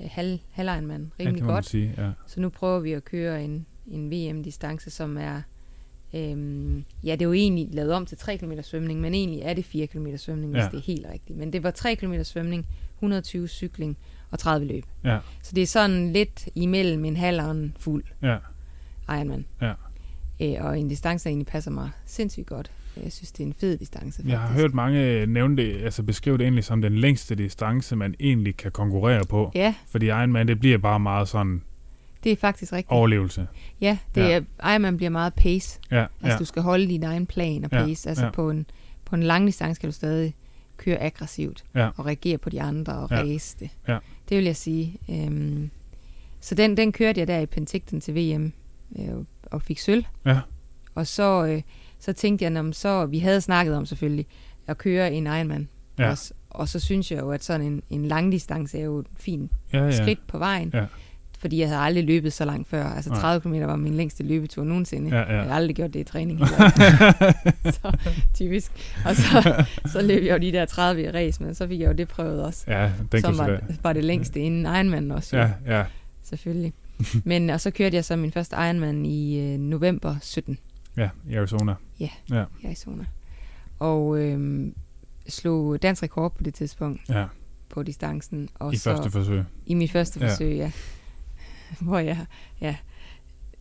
øh, halv, halv ja, rimelig man godt. sige, ja. Så nu prøver vi at køre en, en VM-distance, som er, øhm, ja, det er jo egentlig lavet om til 3 km svømning, men egentlig er det 4 km svømning, hvis Ja. det er helt rigtigt. Men det var 3 km svømning, 120 cykling og 30 løb. Ja. Så det er sådan lidt imellem en halv og en fuld. Ja. Ironman. Ja. Øh, og en distance, der egentlig passer mig sindssygt godt. Jeg synes, det er en fed distance, faktisk. Jeg har hørt mange nævne det, altså beskrive det egentlig som den længste distance, man egentlig kan konkurrere på. Ja, Fordi Ironman, det bliver bare meget sådan det er faktisk rigtigt. overlevelse. Ja, det Ja. er, Ironman bliver meget pace. Ja, Altså, ja, du skal holde din egen plan og Ja, pace. Altså, ja. på en, på en lang distance kan du stadig køre aggressivt Ja. og reagere på de andre og Ja. race det. Ja. Det vil jeg sige. Øhm, så den, den kørte jeg der i Penticton til VM øh, og fik sølv. Ja. Og så, øh, så tænkte jeg, så vi havde snakket om selvfølgelig at køre en Ironman Ja. også. Og så synes jeg jo, at sådan en, en langdistance er jo et fint ja, ja. skridt på vejen. Ja. Fordi jeg havde aldrig løbet så langt før. Altså Nej. 30 km var min længste løbetur nogensinde. Ja, ja. Jeg har aldrig gjort det i træning. så typisk. Og så, så løb jeg jo de der 30 i race, men så fik jeg jo det prøvet også. Ja, den som var, så var det længste inden Ironman også. Ja, Ja. ja, Selvfølgelig. Men, og så kørte jeg så min første Ironman i øh, november 17 ja, i Arizona. i Arizona. Og øhm, slog dansk rekord på det tidspunkt Ja, på distancen. Og i så, første forsøg. I mit første Ja. forsøg, ja. Hvor jeg, ja,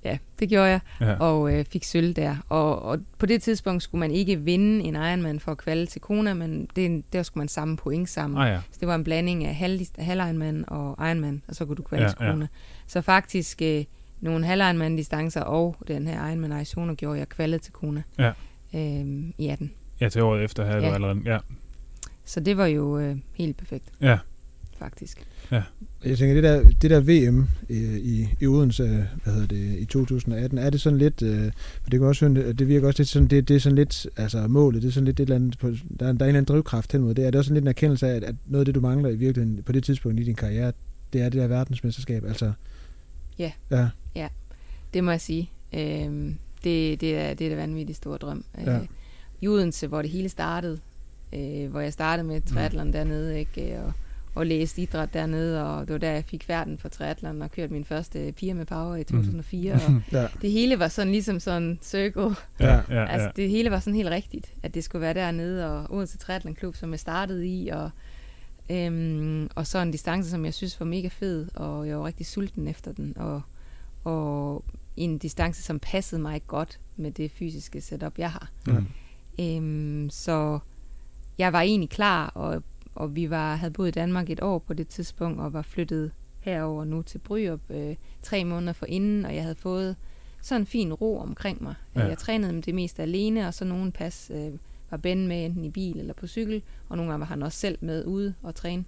ja, det gjorde jeg. Ja, og øh, fik sølv der. Og, og på det tidspunkt skulle man ikke vinde en Ironman for at kvalde til Kona, men det, der skulle man samle point sammen. ah, ja. Så det var en blanding af halv, halv Ironman og Ironman, og så kunne du kvalde Ja, til Kona. Så faktisk øh, nogle halv distancer og den her Ironman Arizona gjorde jeg kvaldet til Kona Ja. øhm, i 18. ja, til året efter havde Ja. du allerede. Ja, Så det var jo øh, helt perfekt, ja, faktisk. Jeg tænker, det der, det der VM øh, i, i Odense, hvad hedder det, i 2018, er det sådan lidt, øh, for det kan også høre, det virker også lidt sådan, det, det er sådan lidt, altså målet, det er sådan lidt et eller andet, på, der, er, der er en eller anden drivkraft hen mod det. Er det også sådan lidt en erkendelse af, at, at noget af det, du mangler i virkeligheden på det tidspunkt i din karriere, det er det der verdensmesterskab, altså? Ja. Ja, Det må jeg sige. Øhm, det, det, er, det er da vanvittigt stor drøm. Ja. Øh, I Odense, hvor det hele startede, øh, hvor jeg startede med triathlon mm. dernede, ikke? Og, og læste idræt dernede, og det var der, jeg fik færden for triathlon og kørte min første piger med power i 2004. Mm. Og ja, det hele var sådan ligesom sådan circle. Ja. ja, Altså, ja. det hele var sådan helt rigtigt, at det skulle være dernede, og Odense Triathlon Klub, som jeg startede i, og, øhm, og så en distance, som jeg synes var mega fed, og jeg var rigtig sulten efter den, og, og en distance, som passede mig godt med det fysiske setup, jeg har. Mm. Øhm, så jeg var egentlig klar, og, og vi var, havde boet i Danmark et år på det tidspunkt, og var flyttet herover nu til Bryrup øh, tre måneder for inden, og jeg havde fået sådan en fin ro omkring mig. Ja. Jeg trænede det mest alene, og så nogle pas øh, var Ben med enten i bil eller på cykel, og nogle gange var han også selv med ude og træne.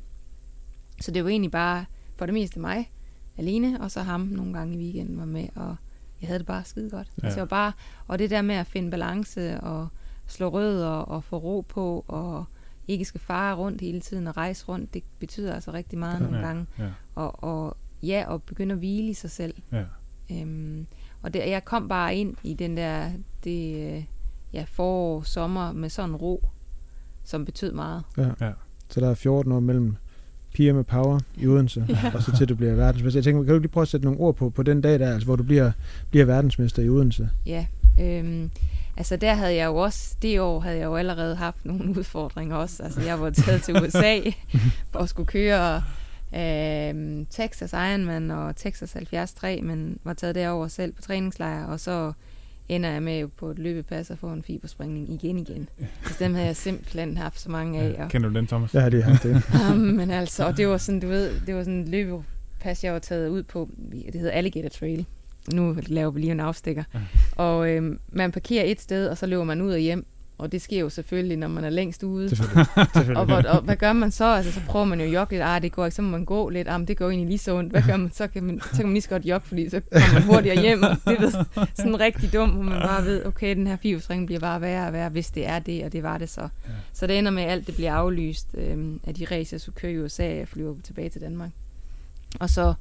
Så det var egentlig bare for det meste mig alene, og så ham nogle gange i weekenden var med, og jeg havde det bare skide godt. Ja. Ja. Altså, jeg var bare, og det der med at finde balance og slå rødder og få ro på, og ikke skal fare rundt hele tiden og rejse rundt, det betyder altså rigtig meget nogle Ja, gange. ja. Og, og ja, og begynde at hvile i sig selv. Ja. Øhm, og det, jeg kom bare ind i den der, det, øh, ja, forår, sommer med sådan en ro, som betød meget. så der er 14 år mellem piger med power i Odense, Ja. og så til du bliver verdensmester. Jeg tænker, kan du lige prøve at sætte nogle ord på, på den dag der, altså, hvor du bliver, bliver verdensmester i Odense? Ja, øhm, altså der havde jeg jo også, det år havde jeg jo allerede haft nogle udfordringer også. Altså jeg var taget til USA for at skulle køre øhm, Texas Ironman og Texas 73, men var taget derover selv på træningslejr, og så ender jeg med på et løbepas og få en fiberspringning igen igen. Så dem havde jeg simpelthen haft så mange af. Ja. Og, Kender du den, Thomas? Jeg har lige haft det. um, men altså, og det var sådan, du ved, det var sådan en løbepas, jeg var taget ud på. Det hedder Alligator Trail. Nu laver vi lige en afstikker. Ja. Og øhm, man parkerer et sted, og så løber man ud og hjem. Og det sker jo selvfølgelig, når man er længst ude. Selvfølgelig. Selvfølgelig. Og, hvor, og hvad gør man så? Altså, så prøver man jo at jogge lidt. Ah, det går ikke. Så må man gå lidt. Ah, men det går egentlig lige så ondt. Hvad gør man? Så kan man, så kan man lige så godt jogge, fordi så kommer man hurtigere hjem. Og det er sådan rigtig dumt, hvor man bare ved, okay, den her fiberstring bliver bare værre og værre, hvis det er det, og det var det så. Ja. Så det ender med, at alt det bliver aflyst øhm, af de racer, så kører i USA, og flyver tilbage til Danmark. Og så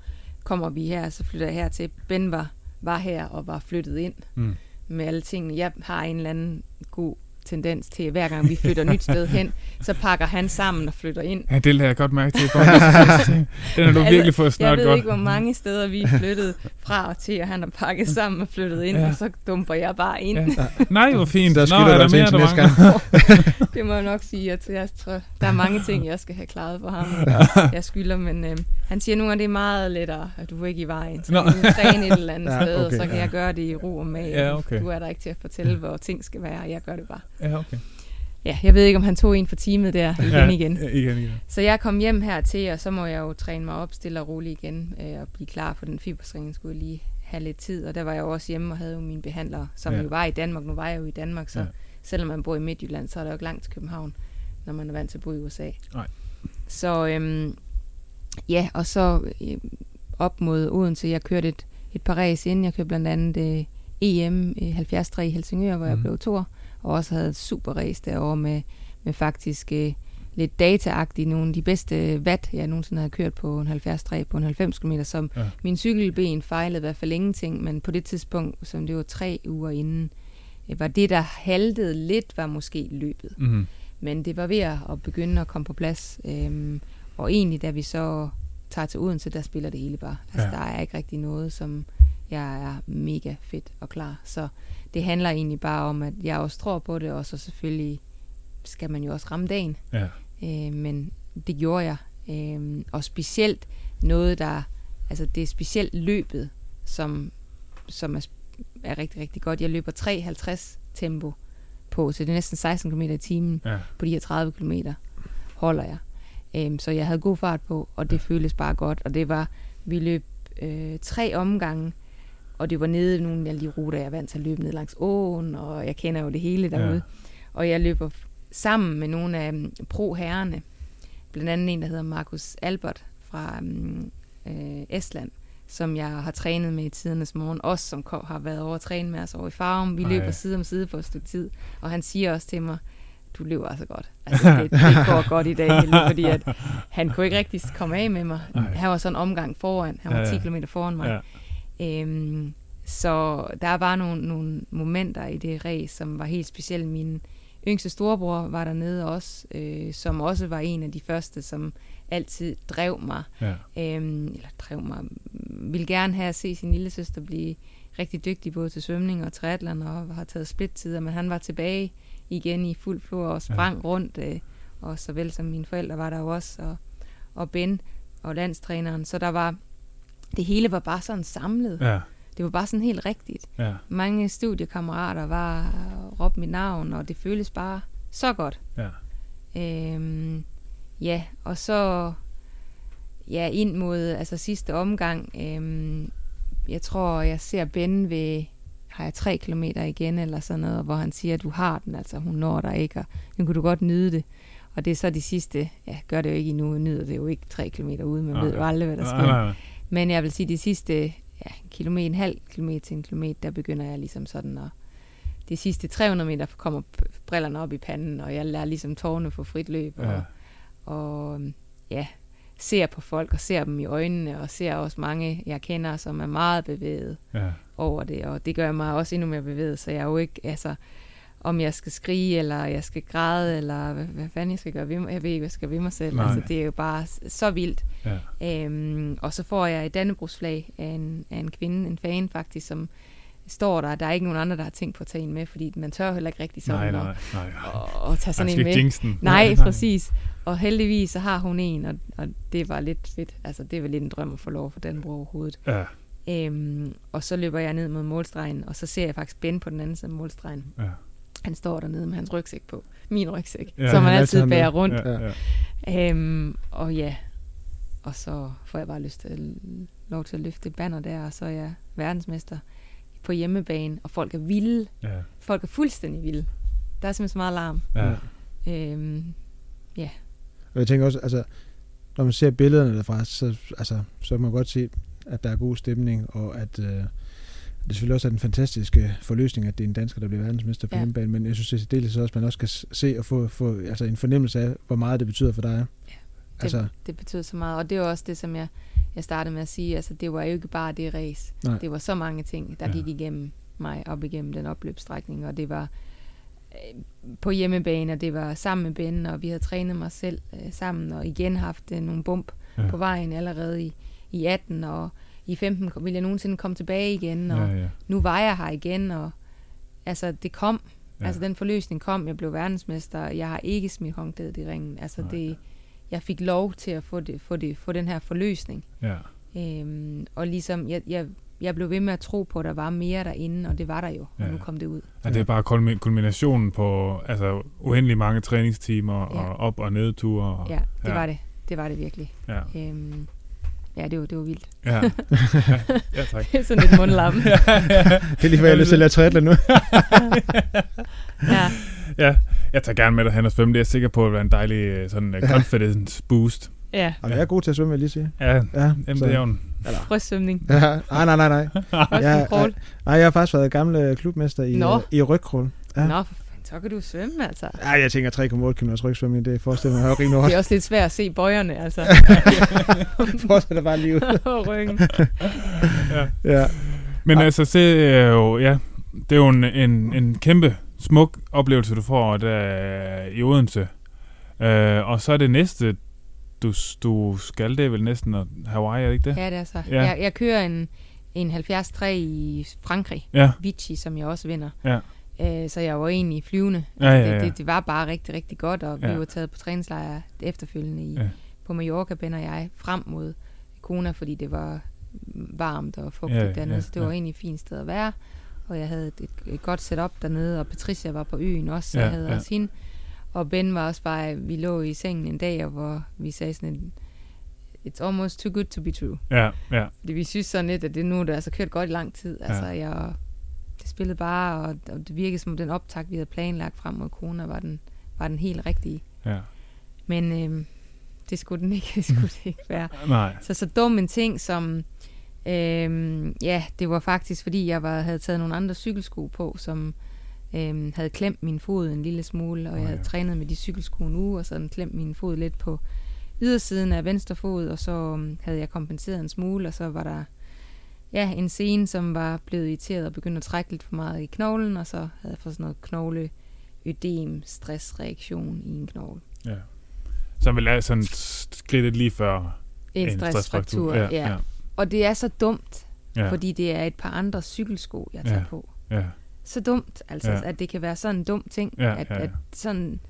kommer vi her, så flytter jeg her til. Ben var, var her og var flyttet ind Mm. med alle tingene. Jeg har en eller anden god tendens til, at hver gang vi flytter nyt sted hen, så pakker han sammen og flytter ind. Ja, det lader jeg godt mærke til. Den har du virkelig fået Jeg snart ved godt. ikke, hvor mange steder vi er flyttet fra og til, og han har pakket sammen og flyttet ind, Ja. og så dumper jeg bare ind. Ja. Nej, hvor fint. Der Nå, skylder er du der altså mere, der mangler? gang. det må jeg nok sige. At jeg tror, der er mange ting, jeg skal have klaret for ham. Jeg skylder, men øh, han siger nogle gange, det er meget lettere, at du er ikke i vejen. Så Nå. du træne et eller andet Ja, sted, og okay, så kan ja. jeg gøre det i ro og mag. Ja, okay. Du er der ikke til at fortælle, hvor ting skal være. Jeg gør det bare. Ja, okay. Ja, jeg ved ikke, om han tog en for teamet der igen ja, igen. Igen, igen. Så jeg kom hjem her til, og så må jeg jo træne mig op stille og roligt igen, øh, og blive klar for den fiberstræning, skulle jeg lige have lidt tid. Og der var jeg jo også hjemme og havde jo mine behandlere, som Ja. jo var i Danmark. Nu var jeg jo i Danmark, så Ja. selvom man bor i Midtjylland, så er det jo ikke langt til København, når man er vant til at bo i USA. Nej. Så øhm, ja, og så øh, op mod Odense, jeg kørte et, et par race inden. Jeg kørte blandt andet øh, EM øh, 73 i Helsingør, hvor mm. jeg Mhm. blev tor, og også havde et super race derovre med, med faktisk øh, lidt dataagtigt nogle af de bedste watt, jeg nogensinde havde kørt på en 70 på en 90 km, som Ja. min cykelben fejlede i hvert fald ingenting, men på det tidspunkt, som det var tre uger inden, øh, var det, der haltede lidt, var måske løbet. Mm-hmm. Men det var ved at begynde at komme på plads. Øhm, og egentlig, da vi så tager til Odense, der spiller det hele bare. Altså, ja. der er ikke rigtig noget, som jeg er mega fedt og klar. Så det handler egentlig bare om, at jeg også tror på det, og så selvfølgelig skal man jo også ramme dagen. Ja. Øh, men det gjorde jeg. Øh, og specielt noget, der... Altså, det er specielt løbet, som, som er, er rigtig, rigtig godt. Jeg løber 3,50 tempo på, så det er næsten 16 km i timen Ja. på de her 30 km holder jeg. Øhm, så jeg havde god fart på, og det føltes bare godt. Og det var, vi løb øh, tre omgange, og det var nede i nogle af de ruter, jeg er vant til at løbe ned langs åen, og jeg kender jo det hele derude. Ja. Og jeg løber sammen med nogle af um, pro-herrerne, blandt andet en, der hedder Markus Albert fra um, øh, Estland, som jeg har trænet med i tidernes morgen, også som kom, har været over at træne med os over i Farum. Vi Ej. løber side om side for et stykke tid, og han siger også til mig, du løber altså godt. Altså, det, det går godt i dag, fordi at han kunne ikke rigtig komme af med mig. Nej. Han var sådan en omgang foran. Han var ja. 10 km foran mig. Ja. Øhm, så der var nogle, nogle momenter i det race, som var helt specielle. Min yngste storebror var dernede også, øh, som også var en af de første, som altid drev mig. Ja. Øhm, eller drev mig. Vil gerne have at se sin lille søster blive rigtig dygtig både til svømning og triathlon og har taget splittider, men han var tilbage igen i fuld flor og sprang ja. rundt, øh, og såvel som mine forældre var der jo også, og, og Ben og landstræneren, så der var, det hele var bare sådan samlet. Ja. Det var bare sådan helt rigtigt. Ja. Mange studiekammerater var og råbte mit navn, og det føles bare så godt. Ja. Øhm, ja, og så ja, ind mod altså sidste omgang. Øhm, jeg tror, jeg ser Ben ved, har jeg tre kilometer igen, eller sådan noget, hvor han siger, at du har den, altså hun når dig ikke, og nu kan du godt nyde det. Og det er så de sidste, ja, gør det jo ikke endnu, nyder det jo ikke tre kilometer ude, man Nej. ved jo aldrig, hvad der sker. Nej, nej, nej. Men jeg vil sige, de sidste ja, kilometer, en halv kilometer til en kilometer, der begynder jeg ligesom sådan at... De sidste 300 meter kommer brillerne op i panden, og jeg lader ligesom tårne få frit løb. Ja. Og, og ja, ser på folk og ser dem i øjnene, og ser også mange, jeg kender, som er meget bevæget Ja. over det, og det gør mig også endnu mere bevæget, så jeg er jo ikke, altså, om jeg skal skrige, eller jeg skal græde, eller hvad, hvad fanden jeg skal gøre ved mig, jeg ved ikke, hvad jeg skal ved mig selv, Nej. altså det er jo bare så vildt. Ja. Øhm, og så får jeg et dannebrugsflag af en, af en kvinde, en fan faktisk, som står der. Der er ikke nogen andre, der har tænkt på at tage en med, fordi man tør heller ikke rigtig sådan Nej, at- nej, nej. at, at tage sådan en med. den. Nej, præcis. Og heldigvis så har hun en, og, og det var lidt fedt. Altså, det var lidt en drøm at få lov for den bror overhovedet. Ja. Øhm, og så løber jeg ned mod målstregen, og så ser jeg faktisk Ben på den anden side af målstregen. Ja. Han står dernede med hans rygsæk på. Min rygsæk, Ja, ja, som han han altid bærer rundt. Ja. Ja. Øhm, og ja, og så får jeg bare lyst til, lov til at løfte banner der, og så er jeg verdensmester på hjemmebane, og folk er vilde. Ja. Folk er fuldstændig vilde. Der er simpelthen så meget larm. Ja. Øhm, Og jeg tænker også, altså, når man ser billederne derfra, så, altså, så kan man godt se, at der er god stemning, og at øh, det selvfølgelig også er en fantastisk øh, forløsning, at det er en dansker, der bliver verdensmester på ja. Ja. hjemmebane, men jeg synes det er dels også, at man også kan se og få, få altså, en fornemmelse af, hvor meget det betyder for dig. Det, Altså, det betyder så meget, og det er også det, som jeg, jeg startede med at sige. Altså, det var jo ikke bare det race. Nej. Det var så mange ting, der Ja. ja. gik igennem mig op igennem den opløbsstrækning, og det var øh, på hjemmebane, og det var sammen med Ben, og vi havde trænet mig selv øh, sammen, og igen haft øh, nogle bump Ja. ja. på vejen allerede i, i 18, og i 15 kom- ville jeg nogensinde komme tilbage igen, og Ja, ja. nu var jeg her igen, og altså, det kom, Ja. Altså den forløsning kom, jeg blev verdensmester, jeg har ikke smidt håndklædet i ringen. Altså Nej. det, jeg fik lov til at få, det, få, det, få den her forløsning. Ja. Øhm, og ligesom, jeg, jeg, jeg blev ved med at tro på, at der var mere derinde, og det var der jo, og Ja. nu kom det ud. Ja, det er bare kulmi- kulminationen på altså, uendelig mange træningstimer Ja. og op- og nedture. Og, Ja, det Ja. var det. Det var det virkelig. ja. Øhm, ja, det var, det var vildt. Ja. ja, tak. Det er sådan lidt mundlam. Det er lige før, jeg har lyst til at lade triathlon nu. ja. ja, jeg tager gerne med dig hen og svømme. Det er jeg sikker på at være en dejlig øh, sådan, uh, confidence boost. ja. Og jeg er god til at svømme, vil jeg lige sige. Ja, Ja, jamen, det er jo en... Brystsvømning. Ja, nej, nej, nej, nej. Ja, crawl. Nej, jeg har faktisk været gamle klubmester i, Nå. øh, i rygkrål. Ja. Nå, for så kan du svømme, altså. Ja, jeg tænker 3,8 km rygsvømning, det forestiller mig, har rimelig Det hårdt. er også lidt svært at se bøjerne, altså. Fortsætter bare lige ud. ryggen. Ja. Men Ej. altså, det er jo, ja, det er jo en, en, en kæmpe smuk oplevelse, du får der i Odense. Øh, og så er det næste, du, du skal, det er vel næsten at Hawaii, er det ikke det? Ja, det er så. Ja. Jeg, jeg kører en, en 70-3 i Frankrig. Ja, Vichy, som jeg også vinder. Ja. Øh, så jeg var egentlig flyvende. ja, ja. Det, ja. det, det var bare rigtig, rigtig godt, og vi Ja. var taget på træningslejr efterfølgende i, Ja. på Mallorca, Ben og jeg, frem mod Kona, fordi det var varmt og fugtigt Ja, ja, dernede, ja, så det var ja. egentlig et fint sted at være. Og jeg havde et, et, et godt setup dernede, og Patricia var på øen også, så Ja, jeg havde ja. også hende. Og Ben var også bare, vi lå i sengen en dag, og hvor vi sagde sådan en, it's almost too good to be true. ja, ja, Fordi vi synes sådan lidt, at det nu er det altså kørt godt i lang tid. Altså, jeg, det spillede bare, og, og det virkede som om den optag, vi havde planlagt frem mod Kona, var den, var den helt rigtige. ja. Men øhm, det skulle den ikke, det skulle det ikke være. Nej, Så så dum en ting som, øhm, ja, det var faktisk fordi, jeg var, havde taget nogle andre cykelsko på, som øhm, havde klemt min fod en lille smule, og Nå jeg havde ja. trænet med de cykelsko nu, og så havde den klemt min fod lidt på ydersiden af venstre fod, og så øhm, havde jeg kompenseret en smule, og så var der ja, en scene, som var blevet irriteret og begyndte at trække lidt for meget i knoglen, og så havde jeg fået sådan noget knogle ødem, stressreaktion i en knogle. ja. Så vil jeg sådan skridtet lige før En, stressfraktur, ja, ja. ja, Og det er så dumt, ja, fordi det er et par andre cykelsko, jeg tager Ja. på. ja, Så dumt, altså, ja. at det kan være sådan en dum ting. Ja, at, ja, ja. at sådan,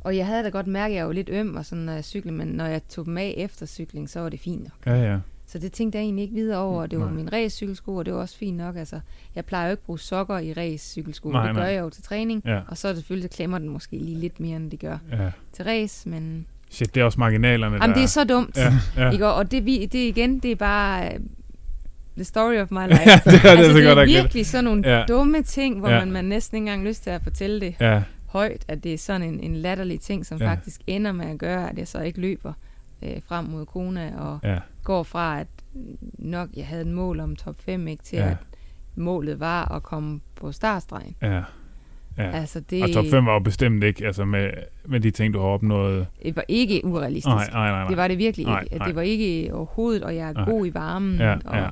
og jeg havde da godt mærket, at jeg var lidt øm, og sådan, når jeg cyklede, men når jeg tog dem af efter cykling, så var det fint nok. ja, ja. Så det tænkte jeg egentlig ikke videre over, det var Nej. min race-cykelsko, og det var også fint nok. Altså, jeg plejer jo ikke at bruge sokker i race-cykelsko, det gør nej. jeg jo til træning, Ja, og så er det selvfølgelig, så klemmer den måske lige lidt mere, end det gør ja. til race, men Shit, det er også marginalerne, Jamen, der... det er så dumt. Ja, ja. Ikke? Og det, vi, det igen, det er bare uh, the story of my life. ja, det er det, altså, så det godt er gætte. virkelig sådan nogle Ja. dumme ting, hvor Ja. man, man næsten ikke engang lyst til at fortælle det Ja, højt, at det er sådan en, en latterlig ting, som ja. faktisk ender med at gøre, at jeg så ikke løber øh, frem mod Kona, og ja, går fra, at nok jeg havde et mål om top 5, ikke, til Ja. ja. at målet var at komme på startstregen. ja. Ja. Altså, det, Og top 5 var jo bestemt ikke, altså med, med de ting, du har opnået. det var ikke urealistisk. Nej, nej, nej. nej. Det var det virkelig Nej, ikke. nej. Det var ikke overhovedet, og jeg er Nej. god i varmen, Ja, og ja.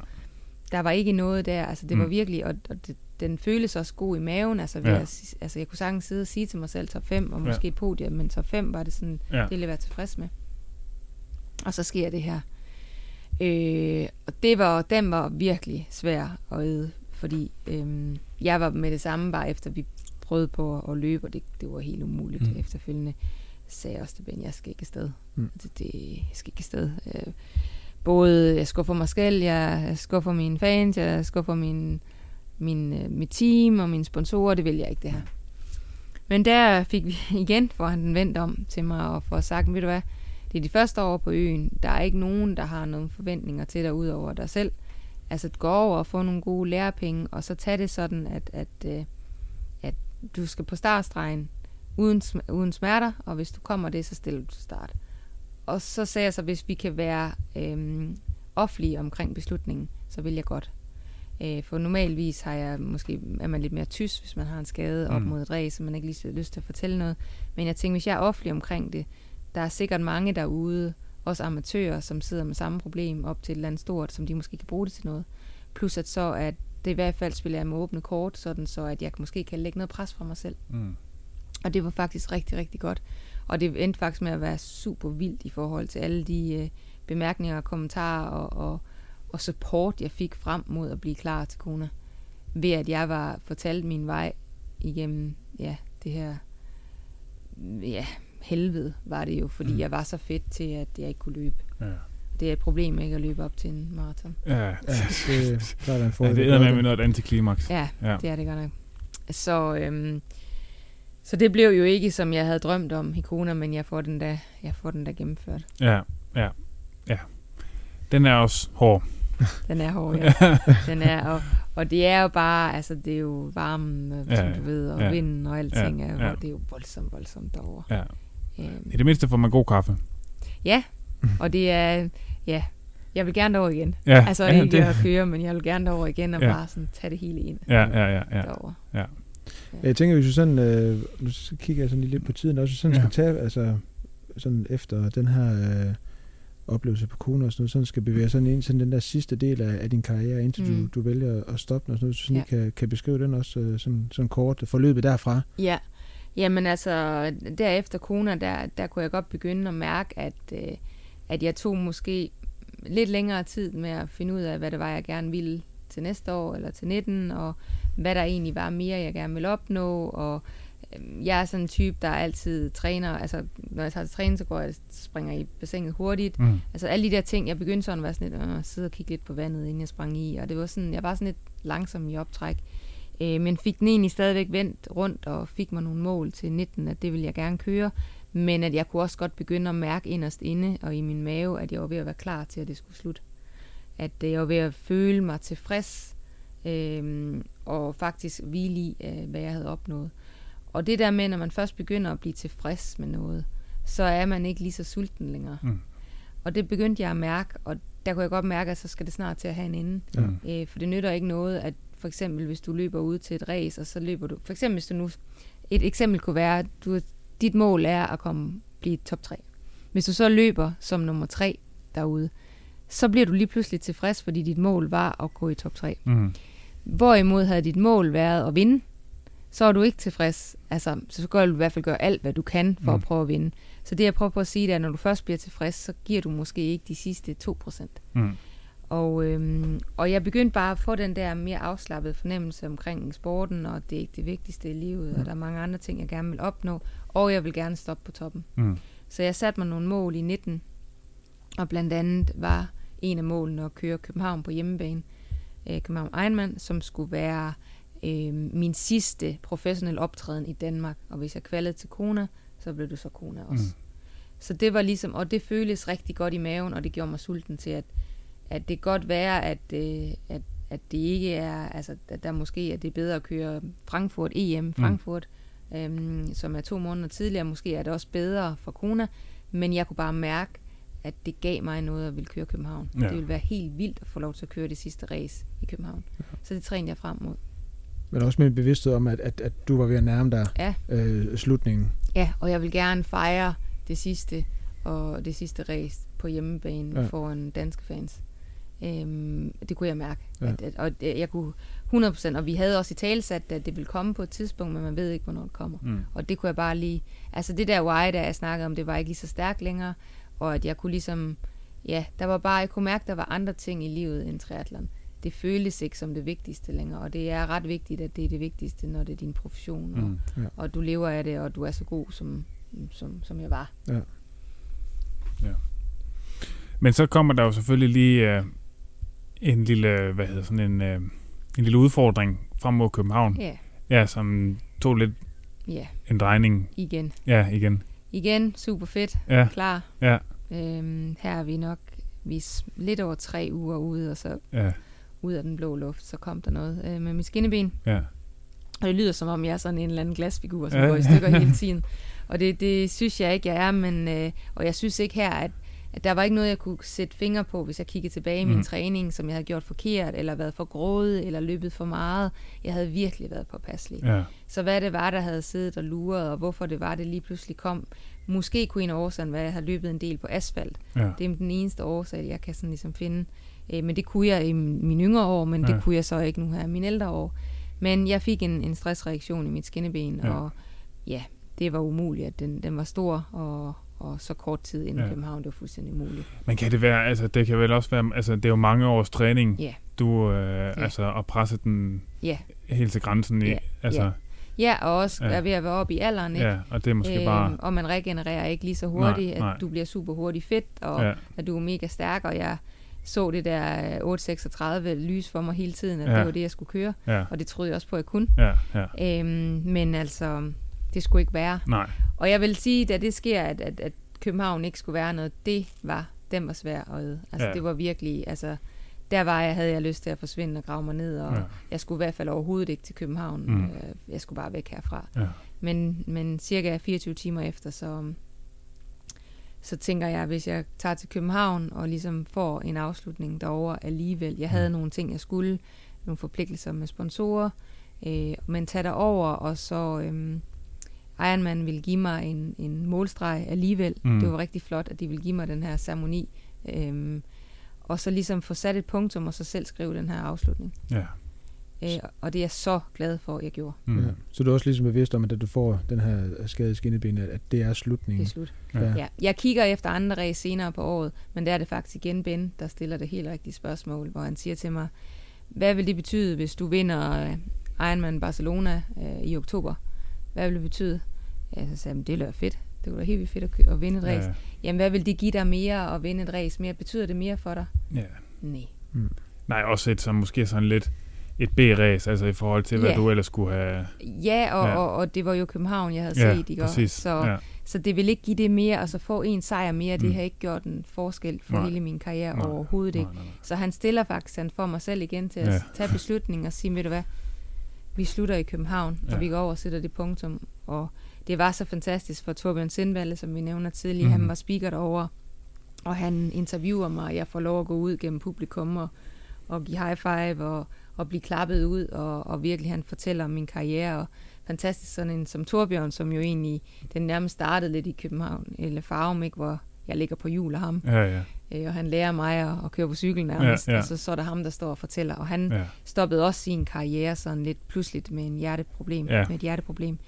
der var ikke noget der. Altså, det Mm. var virkelig, og, og det, den føles også god i maven. Altså, ved Ja. ja. at, altså, jeg kunne sagtens sidde og sige til mig selv top 5, og Ja. måske et podium, men top 5 var det sådan, Ja. det ville jeg være tilfreds med. Og så sker det her. Øh, og det var, den var virkelig svær at æde, fordi øh, jeg var med det samme, bare efter vi prøvede på at løbe, og det, det var helt umuligt Mm. mm. efterfølgende. sagde jeg også til Ben, jeg skal ikke afsted. Mm. Mm. Det, det, jeg skal ikke afsted. Øh, både jeg skuffer mig selv, jeg, jeg skuffer mine fans, jeg skuffer min, min, øh, mit team og mine sponsorer, det vil jeg ikke det her. Men der fik vi igen, for han den vendt om til mig og for sagt, ved du hvad, det er de første år på øen, der er ikke nogen, der har nogle forventninger til dig ud over dig selv. Altså gå over og få nogle gode lærepenge, og så tag det sådan, at, at, øh, at du skal på startstregen uden, uden smerter, og hvis du kommer det, så stiller du til start. Og så sagde jeg så, hvis vi kan være øhm, offentlige omkring beslutningen, så vil jeg godt. Øh, for normalvis har jeg måske, er man lidt mere tys, hvis man har en skade op Mm. mod et race, og man ikke lige har lyst til at fortælle noget. Men jeg tænker, hvis jeg er offentlig omkring det, der er sikkert mange derude, også amatører, som sidder med samme problem op til et eller andet stort, som de måske kan bruge det til noget. Plus at så, at det i hvert fald spiller jeg med åbne kort, sådan så at jeg måske kan lægge noget pres fra mig selv. Mm. Og det var faktisk rigtig, rigtig godt. Og det endte faktisk med at være super vildt i forhold til alle de øh, bemærkninger og kommentarer og, og, og support, jeg fik frem mod at blive klar til Kona. Ved at jeg var fortalt min vej igennem, ja, det her, ja, helvede var det jo, fordi Mm. jeg var så fedt til, at jeg ikke kunne løbe. Ja. Det er et problem ikke at løbe op til en maraton. Ja, Ja, det, der er der ja det er med med noget antiklimaks. Ja, Ja. det er det godt nok. Så, øhm, så det blev jo ikke, som jeg havde drømt om i Kona, men jeg får den da, jeg får den da gennemført. Ja, ja, ja. Den er også hård. Den er hård, ja. Den er, og, og det er jo bare, altså det er jo varmen, Ja, som du ved, og ja. vinden og alting, Ja, er, ja. det er jo voldsomt, voldsomt derovre. Ja. Øhm, I det mindste får man god kaffe. ja, og det er, ja, jeg vil gerne derover igen. Ja, Altså ja, ikke det, at køre, men jeg vil gerne derover igen og Ja. bare sådan tage det hele ind ja, ja, ja, ja. derovre. Jeg tænker, hvis vi sådan, øh, nu så kigger jeg sådan lige lidt på tiden, også sådan Ja. skal tage, altså sådan efter den her øh, oplevelse på Kona og sådan noget, sådan skal bevæge sådan ind til den der sidste del af, af din karriere, indtil mm. Mm. du, du vælger at stoppe den og sådan noget, så sådan Ja. ja. kan, kan beskrive den også øh, sådan, sådan kort, forløbet derfra. Ja, jamen altså, derefter Kona, der, der kunne jeg godt begynde at mærke, at, øh, at jeg tog måske lidt længere tid med at finde ud af, hvad det var, jeg gerne ville til næste år eller til 19, og hvad der egentlig var mere, jeg gerne ville opnå, og øh, jeg er sådan en type, der altid træner, altså når jeg tager til træning, så går jeg springer i bassinet hurtigt, Mm. Altså alle de der ting, jeg begyndte sådan at være sådan lidt, øh, sidde og kigge lidt på vandet, inden jeg sprang i, og det var sådan, jeg var sådan lidt langsom i optræk. Øh, men fik den egentlig stadigvæk vendt rundt, og fik mig nogle mål til 19, at det ville jeg gerne køre, men at jeg kunne også godt begynde at mærke inderst inde og i min mave, at jeg var ved at være klar til, at det skulle slutte. At øh, jeg var ved at føle mig tilfreds, øh, og faktisk hvile i, øh, hvad jeg havde opnået. Og det der med, når man først begynder at blive tilfreds med noget, så er man ikke lige så sulten længere. Mm. Og det begyndte jeg at mærke, og der kunne jeg godt mærke, at så skal det snart til at have en ende. Ja. Øh, for det nytter ikke noget, at for eksempel hvis du løber ud til et race, og så løber du... For eksempel hvis du nu... Et eksempel kunne være, at du, dit mål er at komme blive top 3. Hvis du så løber som nummer 3 derude, så bliver du lige pludselig tilfreds, fordi dit mål var at gå i top 3. Mm. Hvorimod havde dit mål været at vinde, så er du ikke tilfreds. Altså, så skal du i hvert fald gøre alt, hvad du kan for mm. Mm. at prøve at vinde. Så det, jeg prøver på at sige, det er, at når du først bliver tilfreds, så giver du måske ikke de sidste 2%. Mm. Og, øhm, og jeg begyndte bare at få den der mere afslappede fornemmelse omkring sporten, og det er ikke det vigtigste i livet, og der er mange andre ting, jeg gerne vil opnå, og jeg vil gerne stoppe på toppen. Mm. Så jeg satte mig nogle mål i 19, og blandt andet var en af målene at køre København på hjemmebane, øh, København Ironman, som skulle være øh, min sidste professionelle optræden i Danmark. Og hvis jeg kvalede til Kona, så blev det så Kona også. Mm. Mm. Så det var ligesom, og det føltes rigtig godt i maven, og det gjorde mig sulten til, at, at det godt være, at, øh, at, at det ikke er, altså at der måske er det bedre at køre Frankfurt, EM Frankfurt, mm. øhm, som er to måneder tidligere. Måske er det også bedre for Kona, men jeg kunne bare mærke, at det gav mig noget at ville køre København. Ja. Det ville være helt vildt at få lov til at køre det sidste race i København. Ja. Så det trænede jeg frem mod. Men også med en bevidsthed om, at, at, at du var ved at nærme dig Ja. øh, slutningen. Ja, og jeg vil gerne fejre det sidste og det sidste race på hjemmebane Ja. ja. foran danske fans. Øhm, det kunne jeg mærke. Ja. Ja. At, at, og det- jeg kunne 100%, og vi havde også i talsat, at det ville komme på et tidspunkt, men man ved ikke, hvornår det kommer. Mm. Og det kunne jeg bare lige... Altså det der why, der jeg snakkede om, det var ikke lige så stærkt længere, og at jeg kunne ligesom... Ja, der var bare, jeg kunne mærke, der var andre ting i livet end triathlon. Det føltes ikke som det vigtigste længere, og det er ret vigtigt, at det er det vigtigste, når det er din profession, og, Mm. og du lever af det, og du er så god, som, som, som jeg var. Men så kommer der jo selvfølgelig lige øh, en lille, hvad hedder sådan en, øh, en lille udfordring frem mod København. Ja, Ja, som tog lidt ja, en drejning. igen. Ja, igen. Igen, super fedt, Ja, klar. ja, Øhm, her er vi nok vi er lidt over tre uger ude, og så ja, ud af den blå luft, så kom der noget øh, med min skinneben. ja. Og det lyder som om, jeg er sådan en eller anden glasfigur, som Ja. går i stykker hele tiden. Og det, det synes jeg ikke, jeg er, men, øh, og jeg synes ikke her, at, at der var ikke noget, jeg kunne sætte fingre på, hvis jeg kiggede tilbage i min Mm. træning, som jeg havde gjort forkert, eller været for grådig, eller løbet for meget. Jeg havde virkelig været påpasselig. ja. Så hvad det var, der havde siddet og luret, og hvorfor det var, det lige pludselig kom. Måske kunne en af årsagen være, at jeg har løbet en del på asfalt. ja. Det er den eneste årsag, jeg kan sådan ligesom finde. Øh, men det kunne jeg i min- mine yngre år, men Ja. det kunne jeg så ikke nu her i mine ældre år. Men jeg fik en, en stressreaktion i mit skinneben, Ja. og ja, det var umuligt, at den, den var stor, og, og så kort tid inden Ja. ja. København, det var fuldstændig umuligt. Men kan det være, altså det kan vel også være, altså det er jo mange års træning, Ja. du, øh, altså at presse den Ja. helt til grænsen i, Ja, altså, ja. Ja, og også Ja. ja. er ved at være oppe i alderen, ikke? Ja, og det er måske bare... og man regenererer ikke lige så hurtigt, Nej, at nej. du bliver super hurtigt fedt, og Ja, at du er mega stærk, og jeg så det der øh, 836 lys for mig hele tiden, at Ja. det var det, jeg skulle køre, ja, og det troede jeg også på, at jeg kunne. ja, ja. Øhm, men altså, det skulle ikke være. Nej, Og jeg vil sige, da det sker, at, at, at København ikke skulle være noget, det var, den var svær at æde. Altså, Ja. det var virkelig, altså, der var jeg, havde jeg lyst til at forsvinde og grave mig ned, og Ja. jeg skulle i hvert fald overhovedet ikke til København. Mm. Øh, jeg skulle bare væk herfra. ja, Men, men cirka 24 timer efter, så, så tænker jeg, hvis jeg tager til København og ligesom får en afslutning derovre alligevel. Jeg havde Mm. nogle ting, jeg skulle, nogle forpligtelser med sponsorer, øh, men tag derover, og så øhm, Ironman ville give mig en, en målstreg alligevel. Mm. Det var rigtig flot, at de ville give mig den her ceremoni. Øhm, og så ligesom få sat et punktum, og så selv skrive den her afslutning. ja. Øh, og det er jeg så glad for, at jeg gjorde. Mm. Ja. Så du er også ligesom bevidst om, at da du får den her skade i skinnebenet, at det er slutningen. Det er slut. Ja. Ja. Jeg kigger efter andre race senere på året, men der er det faktisk igen Ben, der stiller det helt rigtige spørgsmål, hvor han siger til mig, hvad vil det betyde, hvis du vinder øh, Ironman Barcelona øh, i oktober? Hvad vil det betyde? Ja, så sagde jeg, "Men det lyder fedt. Det kunne da helt vildt fedt at, kø- at vinde et race. Ja, Jamen, hvad vil det give dig mere at vinde et race mere? Betyder det mere for dig? ja. Nej. Nej, også et som måske sådan lidt et B-race, altså i forhold til, hvad Ja. du ellers skulle have... Ja, og, Ja. Og, og det var jo København, jeg havde Ja, set, ikke? præcis. Så, ja. så det vil ikke give det mere, altså få en sejr mere, det Mm. har ikke gjort en forskel for Nej. hele min karriere Nej. overhovedet ikke. Nej, nej, nej. Så han stiller faktisk han for mig selv igen til at Ja. tage beslutningen og sige, ved du hvad, vi slutter i København. Ja. og vi går over og sætter det punktum. Og det var så fantastisk for Torbjørn Sindvalde, som vi nævner tidligere. Mhm. Mm. Han var speaker derovre, og han interviewer mig, og jeg får lov at gå ud gennem publikum og, og give high five og, og blive klappet ud, og, og virkelig han fortæller om min karriere. Og fantastisk sådan en som Torbjørn, som jo egentlig den nærmest startede lidt i København, eller Farum, ikke, hvor jeg ligger på jul af ham. Ja, ja, Øh, og han lærer mig at, at køre på cykel nærmest, Ja, ja, og så, så er der ham, der står og fortæller. Og han ja. stoppede også sin karriere sådan lidt pludseligt med en hjerteproblem, ja. med et hjerteproblem.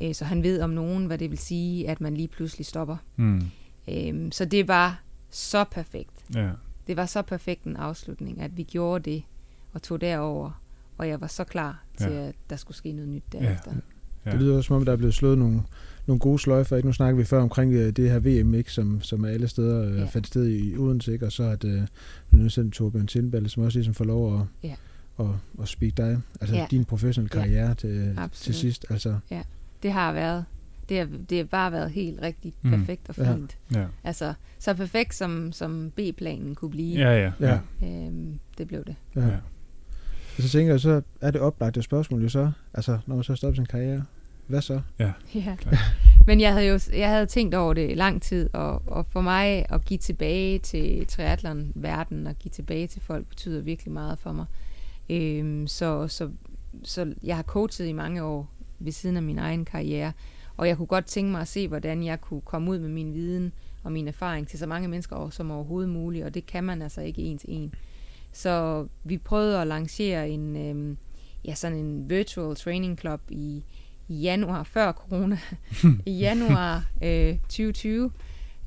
Øh, så han ved om nogen, hvad det vil sige, at man lige pludselig stopper. Mm. Øh, så det var så perfekt. ja. Det var så perfekt en afslutning, at vi gjorde det og tog derover, og jeg var så klar til, Ja. at der skulle ske noget nyt derefter. Ja. Det lyder også som om, der er blevet slået nogle, nogle gode sløjfer. Ikke? Nu snakker vi før omkring øh, det her VM, ikke? Som, som er alle steder øh, Ja. fandt sted i Odense, ikke? og så at øh, nu sendt Torbjørn Sindballe, som også ligesom får lov at, Ja. at, at speak dig, altså Ja. din professionelle Ja. karriere til, til Absolut. sidst. Altså, Det har været, det har, det har bare været helt rigtig Mm. perfekt og Ja. fint. Ja. Altså, så perfekt som, som B-planen kunne blive. Ja, ja. Ja. ja. Øhm, det blev det. ja. ja. ja. Så tænker jeg, så er det oplagte spørgsmål jo så, altså når man så stopper sin karriere, hvad så? Ja. Klart. Men jeg havde jo jeg havde tænkt over det i lang tid, og, og for mig at give tilbage til triathlon-verdenen og give tilbage til folk betyder virkelig meget for mig. Øhm, så, så, så jeg har coachet i mange år ved siden af min egen karriere, og jeg kunne godt tænke mig at se, hvordan jeg kunne komme ud med min viden og min erfaring til så mange mennesker som overhovedet muligt, og det kan man altså ikke en til en. Så vi prøvede at lancere en, øhm, ja, sådan en virtual training club i, i januar, før corona, i januar øh, 2020,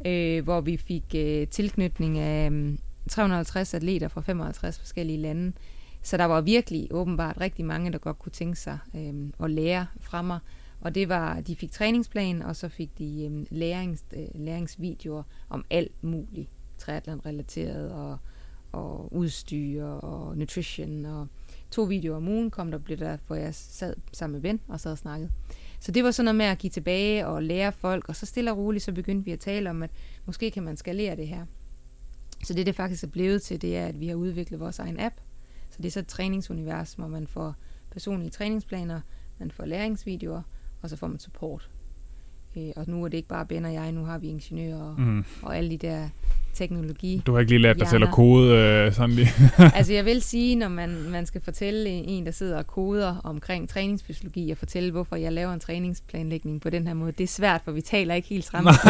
øh, hvor vi fik øh, tilknytning af øh, 350 atleter fra 55 forskellige lande. Så der var virkelig åbenbart rigtig mange, der godt kunne tænke sig øh, at lære fra mig. Og det var, de fik træningsplan, og så fik de øh, lærings, øh, læringsvideoer om alt muligt triathlon-relateret, og, og udstyr, og nutrition, og to videoer om ugen kom der, blev der, hvor jeg sad sammen med ven og sad og snakkede. Så det var sådan noget med at give tilbage og lære folk, og så stille og roligt, så begyndte vi at tale om, at måske kan man skalere det her. Så det, det faktisk er blevet til, det er, at vi har udviklet vores egen app. Så det er så et træningsunivers, hvor man får personlige træningsplaner, man får læringsvideoer, og så får man support. Øh, og nu er det ikke bare Ben og jeg, nu har vi ingeniører og, Mm. og alle de der teknologi. Du har ikke lige lært dig selv at kode øh, sådan lige. altså jeg vil sige, når man, man skal fortælle en, der sidder og koder omkring træningsfysiologi, og fortælle, hvorfor jeg laver en træningsplanlægning på den her måde, det er svært, for vi taler ikke helt sammen.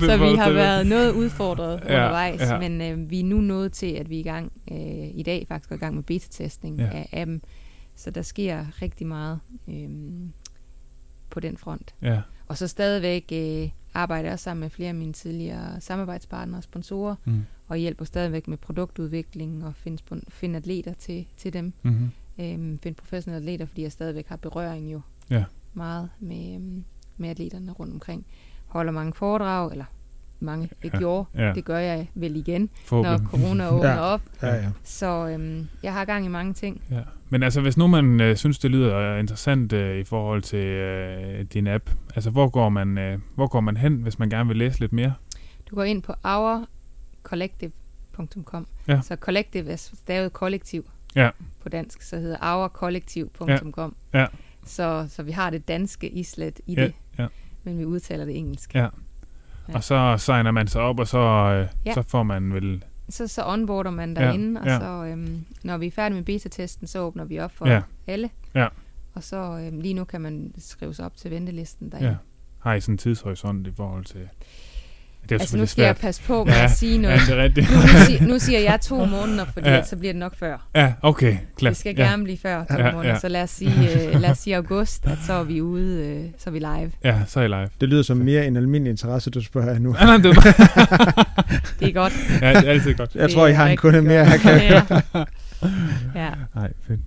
så vi har været noget udfordret Ja, undervejs, ja. men øh, vi er nu nået til, at vi er i gang øh, i dag faktisk er i gang med beta-testning ja. af appen. Så der sker rigtig meget øh, på den front. Ja, Og så stadigvæk øh, arbejder jeg også sammen med flere af mine tidligere samarbejdspartnere og sponsorer, mm. og hjælper stadigvæk med produktudvikling og finde, finde atleter til, til dem. Mm-hmm. øhm, finde professionelle atleter, fordi jeg stadigvæk har berøring jo Ja. meget med, øhm, med atleterne rundt omkring. Holder mange foredrag, eller mange det Ja, gjorde. ja. Det gør jeg vel igen, når corona åbner Ja. op. Ja, ja. Så øhm, jeg har gang i mange ting. Ja. Men altså, hvis nu man øh, synes, det lyder øh, interessant øh, i forhold til øh, din app, altså hvor går, man, øh, hvor går man hen, hvis man gerne vil læse lidt mere? Du går ind på ourcollective.com. Ja. Så collective er stavet kollektiv Ja. på dansk, så hedder ourcollective.com. Ja. Så, så vi har det danske islet i Ja, det, ja. men vi udtaler det engelsk. Ja. Ja. Og så signer man sig op, og så, øh, Ja. så får man vel... Så, så onboarder man Ja, derinde, ja. og så øhm, når vi er færdige med beta-testen, så åbner vi op for Ja. alle. Ja. Og så øhm, lige nu kan man skrive sig op til ventelisten derinde. Ja. Har I sådan en tidshorisont i forhold til... Det er Altså nu skal jeg svært. passe på med Ja, at sige Ja, noget. det er rigtigt. Nu, nu, siger, nu siger jeg to måneder, fordi Ja. ja. så bliver det nok før. ja, okay. Klart. Det skal ja. gerne blive før to Ja, måneder, ja. så lad os sige, øh, lad os sige august, at så er vi ude, øh, så er vi live. Ja, så er I live. Det lyder som mere en almindelig interesse, du spørger her nu. Nej, nej, det er. Det er godt. ja, det er altid godt. Jeg Det tror, I har en kunde mere her, kan Ja. ja. Nej, fedt.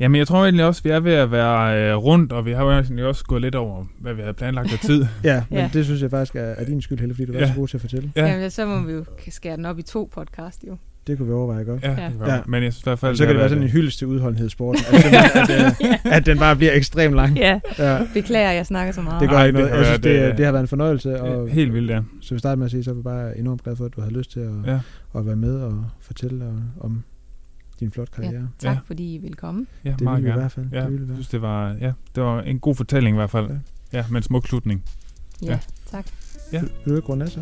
Jamen, jeg tror egentlig også, vi er ved at være øh, rundt, og vi har jo egentlig også gået lidt over, hvad vi havde planlagt af tid. Ja, men Ja. det synes jeg faktisk er, er din skyld, Helle, fordi du er Ja. så god til at fortælle. Ja. Jamen, så må vi jo skære den op i to podcast, jo. Det kunne vi overveje godt. Ja, Ja. det var, Ja. ja. men jeg synes i hvert fald... Så kan det være sådan en hyldest til udholdenhedssport. At, simpelthen, at, øh, at den bare bliver ekstremt lang. Ja, Ja, beklager, jeg snakker så meget. det gør ikke det noget. Jeg synes, det, øh, det har været en fornøjelse. Og, Helt vildt, ja. Så vi starter med at sige, så er vi bare enormt glade for, at du har lyst til at, ja. at være med og fortælle om din flot karriere. Ja, tak, Ja. fordi I ville komme. Ja, det meget vil vi i gerne. hvert fald. Ja, Det vil vi jeg synes, det var, ja, det var en god fortælling i hvert fald. Ja. Ja, med en smuk slutning. Ja, Ja. tak. Ja. fald. Vil du ikke runde af så?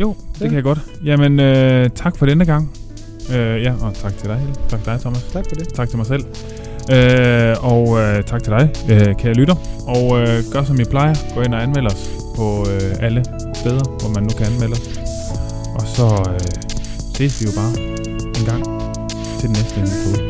Jo, det Ja. kan jeg godt. Jamen, øh, tak for denne gang. Øh, ja, og tak til dig, Helle. Tak til dig, Thomas. Tak for det. Tak til mig selv. Øh, og øh, tak til dig, øh, kære lytter. Og øh, gør som I plejer. Gå ind og anmeld os på øh, alle steder, hvor man nu kan anmelde os. Og så øh, ses vi jo bare til næste episode.